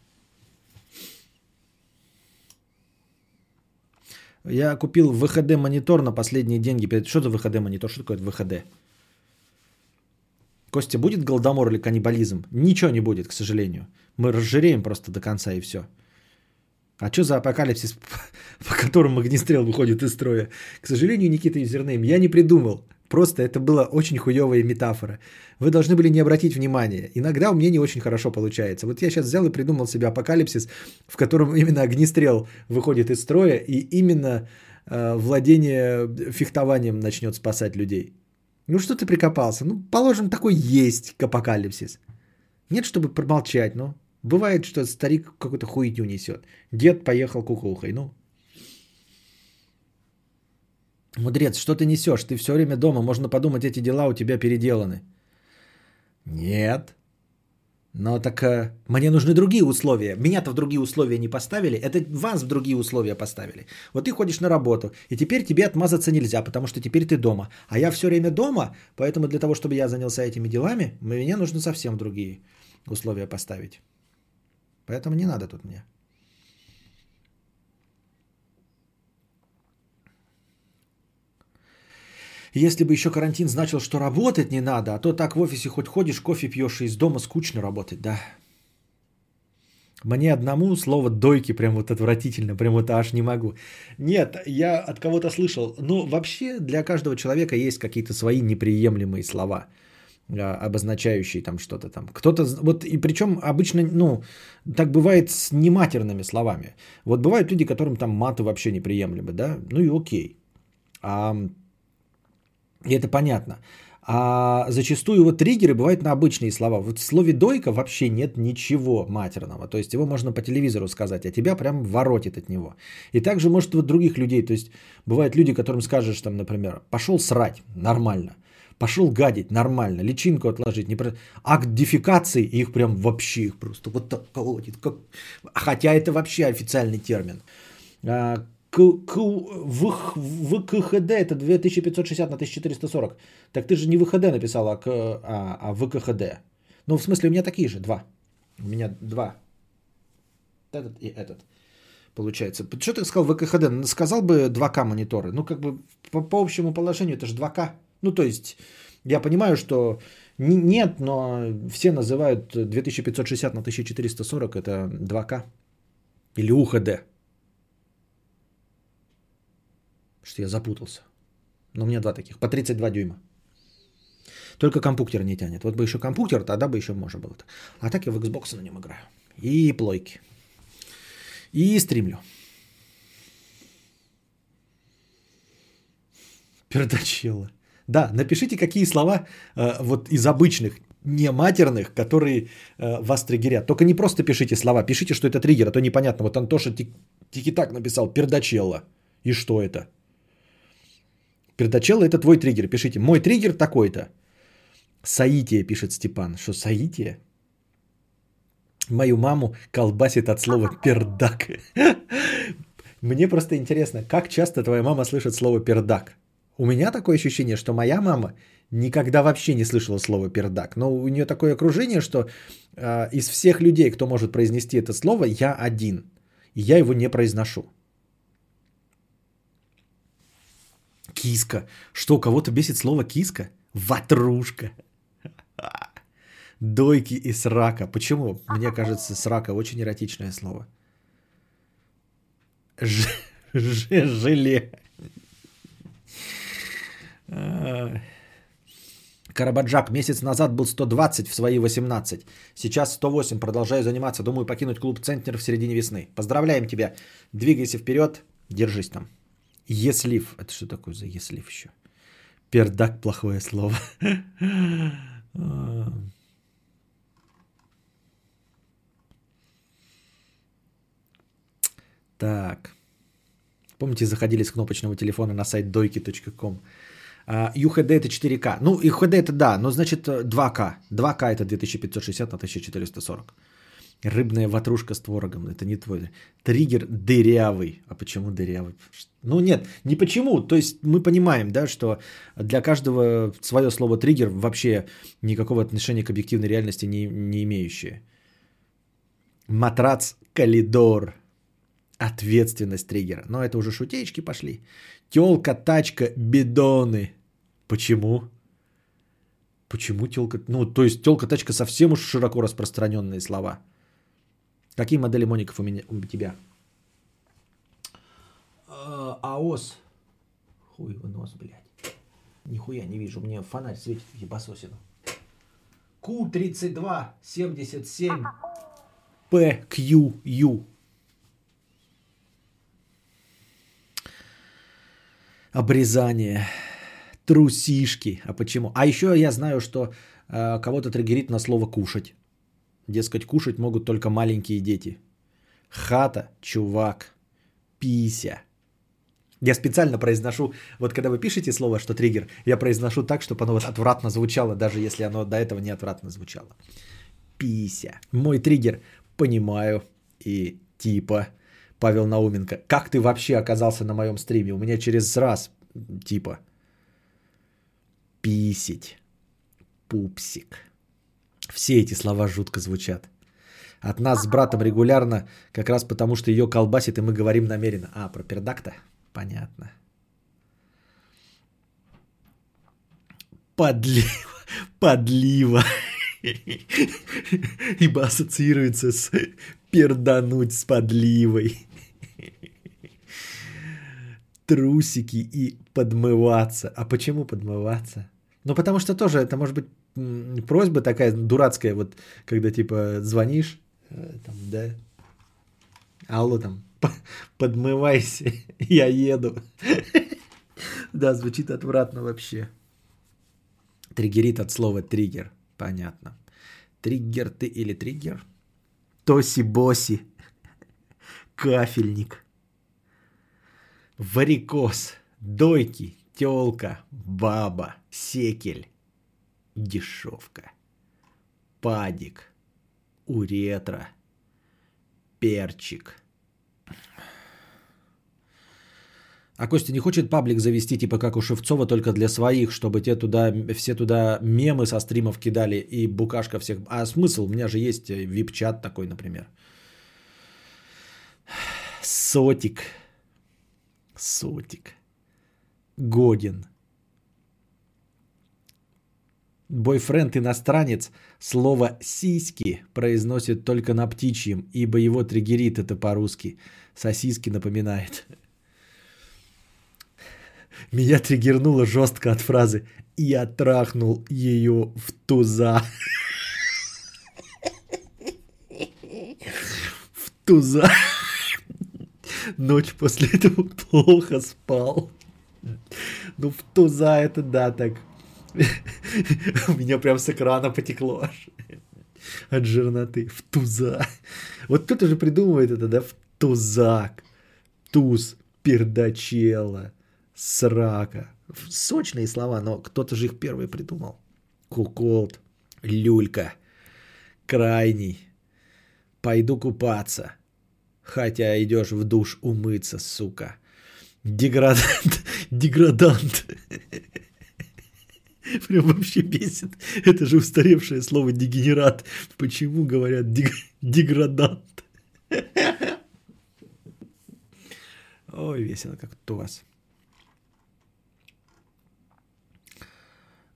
Я купил ВХД монитор на последние деньги. Что за ВХД монитор? Что такое ВХД? Костя, будет голодомор или каннибализм? Ничего не будет, к сожалению. Мы разжиреем просто до конца и все. А что за апокалипсис, *laughs* по которому огнестрел выходит из строя? К сожалению, Никита Юзернейм, я не придумал. Просто это была очень хуевая метафора. Вы должны были не обратить внимания. Иногда у меня не очень хорошо получается. Вот я сейчас взял и придумал себе апокалипсис, в котором *laughs* именно огнестрел выходит из строя, и именно э, владение фехтованием начнет спасать людей. Ну что ты прикопался? Ну, положим, такой есть апокалипсис. Нет, чтобы промолчать, ну. Бывает, что старик какую-то хуйню несет. Дед поехал кукухой. Ну, Мудрец, что ты несешь? Ты все время дома. Можно подумать, эти дела у тебя переделаны. Нет. Но так э, мне нужны другие условия. Меня-то в другие условия не поставили. Это вас в другие условия поставили. Вот ты ходишь на работу, и теперь тебе отмазаться нельзя, потому что теперь ты дома. А я все время дома, поэтому для того, чтобы я занялся этими делами, мне нужно совсем другие условия поставить. Поэтому не надо тут мне. Если бы еще карантин значил, что работать не надо, а то так в офисе хоть ходишь, кофе пьешь и из дома скучно работать, да. Мне одному слово «дойки» прям вот отвратительно, прям вот аж не могу. Нет, я от кого-то слышал. Ну, вообще для каждого человека есть какие-то свои неприемлемые слова – а, обозначающие там что-то там. Кто-то, вот и причем обычно, ну, так бывает с нематерными словами. Вот бывают люди, которым там маты вообще неприемлемы, да, ну и окей. А, и это понятно. А зачастую вот триггеры бывают на обычные слова. Вот в слове «дойка» вообще нет ничего матерного. То есть его можно по телевизору сказать, а тебя прям воротит от него. И также может вот других людей. То есть бывают люди, которым скажешь там, например, «пошел срать», нормально – Пошел гадить, нормально, личинку отложить. Не. Акт дефикации, их прям вообще их просто вот так колотит. Как... Хотя это вообще официальный термин. ВКХД это 2560 на 1440. Так ты же не ВХД написала, а, к, а, а ВКХД. Ну, в смысле, у меня такие же, два. У меня два. Этот и этот. Получается. Что ты сказал ВКХД? Сказал бы 2К мониторы. Ну, как бы по, по общему положению это же 2К. Ну, то есть, я понимаю, что нет, но все называют 2560 на 1440 это 2К или УХД. Что я запутался. Но у меня два таких, по 32 дюйма. Только компьютер не тянет. Вот бы еще компьютер, тогда бы еще можно было. А так я в Xbox на нем играю. И плойки. И стримлю. Пердачело. Да, напишите, какие слова э, вот из обычных, не матерных, которые э, вас триггерят. Только не просто пишите слова, пишите, что это триггер, а то непонятно. Вот Антоша Тики-так написал пердачелла. И что это? Пердачелла это твой триггер. Пишите, мой триггер такой-то. Саитие, пишет Степан. Что саитие? Мою маму колбасит от слова пердак. *laughs* Мне просто интересно, как часто твоя мама слышит слово пердак? У меня такое ощущение, что моя мама никогда вообще не слышала слово пердак. Но у нее такое окружение, что э, из всех людей, кто может произнести это слово, я один. И я его не произношу. Киска. Что, кого-то бесит слово киска? Ватрушка. Дойки и срака. Почему? Мне кажется, срака очень эротичное слово. Желе. Карабаджак месяц назад был 120 в свои 18. Сейчас 108. Продолжаю заниматься. Думаю покинуть клуб Центнер в середине весны. Поздравляем тебя. Двигайся вперед. Держись там. Еслив. Это что такое за еслив еще? Пердак плохое слово. А. *laughs* Так. Помните, заходили с кнопочного телефона на сайт doiki.com. UHD это 4К. Ну, UHD это да, но значит 2К. 2К это 2560 на 1440. Рыбная ватрушка с творогом. Это не твой. Триггер дырявый. А почему дырявый? Ну нет, не почему. То есть мы понимаем, да, что для каждого свое слово триггер вообще никакого отношения к объективной реальности не, не имеющее. Матрац Калидор. Ответственность триггера. Но это уже шутеечки пошли. Телка, тачка, бидоны. Почему? Почему телка? Ну, то есть телка, тачка совсем уж широко распространенные слова. Какие модели моников у меня у тебя? А, АОС. Хуй в нос, блядь. Нихуя не вижу. Мне фонарь светит ебасосину. Q32 77 PQU. Обрезание. Трусишки. А почему? А еще я знаю, что э, кого-то триггерит на слово кушать. Дескать, кушать могут только маленькие дети. Хата, чувак, пися. Я специально произношу, вот когда вы пишете слово, что триггер, я произношу так, чтобы оно вот отвратно звучало, даже если оно до этого не отвратно звучало. Пися. Мой триггер понимаю и типа Павел Науменко. Как ты вообще оказался на моем стриме? У меня через раз типа писить, пупсик. Все эти слова жутко звучат. От нас с братом регулярно, как раз потому, что ее колбасит, и мы говорим намеренно. А, про пердакта? Понятно. Подлива. *laughs* Подлива. *laughs* Ибо ассоциируется с пердануть с подливой. *laughs* Трусики и подмываться. А почему подмываться? Ну, потому что тоже это может быть просьба такая дурацкая, вот когда типа звонишь, э, там, да, алло, там, *laughs* подмывайся, *laughs* я еду. *laughs* Да, звучит отвратно вообще. Триггерит от слова триггер, понятно. Триггер ты или триггер? Тоси-боси, кафельник, варикоз, дойки, телка, баба, секель, дешевка, падик, уретра, перчик. А Костя не хочет паблик завести, типа как у Шевцова, только для своих, чтобы те туда, все туда мемы со стримов кидали и букашка всех. А смысл? У меня же есть вип-чат такой, например. Сотик. Сотик. Годин. Бойфренд иностранец слово «сиськи» произносит только на птичьем, ибо его триггерит это по-русски. Сосиски напоминает. Меня триггернуло жестко от фразы «Я трахнул ее в туза». В туза. Ночь после этого плохо спал. Ну, в туза это да, так. *laughs* У меня прям с экрана потекло аж. От жирноты. В туза. Вот кто-то же придумывает это, да? В тузак. Туз. Пердачела срака. Сочные слова, но кто-то же их первый придумал. Куколт, люлька, крайний, пойду купаться. Хотя идешь в душ умыться, сука. Деградант, *laughs* деградант. *laughs* *laughs* Прям вообще бесит. Это же устаревшее слово дегенерат. Почему говорят дег... деградант? *laughs* Ой, весело, как у вас.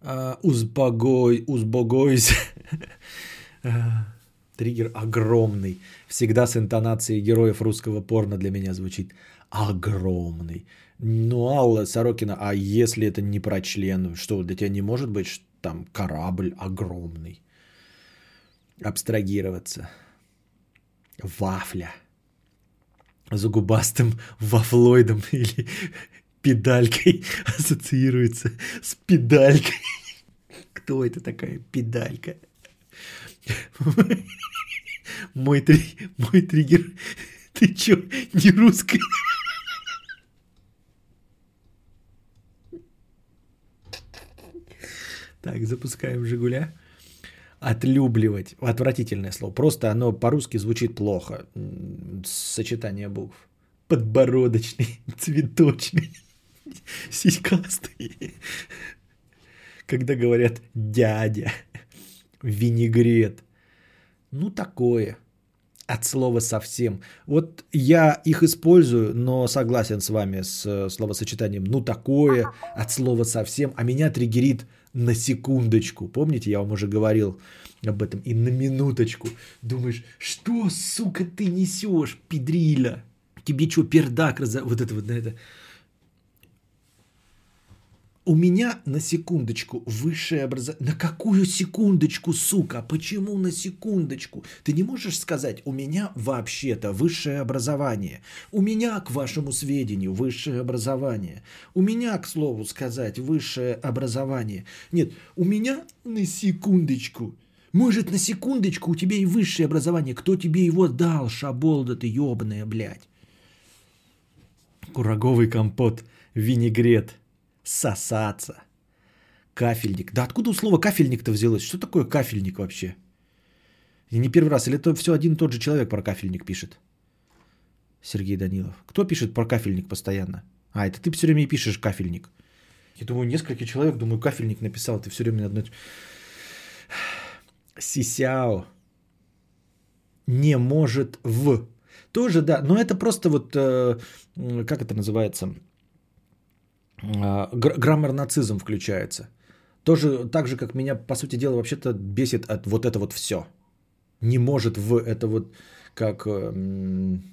Uh, узбогой, узбогойсь. *laughs* Триггер огромный. Всегда с интонацией героев русского порно для меня звучит. Огромный. Ну, Алла Сорокина, а если это не про член, что для тебя не может быть что там корабль огромный? Абстрагироваться. Вафля. зубастым вафлоидом *laughs* или педалькой ассоциируется с педалькой. Кто это такая педалька? Мой, три, мой триггер. Ты чё, не русский? Так, запускаем Жигуля. Отлюбливать. Отвратительное слово. Просто оно по-русски звучит плохо. Сочетание букв. Подбородочный, *laughs* цветочный, *laughs* сиськастый. Когда говорят дядя, винегрет. Ну, такое. От слова совсем. Вот я их использую, но согласен с вами с словосочетанием «ну такое», от слова совсем, а меня триггерит – на секундочку. Помните, я вам уже говорил об этом. И на минуточку. Думаешь, что, сука, ты несешь, педриля? Тебе что, пердак раз... Вот это вот, на это. У меня на секундочку высшее образование. На какую секундочку, сука? Почему на секундочку? Ты не можешь сказать, у меня вообще-то высшее образование. У меня, к вашему сведению, высшее образование. У меня, к слову сказать, высшее образование. Нет, у меня на секундочку. Может, на секундочку у тебя и высшее образование. Кто тебе его дал, шаболда ты ебаная, блядь? Кураговый компот, винегрет – сосаться. Кафельник. Да откуда у слова кафельник-то взялось? Что такое кафельник вообще? И не первый раз. Или это все один и тот же человек про кафельник пишет? Сергей Данилов. Кто пишет про кафельник постоянно? А, это ты все время и пишешь кафельник. Я думаю, несколько человек, думаю, кафельник написал. Ты все время на одно... Сисяо не может в. Тоже, да, но это просто вот, э, как это называется, граммар нацизм включается. Тоже так же, как меня, по сути дела, вообще-то бесит от вот это вот все. Не может в это вот как... Эм,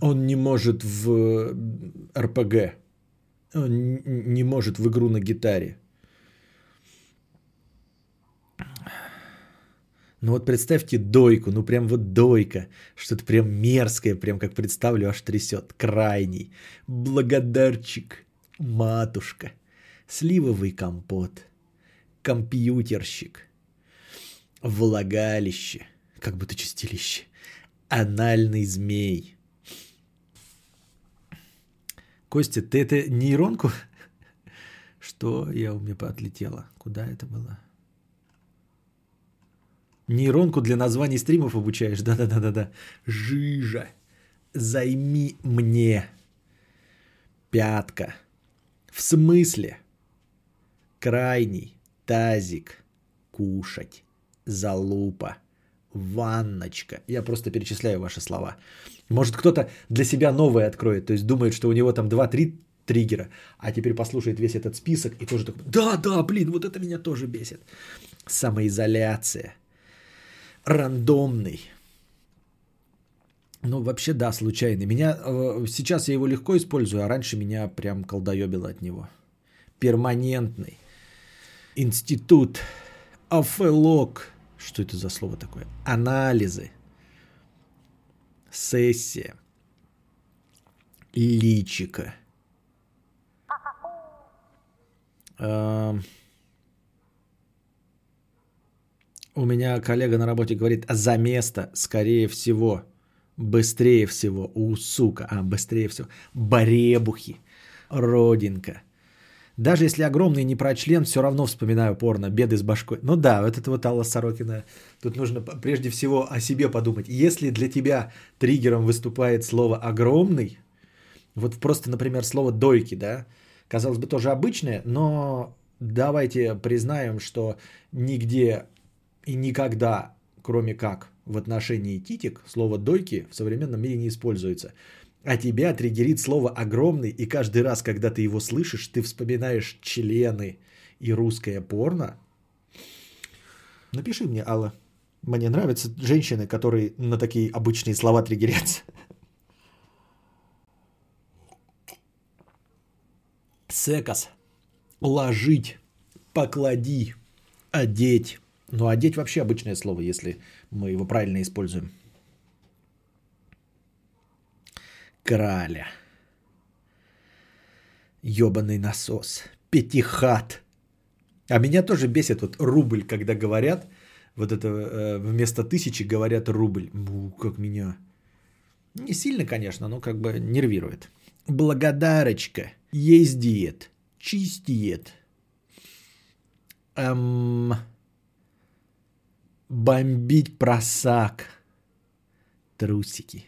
он не может в РПГ. Он не может в игру на гитаре. Ну вот представьте дойку, ну прям вот дойка, что-то прям мерзкое, прям как представлю, аж трясет. Крайний, благодарчик, матушка, сливовый компот, компьютерщик, влагалище, как будто чистилище, анальный змей. Костя, ты это нейронку? *laughs* Что я у меня поотлетела? Куда это было? Нейронку для названий стримов обучаешь? *laughs* Да-да-да-да-да. Жижа. Займи мне. Пятка. В смысле? Крайний. Тазик. Кушать. Залупа. Ванночка. Я просто перечисляю ваши слова. Может кто-то для себя новое откроет. То есть думает, что у него там 2-3 триггера. А теперь послушает весь этот список и тоже такой, да, да, блин, вот это меня тоже бесит. Самоизоляция рандомный. Ну, вообще, да, случайный. Меня э, сейчас я его легко использую, а раньше меня прям колдоебило от него. Перманентный. Институт. Афелок. Что это за слово такое? Анализы. Сессия. Личика. Эм... У меня коллега на работе говорит, за место, скорее всего, быстрее всего, у сука, а, быстрее всего, баребухи, родинка. Даже если огромный не про член, все равно вспоминаю порно, беды с башкой. Ну да, вот это вот Алла Сорокина. Тут нужно прежде всего о себе подумать. Если для тебя триггером выступает слово «огромный», вот просто, например, слово «дойки», да, казалось бы, тоже обычное, но давайте признаем, что нигде и никогда, кроме как в отношении титик, слово «дойки» в современном мире не используется. А тебя триггерит слово «огромный», и каждый раз, когда ты его слышишь, ты вспоминаешь члены и русское порно. Напиши мне, Алла. Мне нравятся женщины, которые на такие обычные слова триггерятся. Секас. Ложить. Поклади. Одеть. Ну, одеть вообще обычное слово, если мы его правильно используем. краля. Ёбаный насос. Пятихат. А меня тоже бесит вот рубль, когда говорят, вот это э, вместо тысячи говорят рубль. Ну, как меня. Не сильно, конечно, но как бы нервирует. Благодарочка. Ездиет. Чистиет. Эм, бомбить просак. Трусики.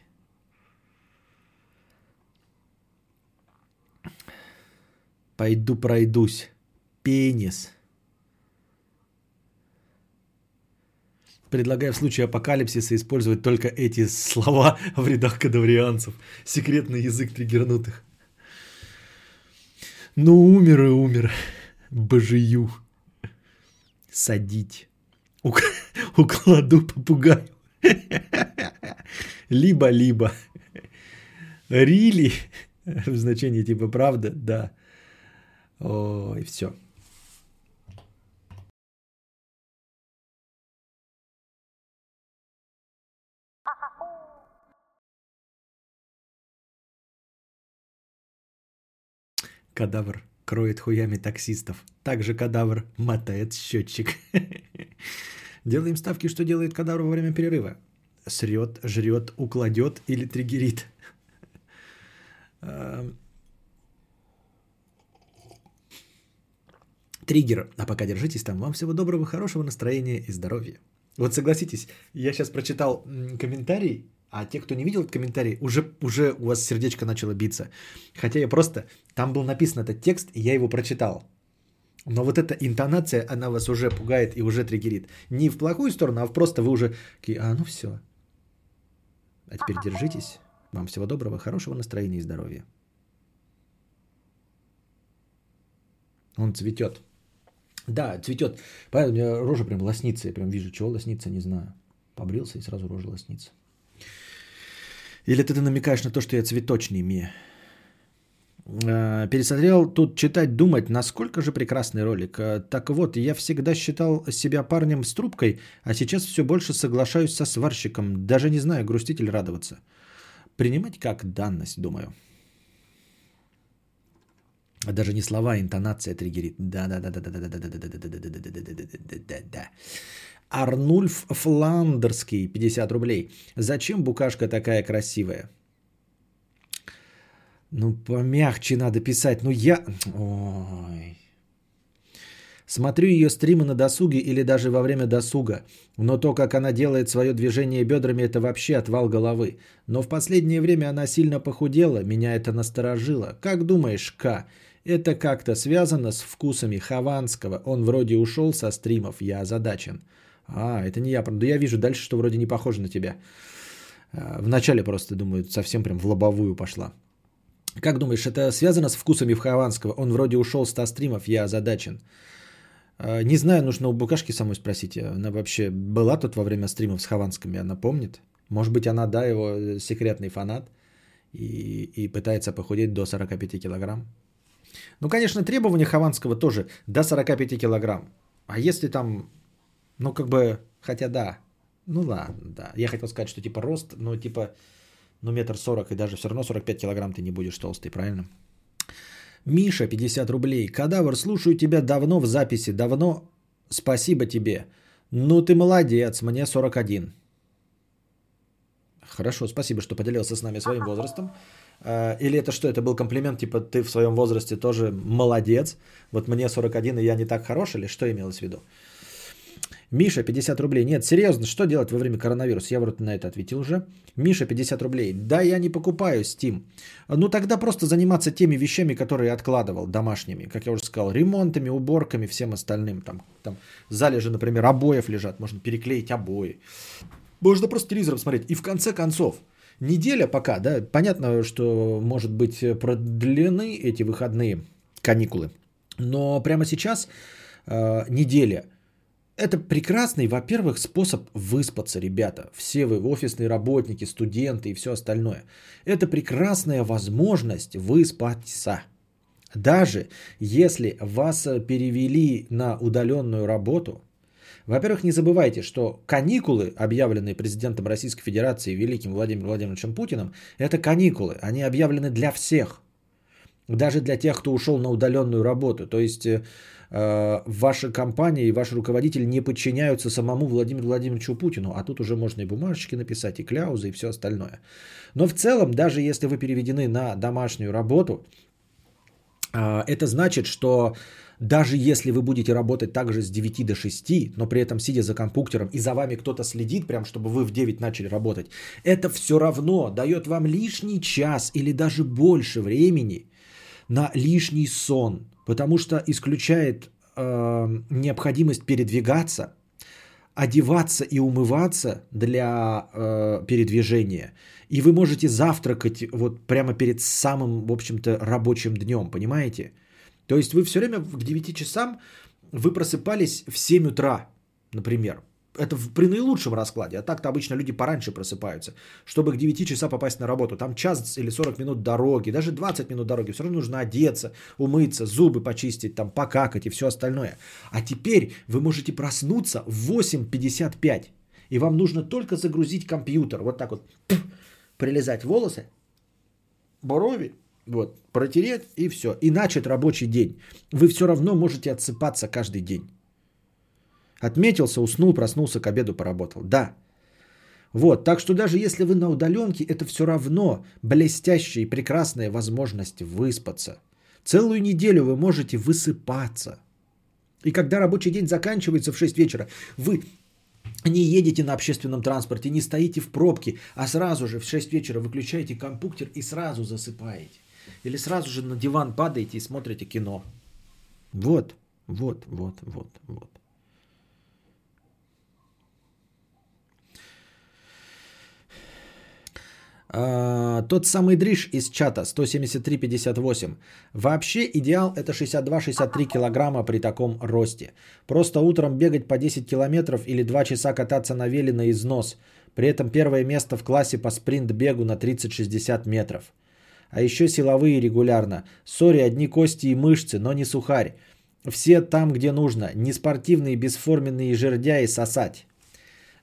Пойду пройдусь. Пенис. Предлагаю в случае апокалипсиса использовать только эти слова *laughs* в рядах кадаврианцев. Секретный язык триггернутых. Ну, умер и умер. Божию. Садить. Ук- *laughs* укладу попугаю. *laughs* Либо-либо. Рили. *laughs* В значении типа правда, да. Ой, все. Кадавр кроет хуями таксистов. Также кадавр мотает счетчик. Делаем ставки, что делает кадавр во время перерыва. Срет, жрет, укладет или триггерит. Эм. Триггер. А пока держитесь там. Вам всего доброго, хорошего настроения и здоровья. Вот согласитесь, я сейчас прочитал комментарий, а те, кто не видел этот комментарий, уже, уже у вас сердечко начало биться. Хотя я просто... Там был написан этот текст, и я его прочитал. Но вот эта интонация, она вас уже пугает и уже триггерит. Не в плохую сторону, а в просто вы уже... А, ну все. А теперь держитесь. Вам всего доброго, хорошего настроения и здоровья. Он цветет. Да, цветет. Понятно, у меня рожа прям лоснится. Я прям вижу, чего лоснится, не знаю. Побрился и сразу рожа лоснится. Или ты намекаешь на то, что я цветочный Мия? Э, Пересмотрел тут читать, думать, насколько же прекрасный ролик. Э, Так вот, я всегда считал себя парнем с трубкой, а сейчас все больше соглашаюсь со сварщиком. Даже не знаю, грустить или радоваться. Принимать как данность, думаю. Даже не слова, а интонация триггерит. Да, да, да, да, да, да, да, да, да, да, да, да, да, да, да, да, да, да, да. Арнульф Фландерский, 50 рублей. Зачем букашка такая красивая? Ну, помягче надо писать. Ну, я... Ой. Смотрю ее стримы на досуге или даже во время досуга. Но то, как она делает свое движение бедрами, это вообще отвал головы. Но в последнее время она сильно похудела, меня это насторожило. Как думаешь, К, это как-то связано с вкусами Хованского? Он вроде ушел со стримов, я озадачен. А, это не я. Да я вижу дальше, что вроде не похоже на тебя. А, Вначале просто, думаю, совсем прям в лобовую пошла. Как думаешь, это связано с вкусами Хованского? Он вроде ушел с 100 стримов, я озадачен. А, Не знаю, нужно у Букашки самой спросить. Она вообще была тут во время стримов с Хованскими, она помнит? Может быть, она, да, его секретный фанат и, и пытается похудеть до 45 килограмм? Ну, конечно, требования Хованского тоже до 45 килограмм. А если там, ну, как бы, хотя да, ну ладно, да. Я хотел сказать, что типа рост, ну, типа, ну, метр сорок, и даже все равно 45 килограмм ты не будешь толстый, правильно? Миша, 50 рублей. Кадавр, слушаю тебя давно в записи, давно. Спасибо тебе. Ну, ты молодец, мне 41. Хорошо, спасибо, что поделился с нами своим возрастом. А, Или это что, это был комплимент, типа ты в своем возрасте тоже молодец, вот мне 41 и я не так хорош, или что имелось в виду? Миша, 50 рублей. Нет, серьезно, что делать во время коронавируса? Я вроде на это ответил уже. Миша, 50 рублей. Да, я не покупаю Steam. Ну, тогда просто заниматься теми вещами, которые откладывал, домашними. Как я уже сказал, ремонтами, уборками, всем остальным. Там, там залежи, например, обоев лежат. Можно переклеить обои. Можно просто телевизором смотреть. И в конце концов, неделя пока, да, понятно, что, может быть, продлены эти выходные каникулы. Но прямо сейчас э, неделя – это прекрасный, во-первых, способ выспаться, ребята. Все вы офисные работники, студенты и все остальное. Это прекрасная возможность выспаться. Даже если вас перевели на удаленную работу, Во-первых, не забывайте, что каникулы, объявленные президентом Российской Федерации Великим Владимиром Владимировичем Путиным, это каникулы. Они объявлены для всех. Даже для тех, кто ушел на удаленную работу. То есть э, ваша компания и ваш руководитель не подчиняются самому Владимиру Владимировичу Путину. А тут уже можно и бумажечки написать, и кляузы, и все остальное. Но в целом, даже если вы переведены на домашнюю работу, э, это значит, что даже если вы будете работать также с 9 до 6, но при этом сидя за компьютером и за вами кто-то следит, прям чтобы вы в 9 начали работать, это все равно дает вам лишний час или даже больше времени на лишний сон, потому что исключает э, необходимость передвигаться, одеваться и умываться для э, передвижения. И вы можете завтракать вот прямо перед самым, в общем-то, рабочим днем, понимаете? То есть вы все время к 9 часам вы просыпались в 7 утра, например. Это при наилучшем раскладе. А так-то обычно люди пораньше просыпаются, чтобы к 9 часа попасть на работу. Там час или 40 минут дороги, даже 20 минут дороги. Все равно нужно одеться, умыться, зубы почистить, там покакать и все остальное. А теперь вы можете проснуться в 8.55. И вам нужно только загрузить компьютер. Вот так вот прилезать волосы, брови, вот, протереть и все. И начать рабочий день. Вы все равно можете отсыпаться каждый день. Отметился, уснул, проснулся, к обеду поработал. Да. Вот, так что даже если вы на удаленке, это все равно блестящая и прекрасная возможность выспаться. Целую неделю вы можете высыпаться. И когда рабочий день заканчивается в 6 вечера, вы не едете на общественном транспорте, не стоите в пробке, а сразу же в 6 вечера выключаете компьютер и сразу засыпаете. Или сразу же на диван падаете и смотрите кино. Вот, вот, вот, вот, вот. А, тот самый Дриш из чата 173.58. Вообще идеал это 62-63 килограмма при таком росте. Просто утром бегать по 10 километров или 2 часа кататься на веле на износ. При этом первое место в классе по спринт-бегу на 30-60 метров. А еще силовые регулярно. Сори, одни кости и мышцы, но не сухарь. Все там, где нужно. Не спортивные, бесформенные жердяи сосать.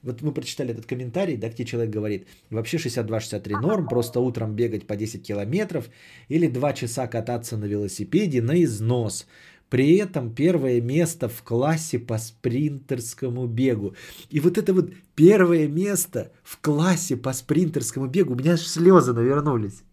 Вот мы прочитали этот комментарий, да, где человек говорит, вообще 62-63 норм, просто утром бегать по 10 километров или 2 часа кататься на велосипеде на износ. При этом первое место в классе по спринтерскому бегу. И вот это вот первое место в классе по спринтерскому бегу, у меня аж слезы навернулись.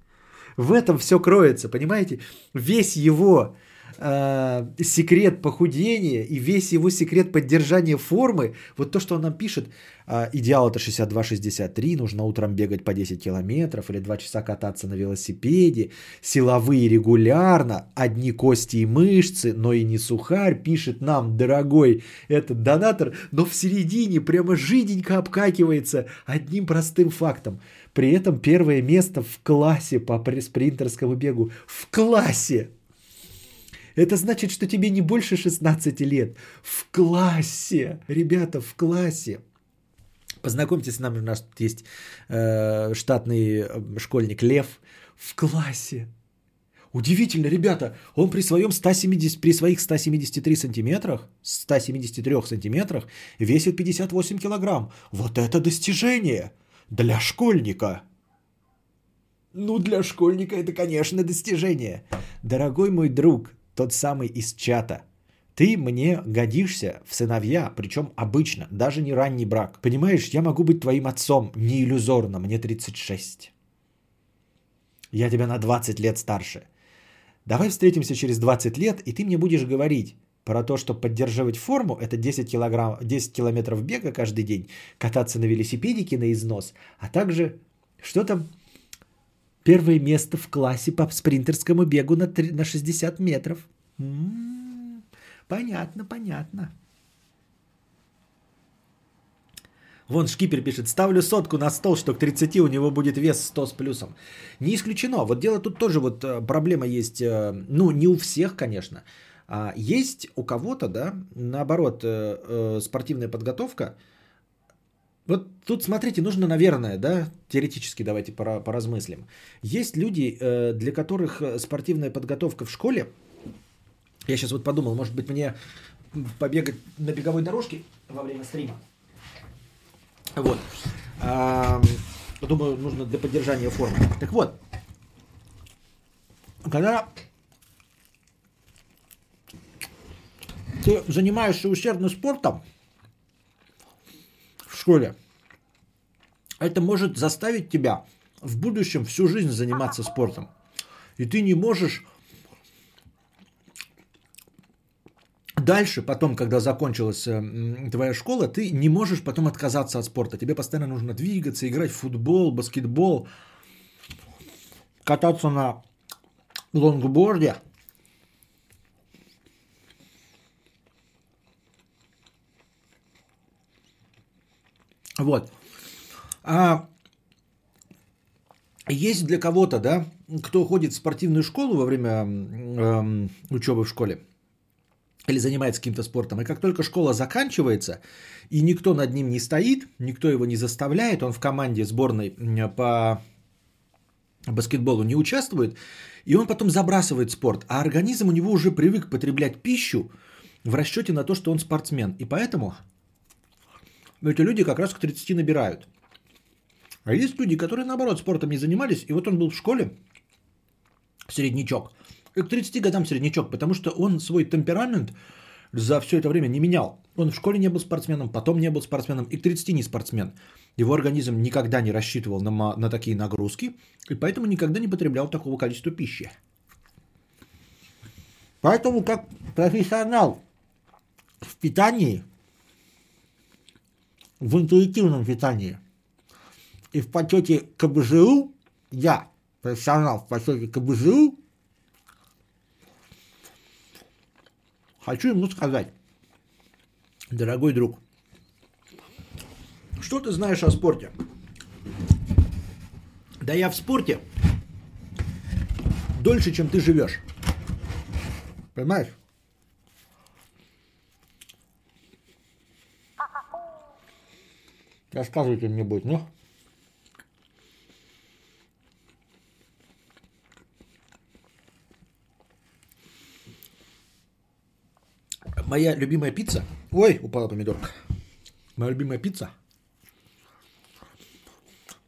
В этом все кроется, понимаете? Весь его э, секрет похудения и весь его секрет поддержания формы, вот то, что он нам пишет, э, идеал это 62-63, нужно утром бегать по 10 километров или 2 часа кататься на велосипеде, силовые регулярно, одни кости и мышцы, но и не сухарь, пишет нам, дорогой этот донатор, но в середине прямо жиденько обкакивается одним простым фактом. При этом первое место в классе по спринтерскому бегу. В классе! Это значит, что тебе не больше 16 лет. В классе. Ребята, в классе. Познакомьтесь с нами, у нас есть э, штатный э, школьник Лев. В классе. Удивительно, ребята, он при, своем 170, при своих 173 сантиметрах, 173 сантиметрах весит 58 килограмм. Вот это достижение для школьника. Ну, для школьника это, конечно, достижение. Дорогой мой друг, тот самый из чата. Ты мне годишься в сыновья, причем обычно, даже не ранний брак. Понимаешь, я могу быть твоим отцом, не иллюзорно, мне 36. Я тебя на 20 лет старше. Давай встретимся через 20 лет, и ты мне будешь говорить про то, что поддерживать форму, это 10, килограмм, 10 километров бега каждый день, кататься на велосипедике на износ, а также, что там, Первое место в классе по спринтерскому бегу на, 3, на 60 метров. М-м-м, понятно, понятно. Вон шкипер пишет, ставлю сотку на стол, что к 30 у него будет вес 100 с плюсом. Не исключено. Вот дело тут тоже вот э, проблема есть, э, ну не у всех, конечно. А есть у кого-то, да, наоборот, э, спортивная подготовка – вот тут, смотрите, нужно, наверное, да, теоретически давайте поразмыслим. Есть люди, э, для которых э, спортивная подготовка в школе, я сейчас вот подумал, может быть, мне побегать на беговой дорожке, во время стрима. Вот. Думаю, нужно для поддержания формы. Так вот, когда ты занимаешься усердно спортом школе, это может заставить тебя в будущем всю жизнь заниматься спортом. И ты не можешь дальше, потом, когда закончилась э, твоя школа, ты не можешь потом отказаться от спорта. Тебе постоянно нужно двигаться, играть в футбол, баскетбол, кататься на лонгборде. Вот. А есть для кого-то, да, кто ходит в спортивную школу во время э, учебы в школе или занимается каким-то спортом, и как только школа заканчивается, и никто над ним не стоит, никто его не заставляет, он в команде сборной по баскетболу не участвует, и он потом забрасывает спорт, а организм у него уже привык потреблять пищу в расчете на то, что он спортсмен. И поэтому эти люди как раз к 30 набирают. А есть люди, которые наоборот спортом не занимались, и вот он был в школе, среднячок, и к 30 годам среднячок, потому что он свой темперамент за все это время не менял. Он в школе не был спортсменом, потом не был спортсменом, и к 30 не спортсмен. Его организм никогда не рассчитывал на, на такие нагрузки, и поэтому никогда не потреблял такого количества пищи. Поэтому как профессионал в питании, в интуитивном питании и в почете КБЖУ, я, профессионал в почете КБЖУ, хочу ему сказать, дорогой друг, что ты знаешь о спорте? Да я в спорте дольше, чем ты живешь. Понимаешь? Рассказывайте мне будет, ну. Моя любимая пицца. Ой, упала помидорка. Моя любимая пицца.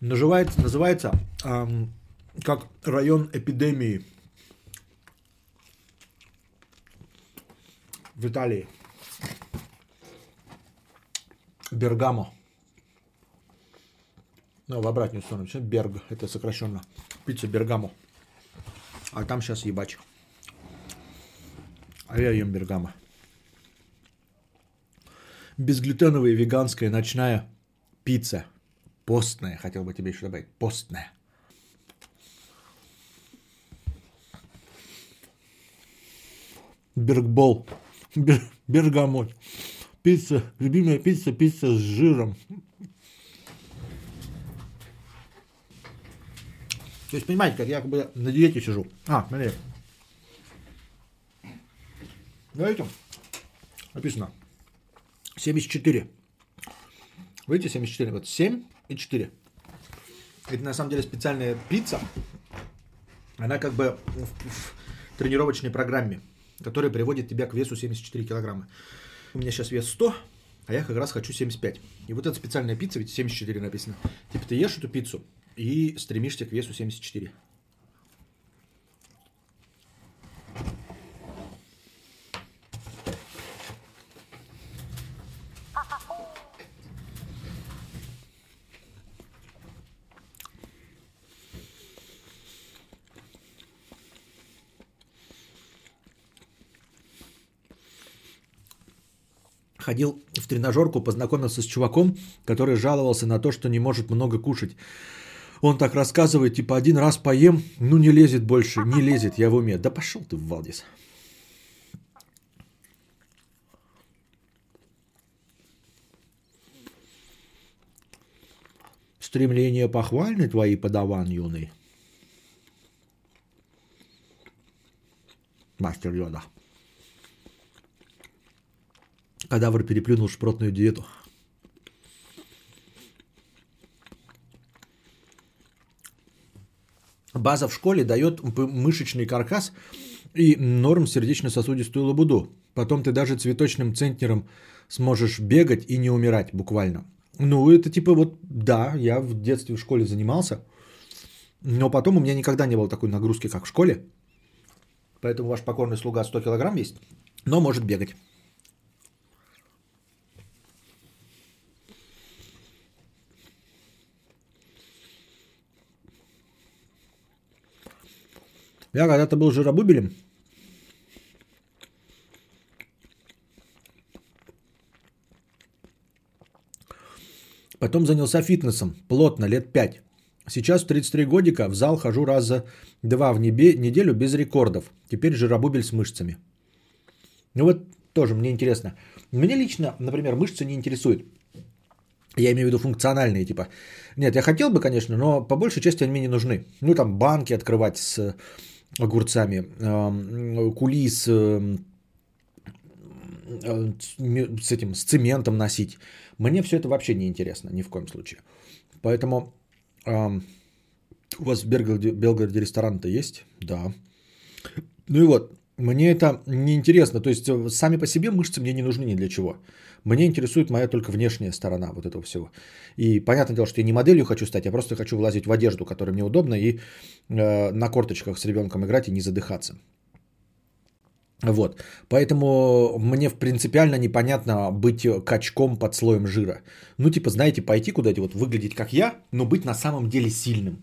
Называется, называется эм, как район эпидемии в Италии. Бергамо. Ну, в обратную сторону. Все, Берг, это сокращенно. Пицца Бергамо. А там сейчас ебач. А я ем Бергамо. Безглютеновая веганская ночная пицца. Постная, хотел бы тебе еще добавить. Постная. Бергбол. Бер, бергамот. Пицца, любимая пицца, пицца с жиром. То есть, понимаете, как я как бы на диете сижу. А, смотри. Видите? Написано. 74. Видите, 74. Вот 7 и 4. Это на самом деле специальная пицца. Она как бы в, в тренировочной программе, которая приводит тебя к весу 74 килограмма. У меня сейчас вес 100, а я как раз хочу 75. И вот эта специальная пицца, ведь 74 написано. Типа ты ешь эту пиццу и стремишься к весу 74. ходил в тренажерку, познакомился с чуваком, который жаловался на то, что не может много кушать. Он так рассказывает, типа, один раз поем, ну не лезет больше, не *laughs* лезет, я в уме. Да пошел ты в Валдис. Стремление похвальны твои, подаван юный. Мастер Йода. Кадавр переплюнул шпротную диету. База в школе дает мышечный каркас и норм сердечно-сосудистую лабуду. Потом ты даже цветочным центнером сможешь бегать и не умирать буквально. Ну, это типа вот, да, я в детстве в школе занимался, но потом у меня никогда не было такой нагрузки, как в школе. Поэтому ваш покорный слуга 100 килограмм есть, но может бегать. Я когда-то был жиробубелем. Потом занялся фитнесом плотно, лет 5. Сейчас в 33 годика в зал хожу раза два в небе, неделю без рекордов. Теперь жиробубель с мышцами. Ну вот тоже мне интересно. Мне лично, например, мышцы не интересуют. Я имею в виду функциональные типа. Нет, я хотел бы, конечно, но по большей части они мне не нужны. Ну там банки открывать с огурцами, кули с, э, с этим, с цементом носить. Мне все это вообще не интересно, ни в коем случае. Поэтому у вас в Белгороде, Белгороде ресторан-то есть? Да. Ну и вот, мне это не интересно. То есть э, сами по себе мышцы мне не нужны ни для чего. Мне интересует моя только внешняя сторона вот этого всего. И понятное дело, что я не моделью хочу стать, я просто хочу влазить в одежду, которая мне удобна, и э, на корточках с ребенком играть и не задыхаться. Вот. Поэтому мне принципиально непонятно быть качком под слоем жира. Ну, типа, знаете, пойти куда-то, вот выглядеть как я, но быть на самом деле сильным.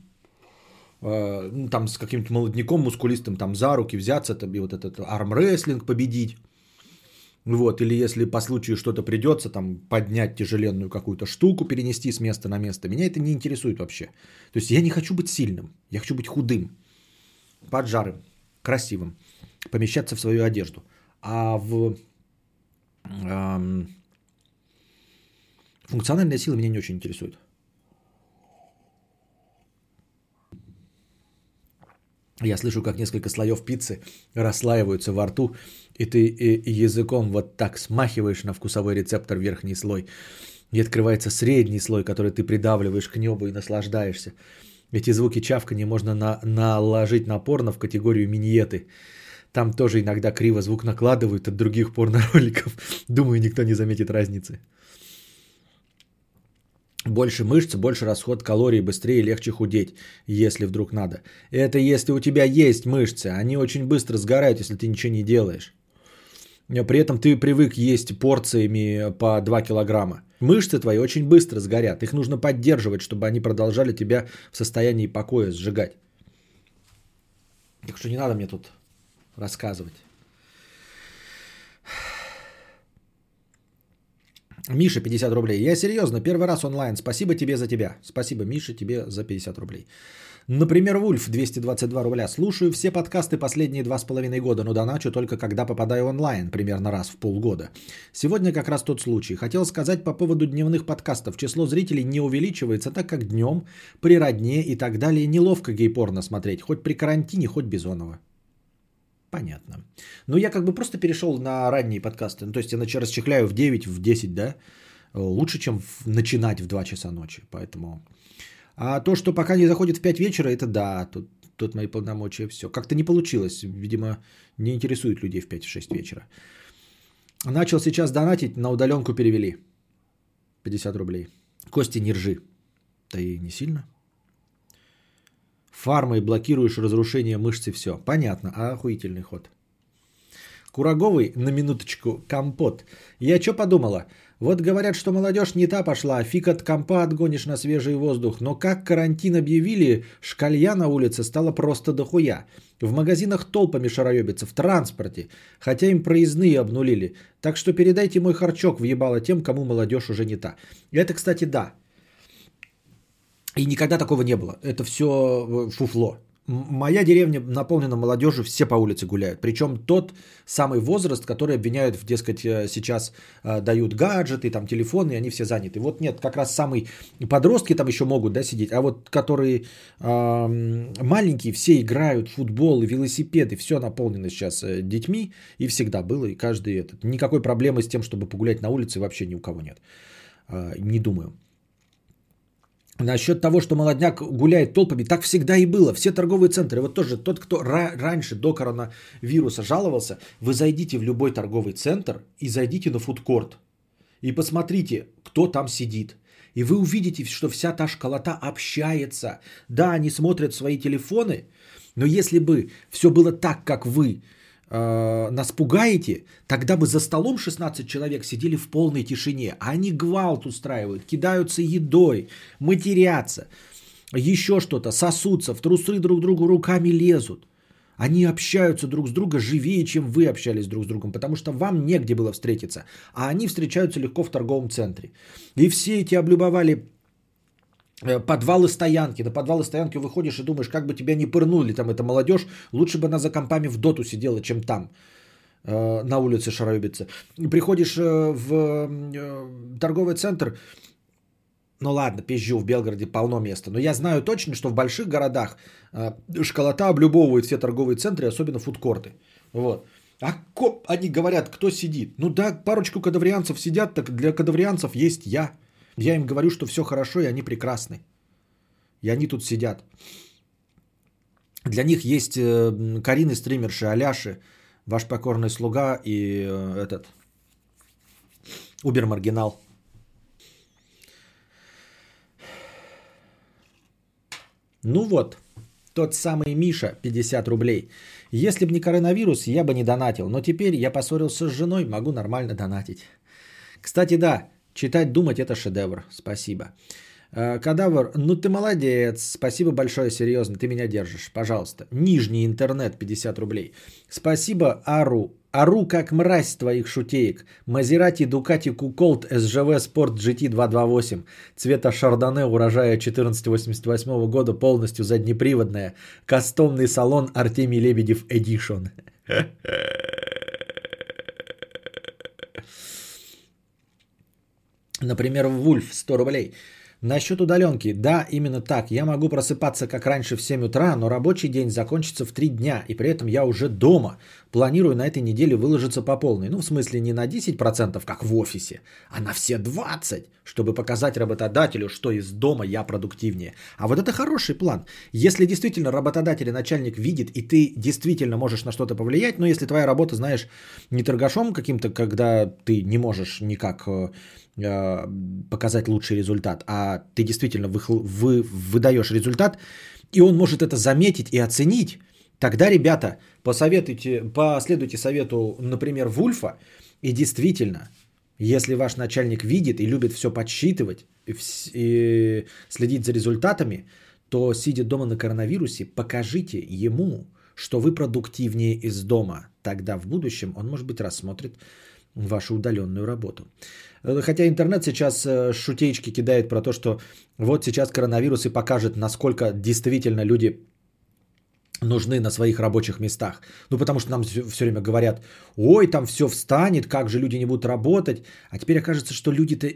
Э, ну, там с каким-то молодняком мускулистым там за руки взяться, там, и вот этот армрестлинг победить. Вот, или если по случаю что-то придется, там, поднять тяжеленную какую-то штуку, перенести с места на место, меня это не интересует вообще. То есть я не хочу быть сильным, я хочу быть худым, поджарым, красивым, помещаться в свою одежду. А в эм, функциональная сила меня не очень интересует. Я слышу, как несколько слоев пиццы расслаиваются во рту, и ты и языком вот так смахиваешь на вкусовой рецептор верхний слой. И открывается средний слой, который ты придавливаешь к небу и наслаждаешься. Эти звуки чавкания можно на, наложить на порно в категорию миньеты. Там тоже иногда криво звук накладывают от других порно-роликов. *laughs* Думаю, никто не заметит разницы. Больше мышц, больше расход калорий, быстрее и легче худеть, если вдруг надо. Это если у тебя есть мышцы. Они очень быстро сгорают, если ты ничего не делаешь. При этом ты привык есть порциями по 2 килограмма. Мышцы твои очень быстро сгорят. Их нужно поддерживать, чтобы они продолжали тебя в состоянии покоя сжигать. Так что не надо мне тут рассказывать. Миша, 50 рублей. Я серьезно, первый раз онлайн. Спасибо тебе за тебя. Спасибо, Миша, тебе за 50 рублей. Например, Вульф, 222 рубля. Слушаю все подкасты последние два с половиной года, но доначу только когда попадаю онлайн, примерно раз в полгода. Сегодня как раз тот случай. Хотел сказать по поводу дневных подкастов. Число зрителей не увеличивается, так как днем, при родне и так далее неловко гей-порно смотреть. Хоть при карантине, хоть Бизонова. Понятно. Ну, я как бы просто перешел на ранние подкасты. Ну, то есть я начал расчехляю в 9, в 10, да? Лучше, чем в, начинать в 2 часа ночи. Поэтому... А то, что пока не заходит в 5 вечера, это да, тут, тут мои полномочия, все. Как-то не получилось. Видимо, не интересует людей в 5-6 вечера. Начал сейчас донатить, на удаленку перевели. 50 рублей. Кости не ржи. Да и не сильно. Фармой блокируешь разрушение мышц и все. Понятно, охуительный ход. Кураговый, на минуточку, компот. Я что подумала? Вот говорят, что молодежь не та пошла, а фиг от компа отгонишь на свежий воздух. Но как карантин объявили, шкалья на улице стало просто дохуя. В магазинах толпами шароебится, в транспорте. Хотя им проездные обнулили. Так что передайте мой харчок въебало тем, кому молодежь уже не та. Это, кстати, да. И никогда такого не было. Это все э, фуфло. Моя деревня наполнена молодежью, все по улице гуляют. Причем тот самый возраст, который обвиняют, в, дескать, э, сейчас э, дают гаджеты, там телефоны, они все заняты. Вот нет, как раз самый подростки там еще могут да, сидеть, а вот которые э, маленькие, все играют футбол велосипеды, все наполнено сейчас э, детьми, и всегда было, и каждый этот. Никакой проблемы с тем, чтобы погулять на улице вообще ни у кого нет. Э, не думаю. Насчет того, что молодняк гуляет толпами, так всегда и было. Все торговые центры, вот тоже тот, кто ра- раньше до коронавируса жаловался, вы зайдите в любой торговый центр и зайдите на фудкорт. И посмотрите, кто там сидит. И вы увидите, что вся та школота общается. Да, они смотрят свои телефоны, но если бы все было так, как вы э, нас пугаете, тогда бы за столом 16 человек сидели в полной тишине. А они гвалт устраивают, кидаются едой, матерятся, еще что-то, сосутся, в трусы друг другу руками лезут. Они общаются друг с другом живее, чем вы общались друг с другом, потому что вам негде было встретиться, а они встречаются легко в торговом центре. И все эти облюбовали подвалы стоянки. На подвалы стоянки выходишь и думаешь, как бы тебя не пырнули там эта молодежь, лучше бы она за компами в доту сидела, чем там э, на улице шароебиться. Приходишь э, в торговый центр, ну ладно, пизжу, в Белгороде полно места. Но я знаю точно, что в больших городах э, школота облюбовывает все торговые центры, особенно фудкорты. Вот. А ко- они говорят, кто сидит? Ну да, парочку кадаврианцев сидят, так для кадаврианцев есть я. Я им говорю, что все хорошо, и они прекрасны. И они тут сидят. Для них есть э, Карины стримерши, Аляши, ваш покорный слуга и э, этот Убер-маргинал. Ну вот, тот самый Миша, 50 рублей. Если бы не коронавирус, я бы не донатил. Но теперь я поссорился с женой, могу нормально донатить. Кстати, да, читать, думать это шедевр. Спасибо. Э, Кадавр, ну ты молодец. Спасибо большое, серьезно, ты меня держишь. Пожалуйста. Нижний интернет, 50 рублей. Спасибо, Ару. Ару как мразь твоих шутеек. Мазерати Дукати Куколт СЖВ Спорт GT 228. Цвета Шардоне урожая 1488 года полностью заднеприводная. Кастомный салон Артемий Лебедев Эдишон. *laughs* Например, Вульф 100 рублей. Насчет удаленки. Да, именно так. Я могу просыпаться как раньше в 7 утра, но рабочий день закончится в 3 дня, и при этом я уже дома. Планирую на этой неделе выложиться по полной. Ну, в смысле, не на 10%, как в офисе, а на все 20%, чтобы показать работодателю, что из дома я продуктивнее. А вот это хороший план. Если действительно работодатель и начальник видит, и ты действительно можешь на что-то повлиять, но если твоя работа, знаешь, не торгашом каким-то, когда ты не можешь никак э, показать лучший результат, а ты действительно вы, вы, выдаешь результат, и он может это заметить и оценить, тогда, ребята, посоветуйте, последуйте совету, например, Вульфа, и действительно, если ваш начальник видит и любит все подсчитывать и, и следить за результатами, то, сидя дома на коронавирусе, покажите ему, что вы продуктивнее из дома. Тогда в будущем он, может быть, рассмотрит вашу удаленную работу. Э, Хотя интернет сейчас э, шутеечки кидает про то, что вот сейчас коронавирус и покажет, насколько действительно люди нужны на своих рабочих местах. Ну, потому что нам все время говорят, ой, там все встанет, как же люди не будут работать. А теперь окажется, что люди-то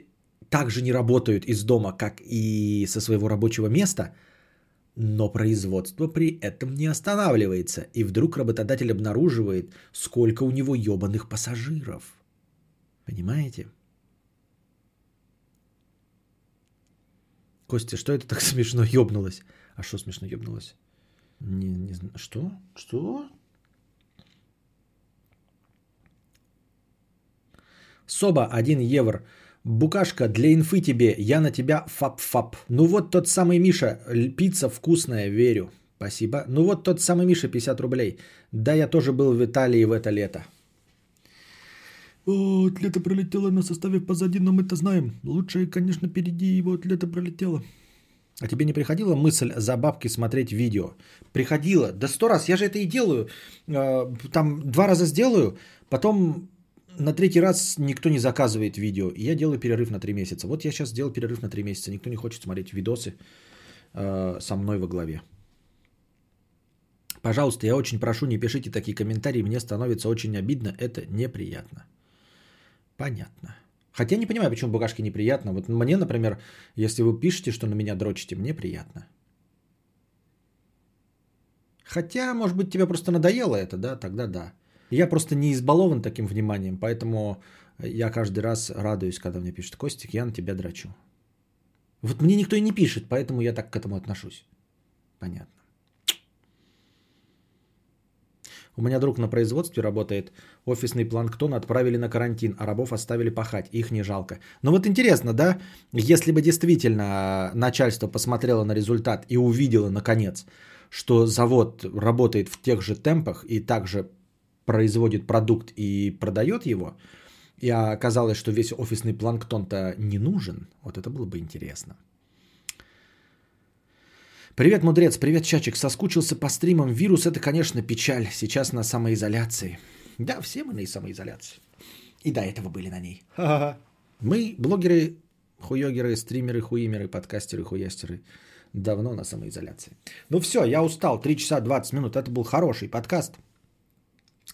также не работают из дома, как и со своего рабочего места, но производство при этом не останавливается. И вдруг работодатель обнаруживает, сколько у него ебаных пассажиров. Понимаете? Костя, что это так *laughs* смешно ёбнулось? А что смешно ёбнулось? Не, не знаю. Что? Что? Соба 1 евро. Букашка, для инфы тебе, я на тебя фап-фап. Ну вот тот самый Миша, пицца вкусная, верю. Спасибо. Ну вот тот самый Миша, 50 рублей. Да, я тоже был в Италии в это лето. Вот, лето пролетело на составе позади, но мы-то знаем. Лучше, конечно, впереди, вот лето пролетело. А тебе не приходила мысль за бабки смотреть видео? Приходила. Да сто раз, я же это и делаю. Э, Там два раза сделаю, потом на третий раз никто не заказывает видео. И я делаю перерыв на три месяца. Вот я сейчас сделал перерыв на три месяца. Никто не хочет смотреть видосы э, со мной во главе. Пожалуйста, я очень прошу, не пишите такие комментарии. Мне становится очень обидно. Это неприятно. Понятно. Хотя не понимаю, почему букашки неприятно. Вот мне, например, если вы пишете, что на меня дрочите, мне приятно. Хотя, может быть, тебе просто надоело это, да? Тогда да. Я просто не избалован таким вниманием, поэтому я каждый раз радуюсь, когда мне пишут, Костик, я на тебя дрочу. Вот мне никто и не пишет, поэтому я так к этому отношусь. Понятно. У меня друг на производстве работает, офисный планктон отправили на карантин, а рабов оставили пахать, их не жалко. Но вот интересно, да, если бы действительно начальство посмотрело на результат и увидело наконец, что завод работает в тех же темпах и также производит продукт и продает его, и оказалось, что весь офисный планктон-то не нужен, вот это было бы интересно. Привет, мудрец, привет, Чачик. Соскучился по стримам. Вирус это, конечно, печаль. Сейчас на самоизоляции. Да, все мы на самоизоляции. И до этого были на ней. Ха-ха. Мы, блогеры, хуёгеры, стримеры, хуимеры, подкастеры, хуястеры, давно на самоизоляции. Ну все, я устал. 3 часа 20 минут. Это был хороший подкаст.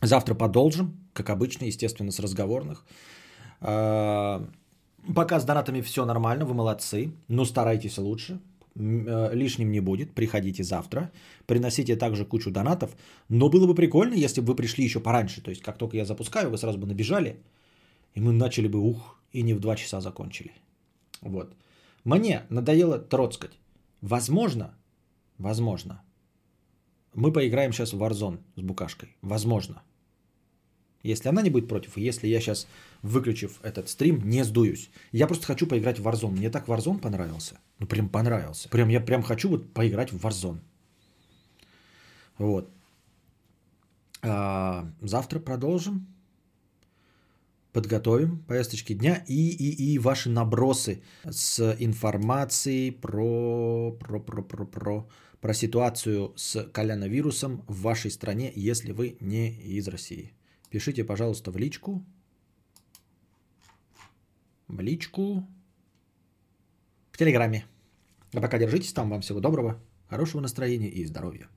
Завтра продолжим, как обычно, естественно, с разговорных. А, пока с донатами все нормально, вы молодцы. Но старайтесь лучше. Э, лишним не будет. Приходите завтра. Приносите также кучу донатов. Но было бы прикольно, если бы вы пришли еще пораньше. То есть, как только я запускаю, вы сразу бы набежали. И мы начали бы, ух, и не в 2 часа закончили. Вот. Мне надоело троцкать. Возможно, возможно, мы поиграем сейчас в Warzone с букашкой. Возможно. Если она не будет против, и если я сейчас, выключив этот стрим, не сдуюсь. Я просто хочу поиграть в Warzone. Мне так Warzone понравился. Ну, прям понравился. Прям я прям хочу вот поиграть в Warzone. Вот. А, завтра продолжим. Подготовим повесточки дня и, и, и ваши набросы с информацией про, про, про, про, про, про ситуацию с коронавирусом в вашей стране, если вы не из России. Пишите, пожалуйста, в личку. В личку. В Телеграме. А пока держитесь там. Вам всего доброго, хорошего настроения и здоровья.